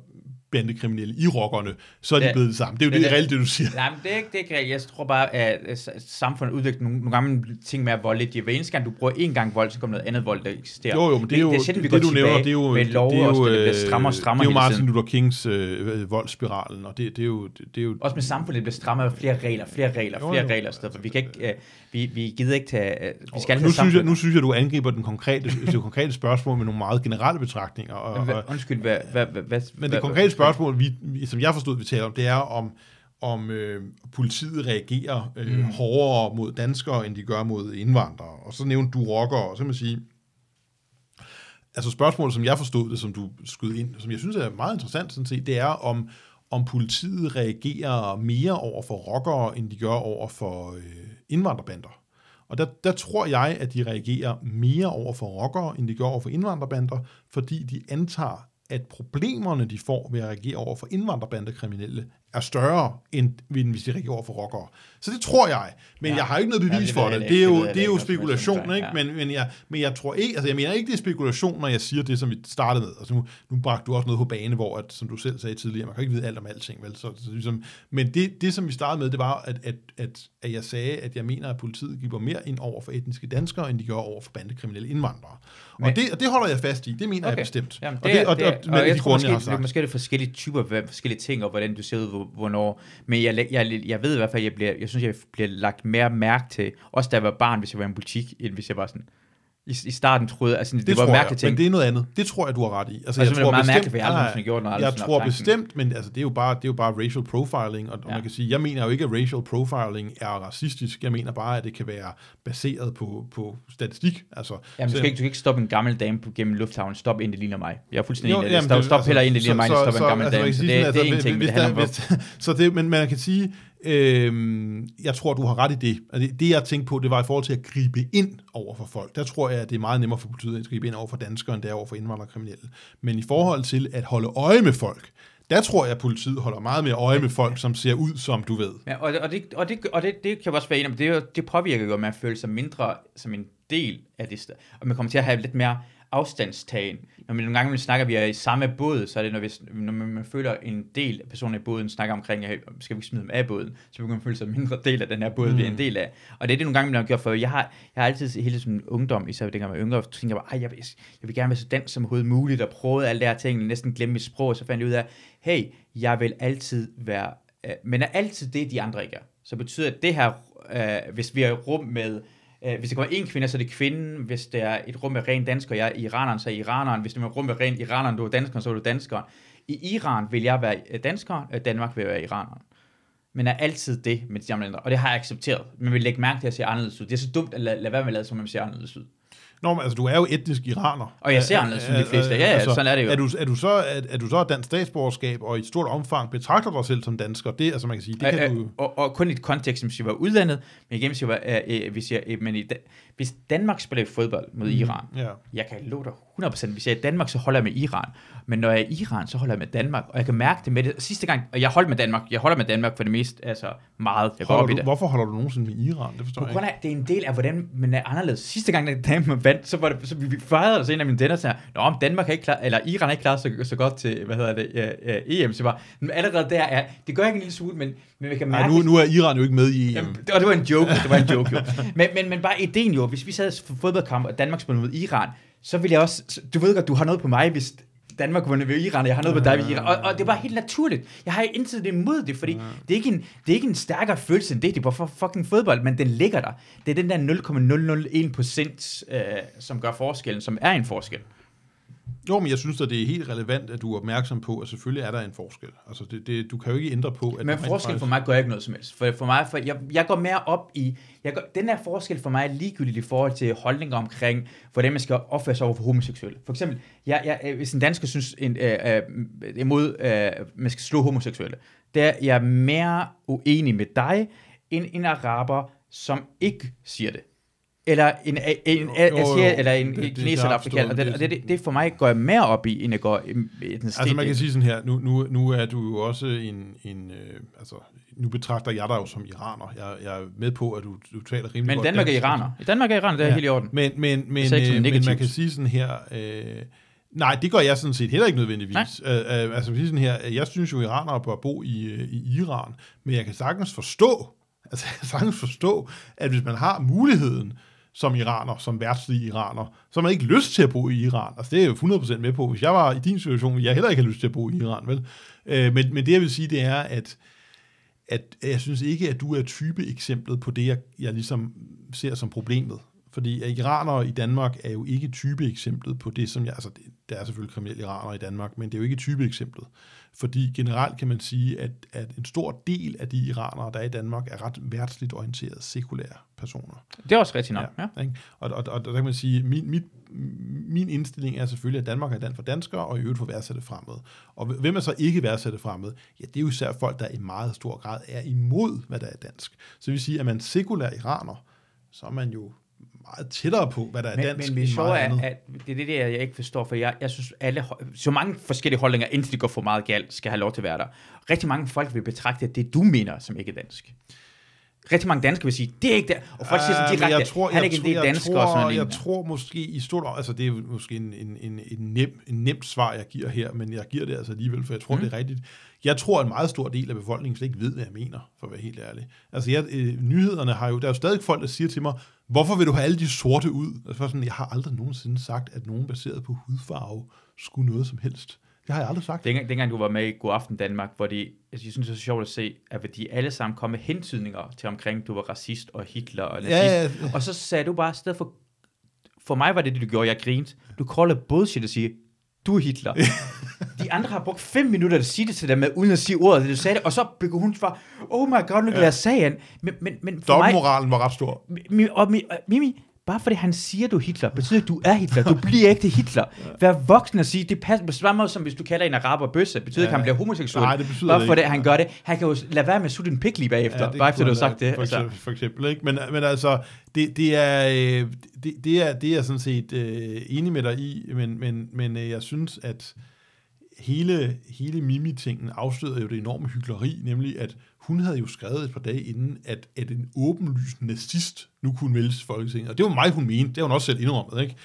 bandekriminelle i rockerne, så er de Ja. blevet det samme. Det er jo Det- det, det- reelt, det du siger. Nej, men det er ikke, det er ikke. Jeg tror bare, at øh, samfundet udvikler nogle, nogle gamle ting mere voldeligt. Hver eneste gang, du bruger én gang vold, så kommer noget andet vold, der eksisterer. Jo, jo, men det er jo, det, det, sjældent, vi det, går du nævner, det er jo, med lov, det er jo, og det bliver øh, strammere og strammere det er jo. Martin Luther Kings øh, voldsspiralen, og det, det, er jo, det, det er jo Også med samfundet, det bliver strammere med flere regler, flere regler, Jo, flere jo. regler. i stedet for. Vi kan ikke, øh, vi, vi gider ikke tage, øh, vi skal nu, synes jeg, nu synes jeg, du angriber den konkrete, (laughs) det konkrete spørgsmål med nogle meget generelle betragtninger. Og, og, Undskyld, hvad, hvad, hvad, Men det konkrete spørgsmål, vi, vi- som jeg forstod, vi taler om, det er om, om øh, politiet reagerer øh, mm. hårdere mod danskere, end de gør mod indvandrere. Og så nævnte du rockere, og så kan man sige, altså spørgsmålet, som jeg forstod det, som du skød ind, som jeg synes er meget interessant sådan set, det er om, om politiet reagerer mere over for rockere, end de gør over for øh, indvandrerbander. Og der, der tror jeg, at de reagerer mere over for rockere, end de gør over for indvandrerbander, fordi de antager, at problemerne, de får ved at reagere over for indvandrerbandekriminelle, er større, end hvis de reagerer over for rockere. Så det tror jeg. Men Ja. ja. jeg har ikke noget Ja, bevis det for jeg det. Det er Det jo, ved jeg det er jo ikke. spekulation, Ja. ikke? Men, men, jeg, men jeg tror ikke, altså jeg mener ikke, det er spekulation, når jeg siger det, som vi startede med. Altså nu, nu bragte du også noget på bane, hvor, at, som du selv sagde tidligere, man kan ikke vide alt om alting, vel? Så, så ligesom, men det, det, som vi startede med, det var, at, at, at, at jeg sagde, at jeg mener, at politiet giver mere ind over for etniske danskere, end de gør over for bandekriminelle indvandrere. Men- og, det, og det holder jeg fast i. Det mener okay. jeg bestemt. Jamen, og det, det, er- og, det, er- og, og, og med jeg de tror grunde, måske, jeg det, måske er det forskellige typer, forskellige ting, og hvordan du ser ud, hvor- hvornår. Men jeg, jeg, jeg ved i hvert fald, at jeg, bliver, jeg synes, jeg bliver lagt mere mærke til, også da jeg var barn, hvis jeg var i en butik, end hvis jeg var sådan, i, i starten troede jeg, altså, det, Det, det var tror jeg, mærkeligt ting. men det er noget andet. Det tror jeg, du har ret i. Altså, Og så er det meget mærkeligt, for jeg aldrig nej, nogensinde gjort noget, aldrig Jeg tror bestemt, men altså, det, er jo bare, det er jo bare racial profiling, og, og Ja. man kan sige, jeg mener jo ikke, at racial profiling er racistisk. Jeg mener bare, at det kan være baseret på, på statistik. Altså, Jamen, du, så- skal ikke, du kan ikke stoppe en gammel dame på, gennem lufthavnen. Stop en, der ligner mig. Jeg er fuldstændig enig. det. Stop, det- stop altså, heller en, der ligner mig, end stop en gammel altså, dame. Så kan det, det, er en altså, ting, det handler om. (laughs) Så det, men man kan sige, øhm, jeg tror, du har ret i det. Altså, det, jeg tænkte på, det var i forhold til at gribe ind over for folk. Der tror jeg, at det er meget nemmere for politiet at gribe ind over for danskere, end det er over for indvandrerkriminelle. Men i forhold til at holde øje med folk, der tror jeg, at politiet holder meget mere øje med folk, som ser ud, som du ved. Ja, og, og, det, og, det, og det, det kan jeg også være enig om. Det, det påvirker jo, at man føler sig mindre som en del af det. sted. Og man kommer til at have lidt mere afstandstagen. Når man nogle gange snakker, at vi er i samme båd, så er det, når, vi, når man, føler en del af personen i båden snakker omkring, at skal vi ikke smide dem af båden, så begynder man føle sig mindre del af den her båd, mm. vi er en del af. Og det er det nogle gange, man har gjort, for jeg har, jeg har altid hele sådan ungdom, især dengang jeg var yngre, tænker jeg, jeg, vil, jeg vil gerne være så dansk som overhovedet muligt, og prøve alle de her ting, næsten glemme mit sprog, og så fandt jeg ud af, hey, jeg vil altid være, øh, men er altid det, de andre ikke er. Så betyder det her, øh, hvis vi er i rum med Øh, hvis det kommer en kvinde, så er det kvinden. Hvis det er et rum med ren dansker, jeg er iraneren, så er iraneren. Hvis det er et rum med ren iraneren, du er dansker, så er du danskeren. I Iran vil jeg være øh, dansker, Danmark vil være iraneren. Men er altid det med de andre Og det har jeg accepteret. Men vil lægge mærke til at se anderledes ud. Det er så dumt at lade, lade være med at lade, som man ser anderledes ud. Nå, men altså, du er jo etnisk iraner. Og jeg ser anderledes som de fleste. Ja, altså, sådan er det jo. Er du, er du så, er, er du så dansk statsborgerskab, og i stort omfang betragter dig selv som dansker? Det, altså man kan sige, det kan øh, du... Og, og, kun i et kontekst, hvis jeg var udlandet, men igen, hvis jeg var, øh, hvis jeg, øh, men i, hvis Danmark spiller fodbold mod mm, Iran, ja. jeg kan love dig 100%, hvis jeg er i Danmark, så holder jeg med Iran. Men når jeg er i Iran, så holder jeg med Danmark. Og jeg kan mærke det med det. Sidste gang, og jeg holdt med Danmark, jeg holder med Danmark for det meste, altså meget. Jeg holder du, det. Hvorfor holder du nogensinde med Iran? Det forstår På grund af, det er en del af, hvordan man er anderledes. Sidste gang, da Danmark vandt, så, var det, så vi fejrede så en af mine denner sagde, Nå, om Danmark er ikke klar, eller Iran er ikke klar så, så godt til, hvad hedder det, uh, uh, EM. Så var, men allerede der er, det gør ikke en lille smule, men, men vi kan mærke... Nej, nu, nu er Iran jo ikke med i EM. Jamen, det, var, det var en joke, det var en joke jo. men, men, men bare ideen jo, hvis vi sad fodboldkamp, og Danmark spillede mod Iran, så vil jeg også, du ved godt, du har noget på mig, hvis Danmark var ved Iran, og jeg har noget på dig ved Iran. Og, og det var helt naturligt. Jeg har intet imod det, fordi ja. det, er ikke en, det er ikke en stærkere følelse end det. Det er bare for fucking fodbold, men den ligger der. Det er den der 0,001 procent, øh, som gør forskellen, som er en forskel. Jo, men jeg synes at det er helt relevant, at du er opmærksom på, at selvfølgelig er der en forskel. Altså, det, det, du kan jo ikke ændre på, at... Men forskel faktisk... for mig gør ikke noget som helst. For, for mig, for jeg, jeg går mere op i... Jeg går, den her forskel for mig er ligegyldigt i forhold til holdninger omkring, hvordan man skal opføre sig over for homoseksuelle. For eksempel, jeg, jeg, hvis en dansker synes en, øh, øh, imod, øh, man skal slå homoseksuelle, der er jeg mere uenig med dig, end en araber, som ikke siger det eller en, en, en jo. eller en kineser eller afrikaner. Og det, det, det, det for mig går jeg mere op i, end jeg går i, i den Altså man kan sige sådan her, nu, nu, nu er du jo også en, en øh, altså nu betragter jeg dig jo som iraner. Jeg, jeg er med på, at du, du taler rimelig Men godt Danmark dansk. er iraner. I Danmark er iraner, det er ja. helt i orden. Men, men, men, øh, men man kan sige sådan her, øh, nej, det gør jeg sådan set heller ikke nødvendigvis. Øh, øh, altså sådan her, jeg synes jo, iranere bør bo i, øh, i Iran, men jeg kan sagtens forstå, (laughs) altså jeg kan sagtens forstå, at hvis man har muligheden, som iraner, som værtslige iraner, så har man ikke lyst til at bo i Iran. Altså, det er jeg jo 100% med på. Hvis jeg var i din situation, ville jeg heller ikke have lyst til at bo i Iran, vel? Øh, men, men det, jeg vil sige, det er, at, at jeg synes ikke, at du er type eksemplet på det, jeg, jeg ligesom ser som problemet. Fordi iranere i Danmark er jo ikke type eksemplet på det, som jeg... Altså, det, der er selvfølgelig kriminelle iranere i Danmark, men det er jo ikke type eksemplet. Fordi generelt kan man sige, at, at en stor del af de iranere, der er i Danmark, er ret værtsligt orienterede, sekulære personer. Det er også rigtigt nok, ja. ja. Ikke? Og, og, og, der kan man sige, min, mit, min indstilling er selvfølgelig, at Danmark er land for danskere, og i øvrigt for værdsætte fremmed. Og hvem er så ikke værdsætte fremmed? Ja, det er jo især folk, der i meget stor grad er imod, hvad der er dansk. Så det vil sige, at man sekulær iraner, så er man jo meget tættere på, hvad der er dansk. Men, men det er, at det er det der, jeg ikke forstår, for jeg, jeg synes, alle, så mange forskellige holdninger, indtil det går for meget galt, skal have lov til at være der. Rigtig mange folk vil betragte det, du mener, som ikke dansk. Rigtig mange danskere vil sige, det er ikke det. Og folk siger sådan direkte, jeg tror, han er ikke en del dansker. og sådan jeg tror måske i stort altså det er måske en, en, en, en, nem, en nemt svar, jeg giver her, men jeg giver det altså alligevel, for jeg tror, mm. det er rigtigt. Jeg tror, at en meget stor del af befolkningen slet ikke ved, hvad jeg mener, for at være helt ærlig. Altså, jeg, øh, nyhederne har jo, der er jo stadig folk, der siger til mig, hvorfor vil du have alle de sorte ud? Altså, sådan, jeg har aldrig nogensinde sagt, at nogen baseret på hudfarve skulle noget som helst. Det har jeg aldrig sagt. Dengang, dengang du var med i God Aften Danmark, hvor de, altså, jeg synes, det er så sjovt at se, at de alle sammen kom med hentydninger til omkring, du var racist og Hitler og nazist. Ja, ja, ja. Og så sagde du bare, i stedet for, for mig var det det, du gjorde, jeg grinte. Du callede bullshit og sige, du er Hitler. (laughs) De andre har brugt fem minutter at sige det til med, uden at sige ordet, du sagde det, og så begyndte hun for, oh my god, nu kan ja. jeg sagen. Men, men, men for Dobbeltmoralen var ret stor. Mi, og mi, Mimi, bare fordi han siger, du er Hitler, betyder at du er Hitler. Du bliver ikke det Hitler. Vær voksen og sige, det passer på samme måde, som hvis du kalder en araber bøsse, betyder ja. ikke, at han bliver homoseksuel. Nej, det betyder bare fordi ikke. han gør det. Han kan jo lade være med at sutte en pik lige bagefter, ja, bare efter du har sagt det. For eksempel, altså. for eksempel ikke? Men, men altså, det, det, er, øh, det, det, er, det er sådan set uh, enig med dig i, men, men, men uh, jeg synes, at hele, hele Mimi-tingen afslørede jo det enorme hyggeleri, nemlig at hun havde jo skrevet et par dage inden, at, at en åbenlyst nazist nu kunne vælges Folketinget. Og det var mig, hun mente. Det har hun også selv indrømmet, ikke?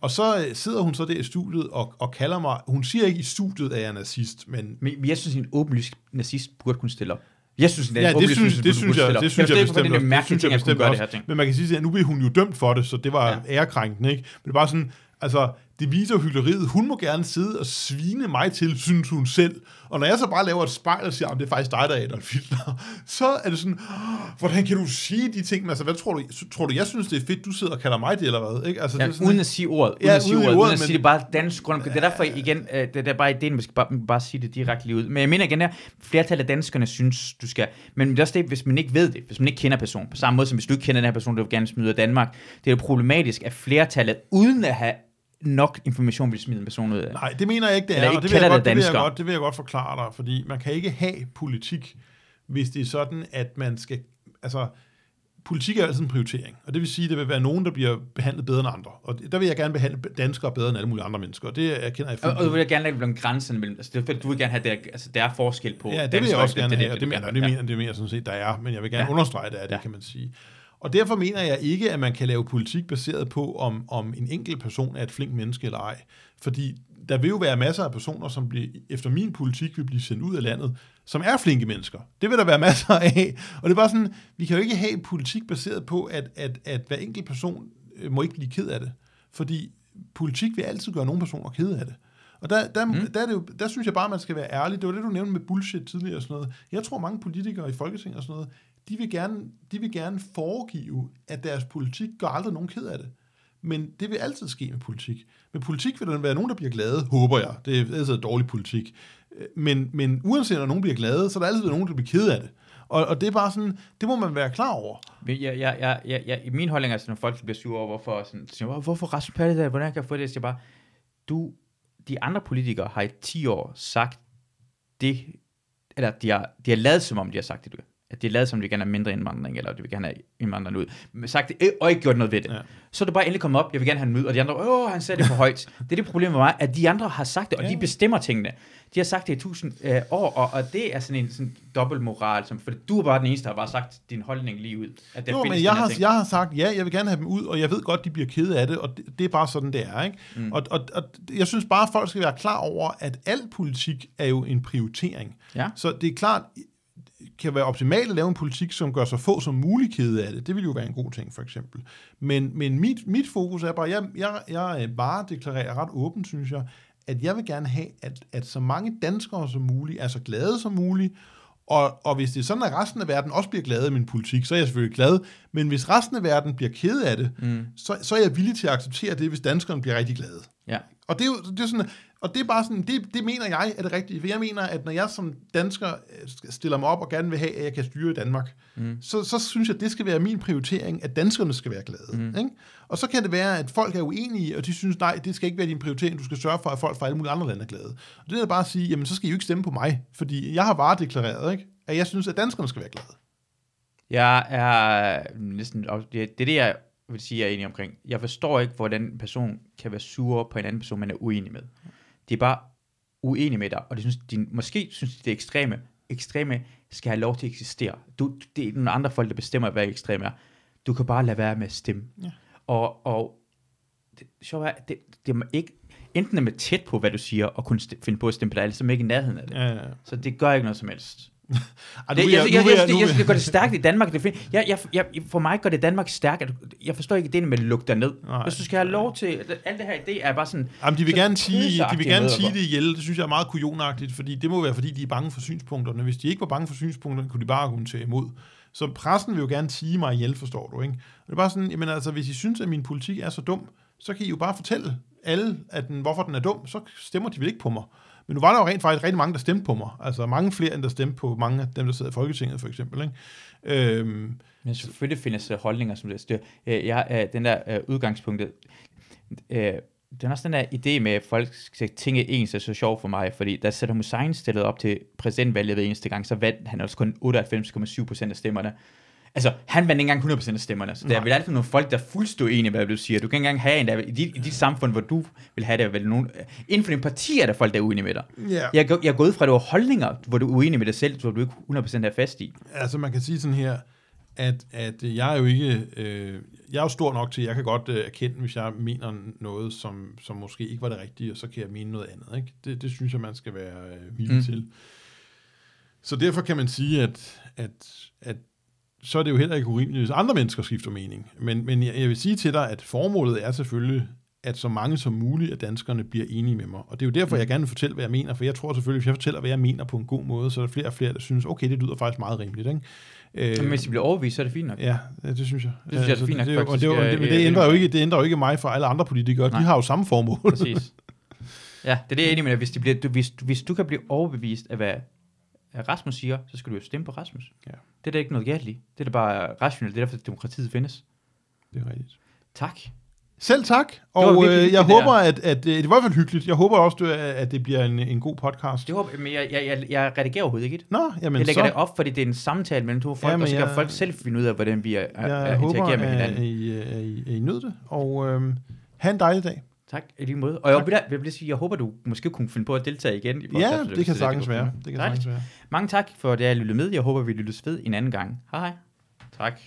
Og så øh, sidder hun så der i studiet og, og kalder mig, hun siger ikke i studiet, at jeg er nazist, men Men jeg synes, en åbenlyst nazist burde kunne stille op. Jeg synes, en Ja, det synes, nazist det synes jeg, det synes jeg, hvorfor bestemt det også. Det synes jeg bestemt også. her ting. Men man kan sige, at nu bliver hun jo dømt for det, så det var ja. ærekrænkende, ikke? Men det er bare sådan, altså, det viser jo hykleriet. Hun må gerne sidde og svine mig til, synes hun selv. Og når jeg så bare laver et spejl og siger, at det er faktisk dig, der er Adolf Hitler, (laughs) så er det sådan, "Åh, hvordan kan du sige de ting? Men Altså, hvad tror du? Tror du, jeg synes, det er fedt, du sidder og kalder mig det, eller hvad? Ikke? Altså, Ja, det er sådan, uden at sige ordet. Uden Ja, at sige uden ordet. Uden at sige det bare dansk grund. Det er derfor igen, øh, det er bare ideen, man skal bare, bare sige det direkte lige ud. Men jeg mener igen her, flertallet af danskerne synes, du skal. Men det er også det, hvis man ikke ved det, hvis man ikke kender personen, på samme måde som hvis du ikke kender den her person, du vil gerne smide af Danmark, det er jo problematisk, at flertallet, uden at have nok information, vil smide en person ud af. Nej, det mener jeg ikke, det er, ikke og det vil, jeg godt, det det, vil jeg godt, det vil jeg godt forklare dig, fordi man kan ikke have politik, hvis det er sådan, at man skal, altså, politik er altid en prioritering, og det vil sige, at der vil være nogen, der bliver behandlet bedre end andre, og der vil jeg gerne behandle danskere bedre end alle mulige andre mennesker, og det erkender jeg Og, fuldt og du ud. vil jeg gerne lægge nogle grænser mellem, altså det du vil gerne have, det, altså der er forskel på Ja, det vil jeg også gerne have, og det, du mener, gerne det, mener, det mener jeg sådan set, der er, men jeg vil gerne Ja. understrege, det er det, Ja. kan man sige. Og derfor mener jeg ikke, at man kan lave politik baseret på, om, om en enkelt person er et flink menneske eller ej. Fordi der vil jo være masser af personer, som bliver, efter min politik vil blive sendt ud af landet, som er flinke mennesker. Det vil der være masser af. Og det er bare sådan, vi kan jo ikke have politik baseret på, at, at, at hver enkelt person øh, må ikke blive ked af det. Fordi politik vil altid gøre nogle personer ked af det. Og der, der, mm. der, er det jo, der synes jeg bare, man skal være ærlig. Det var det, du nævnte med bullshit tidligere og sådan noget. Jeg tror, mange politikere i Folketinget og sådan noget, de vil gerne, de vil gerne foregive, at deres politik gør aldrig nogen ked af det. Men det vil altid ske med politik. Med politik vil der være nogen, der bliver glade, håber jeg. Det er altid dårlig politik. Men, men uanset om nogen bliver glade, så er der altid nogen, der bliver ked af det. Og, og det er bare sådan, det må man være klar over. Jeg, jeg, jeg, jeg, jeg, i min holdning er sådan, når folk bliver sure over, hvorfor, sådan, så siger, hvorfor Rasmus Paludan, der, hvordan kan jeg få det? Jeg siger bare, du, de andre politikere har i 10 år sagt det, eller de har, de har lavet som om, de har sagt det, du. At de lavet som om, de gerne have mindre indvandring, eller de vil gerne have indvandrerne ud. Men sagt det, øh, og ikke gjort noget ved det. Ja. Så er det bare endelig kommet op, jeg vil gerne have den ud, og de andre, åh, han sagde det for højt. (laughs) Det er det problem med mig, at de andre har sagt det, og Ja. de bestemmer tingene. De har sagt det i tusind øh, år, og, og det er sådan en sådan dobbeltmoral, som, for du er bare den eneste, der har bare sagt din holdning lige ud. At Jo, men jeg har, ting. jeg har sagt, ja, jeg vil gerne have dem ud, og jeg ved godt, de bliver kede af det, og det, det er bare sådan, det er. Ikke? Mm. Og, og, og jeg synes bare, at folk skal være klar over, at al politik er jo en prioritering. Ja. Så det er klart, kan være optimalt at lave en politik, som gør så få som muligt kede af det. Det vil jo være en god ting, for eksempel. Men, men mit, mit fokus er bare, jeg, jeg, jeg bare deklarerer ret åbent, synes jeg, at jeg vil gerne have, at, at så mange danskere som muligt er så glade som muligt, og, og hvis det er sådan, at resten af verden også bliver glade af min politik, så er jeg selvfølgelig glad. Men hvis resten af verden bliver ked af det, mm. så, så er jeg villig til at acceptere det, hvis danskerne bliver rigtig glade. Ja. Og det er jo det er sådan, og det er bare sådan, det, det mener jeg er det rigtige. For jeg mener, at når jeg som dansker øh, stiller mig op og gerne vil have, at jeg kan styre i Danmark, mm. så, så synes jeg, at det skal være min prioritering, at danskerne skal være glade. Mm. Ikke? Og så kan det være, at folk er uenige, og de synes, nej, det skal ikke være din prioritering, du skal sørge for, at folk fra alle mulige andre lande er glade. Og det er bare at sige, jamen så skal I jo ikke stemme på mig, fordi jeg har varedeklareret, ikke? at jeg synes, at danskerne skal være glade. Jeg er næsten, det er det, jeg vil sige, jeg er enig omkring. Jeg forstår ikke, hvordan en person kan være sur på en anden person, man er uenig med. De er bare uenige med dig, og de synes, de, måske synes de, det er ekstreme. Ekstreme skal have lov til at eksistere. Du, det er nogle andre folk, der bestemmer, hvad ekstreme er. Du kan bare lade være med at stemme. Ja. Og, og det, sjovt er, det, det er ikke, enten er man tæt på, hvad du siger, og kunne finde på at stemme på dig, eller så er man ikke i nærheden af det. Ja, ja. Så det gør ikke noget som helst. Ej, Det, jeg, jeg, jeg, jeg, jeg, jeg, jeg gør det stærkt i Danmark. Det jeg, jeg, jeg, for mig gør det Danmark stærkt. Jeg forstår ikke det med at lukke dig ned. Nej. Hvis du skal have lov til... Alt det her idé er bare sådan... Jamen, de vil gerne sige, de vil gerne sige det ihjel. Det synes jeg er meget kujonagtigt, fordi det må være, fordi de er bange for synspunkterne. Hvis de ikke var bange for synspunkterne, kunne de bare argumentere imod. Så pressen vil jo gerne sige mig ihjel, forstår du, ikke? Og det er bare sådan, jamen altså, hvis I synes, at min politik er så dum, så kan I jo bare fortælle alle, at den, hvorfor den er dum, så stemmer de vel ikke på mig. Men nu var der jo rent faktisk rigtig mange, der stemte på mig. Altså mange flere, end der stemte på mange af dem, der sidder i Folketinget, for eksempel. Ikke? Øhm, Men selvfølgelig findes der holdninger som det. øh, jeg, øh, den der øh, udgangspunktet... Øh, det er også den der idé med, at folk skal tænke ens er så sjov for mig, fordi da Saddam Hussein stillede op til præsidentvalget hver eneste gang, så vandt han også kun 98,7 procent af stemmerne. Altså, han vandt ikke engang 100% af stemmerne, så der er Nej. vel altid nogle folk, der er fuldstændig enige, hvad du siger. Du kan ikke engang have en, der i dit, i dit samfund, hvor du vil have det, vel nogen, inden for din parti er der folk, der er uenige med dig. ja. Jeg, er jeg er gået fra, at det var holdninger, hvor du er uenig med dig selv, hvor du ikke 100% er fast i. Altså man kan sige sådan her, at, at jeg er jo ikke, øh, jeg er jo stor nok til, at jeg kan godt øh, erkende, hvis jeg mener noget, som, som måske ikke var det rigtige, og så kan jeg mene noget andet. Ikke? Det, det synes jeg, man skal være øh, villig mm. til. Så derfor kan man sige, at, at, at så er det jo heller ikke urimeligt, hvis andre mennesker skifter mening. Men, men jeg, jeg vil sige til dig, at formålet er selvfølgelig, at så mange som muligt af danskerne bliver enige med mig. Og det er jo derfor, jeg gerne vil fortælle, hvad jeg mener, for jeg tror selvfølgelig, hvis jeg fortæller, hvad jeg mener på en god måde, så er der flere og flere, der synes, okay, det lyder faktisk meget rimeligt. Ikke? Øh, Men hvis de bliver overbevist, så er det fint nok. Ja, det synes jeg. Det synes jeg er så fint nok, det, det, og faktisk. det, Jeg- det, men jeg- det, ændrer jo jeg- ikke, det ændrer jo ikke mig fra alle andre politikere. Nej. De har jo samme formål. Præcis. Ja, det er det, jeg er enig med dig. Hvis, de bliver, du, hvis, hvis du kan blive overbevist af, hvad Rasmus siger, så skal du jo stemme på Rasmus. Ja. Det er da ikke noget galt i. Det er da bare rationelt. Det er derfor, at demokratiet findes. Det er rigtigt. Tak. Selv tak, og øh, jeg håber, at, at, øh, det var i hvert fald hyggeligt. Jeg håber også, at, at det bliver en, en god podcast. Det håber, men jeg, jeg, jeg, jeg redigerer overhovedet ikke. Nå, jamen jeg lægger så, det op, fordi det er en samtale mellem to folk, Jamen, og så kan jeg- folk selv finde ud af, hvordan vi er, jeg er, håber, interagerer med at, hinanden. I, øh, at I, at I nød det, og øh, have en dejlig dag. Tak, i lige måde. Og jeg, Tak. vil, jeg vil sige, jeg håber, du måske kunne finde på at deltage igen. I Ja, podcasten, det hvis kan sagtens være. Det kan sagtens være. Mange tak for det, jeg lyttede med. Jeg håber, vi lyttes ved en anden gang. Hej hej. Tak.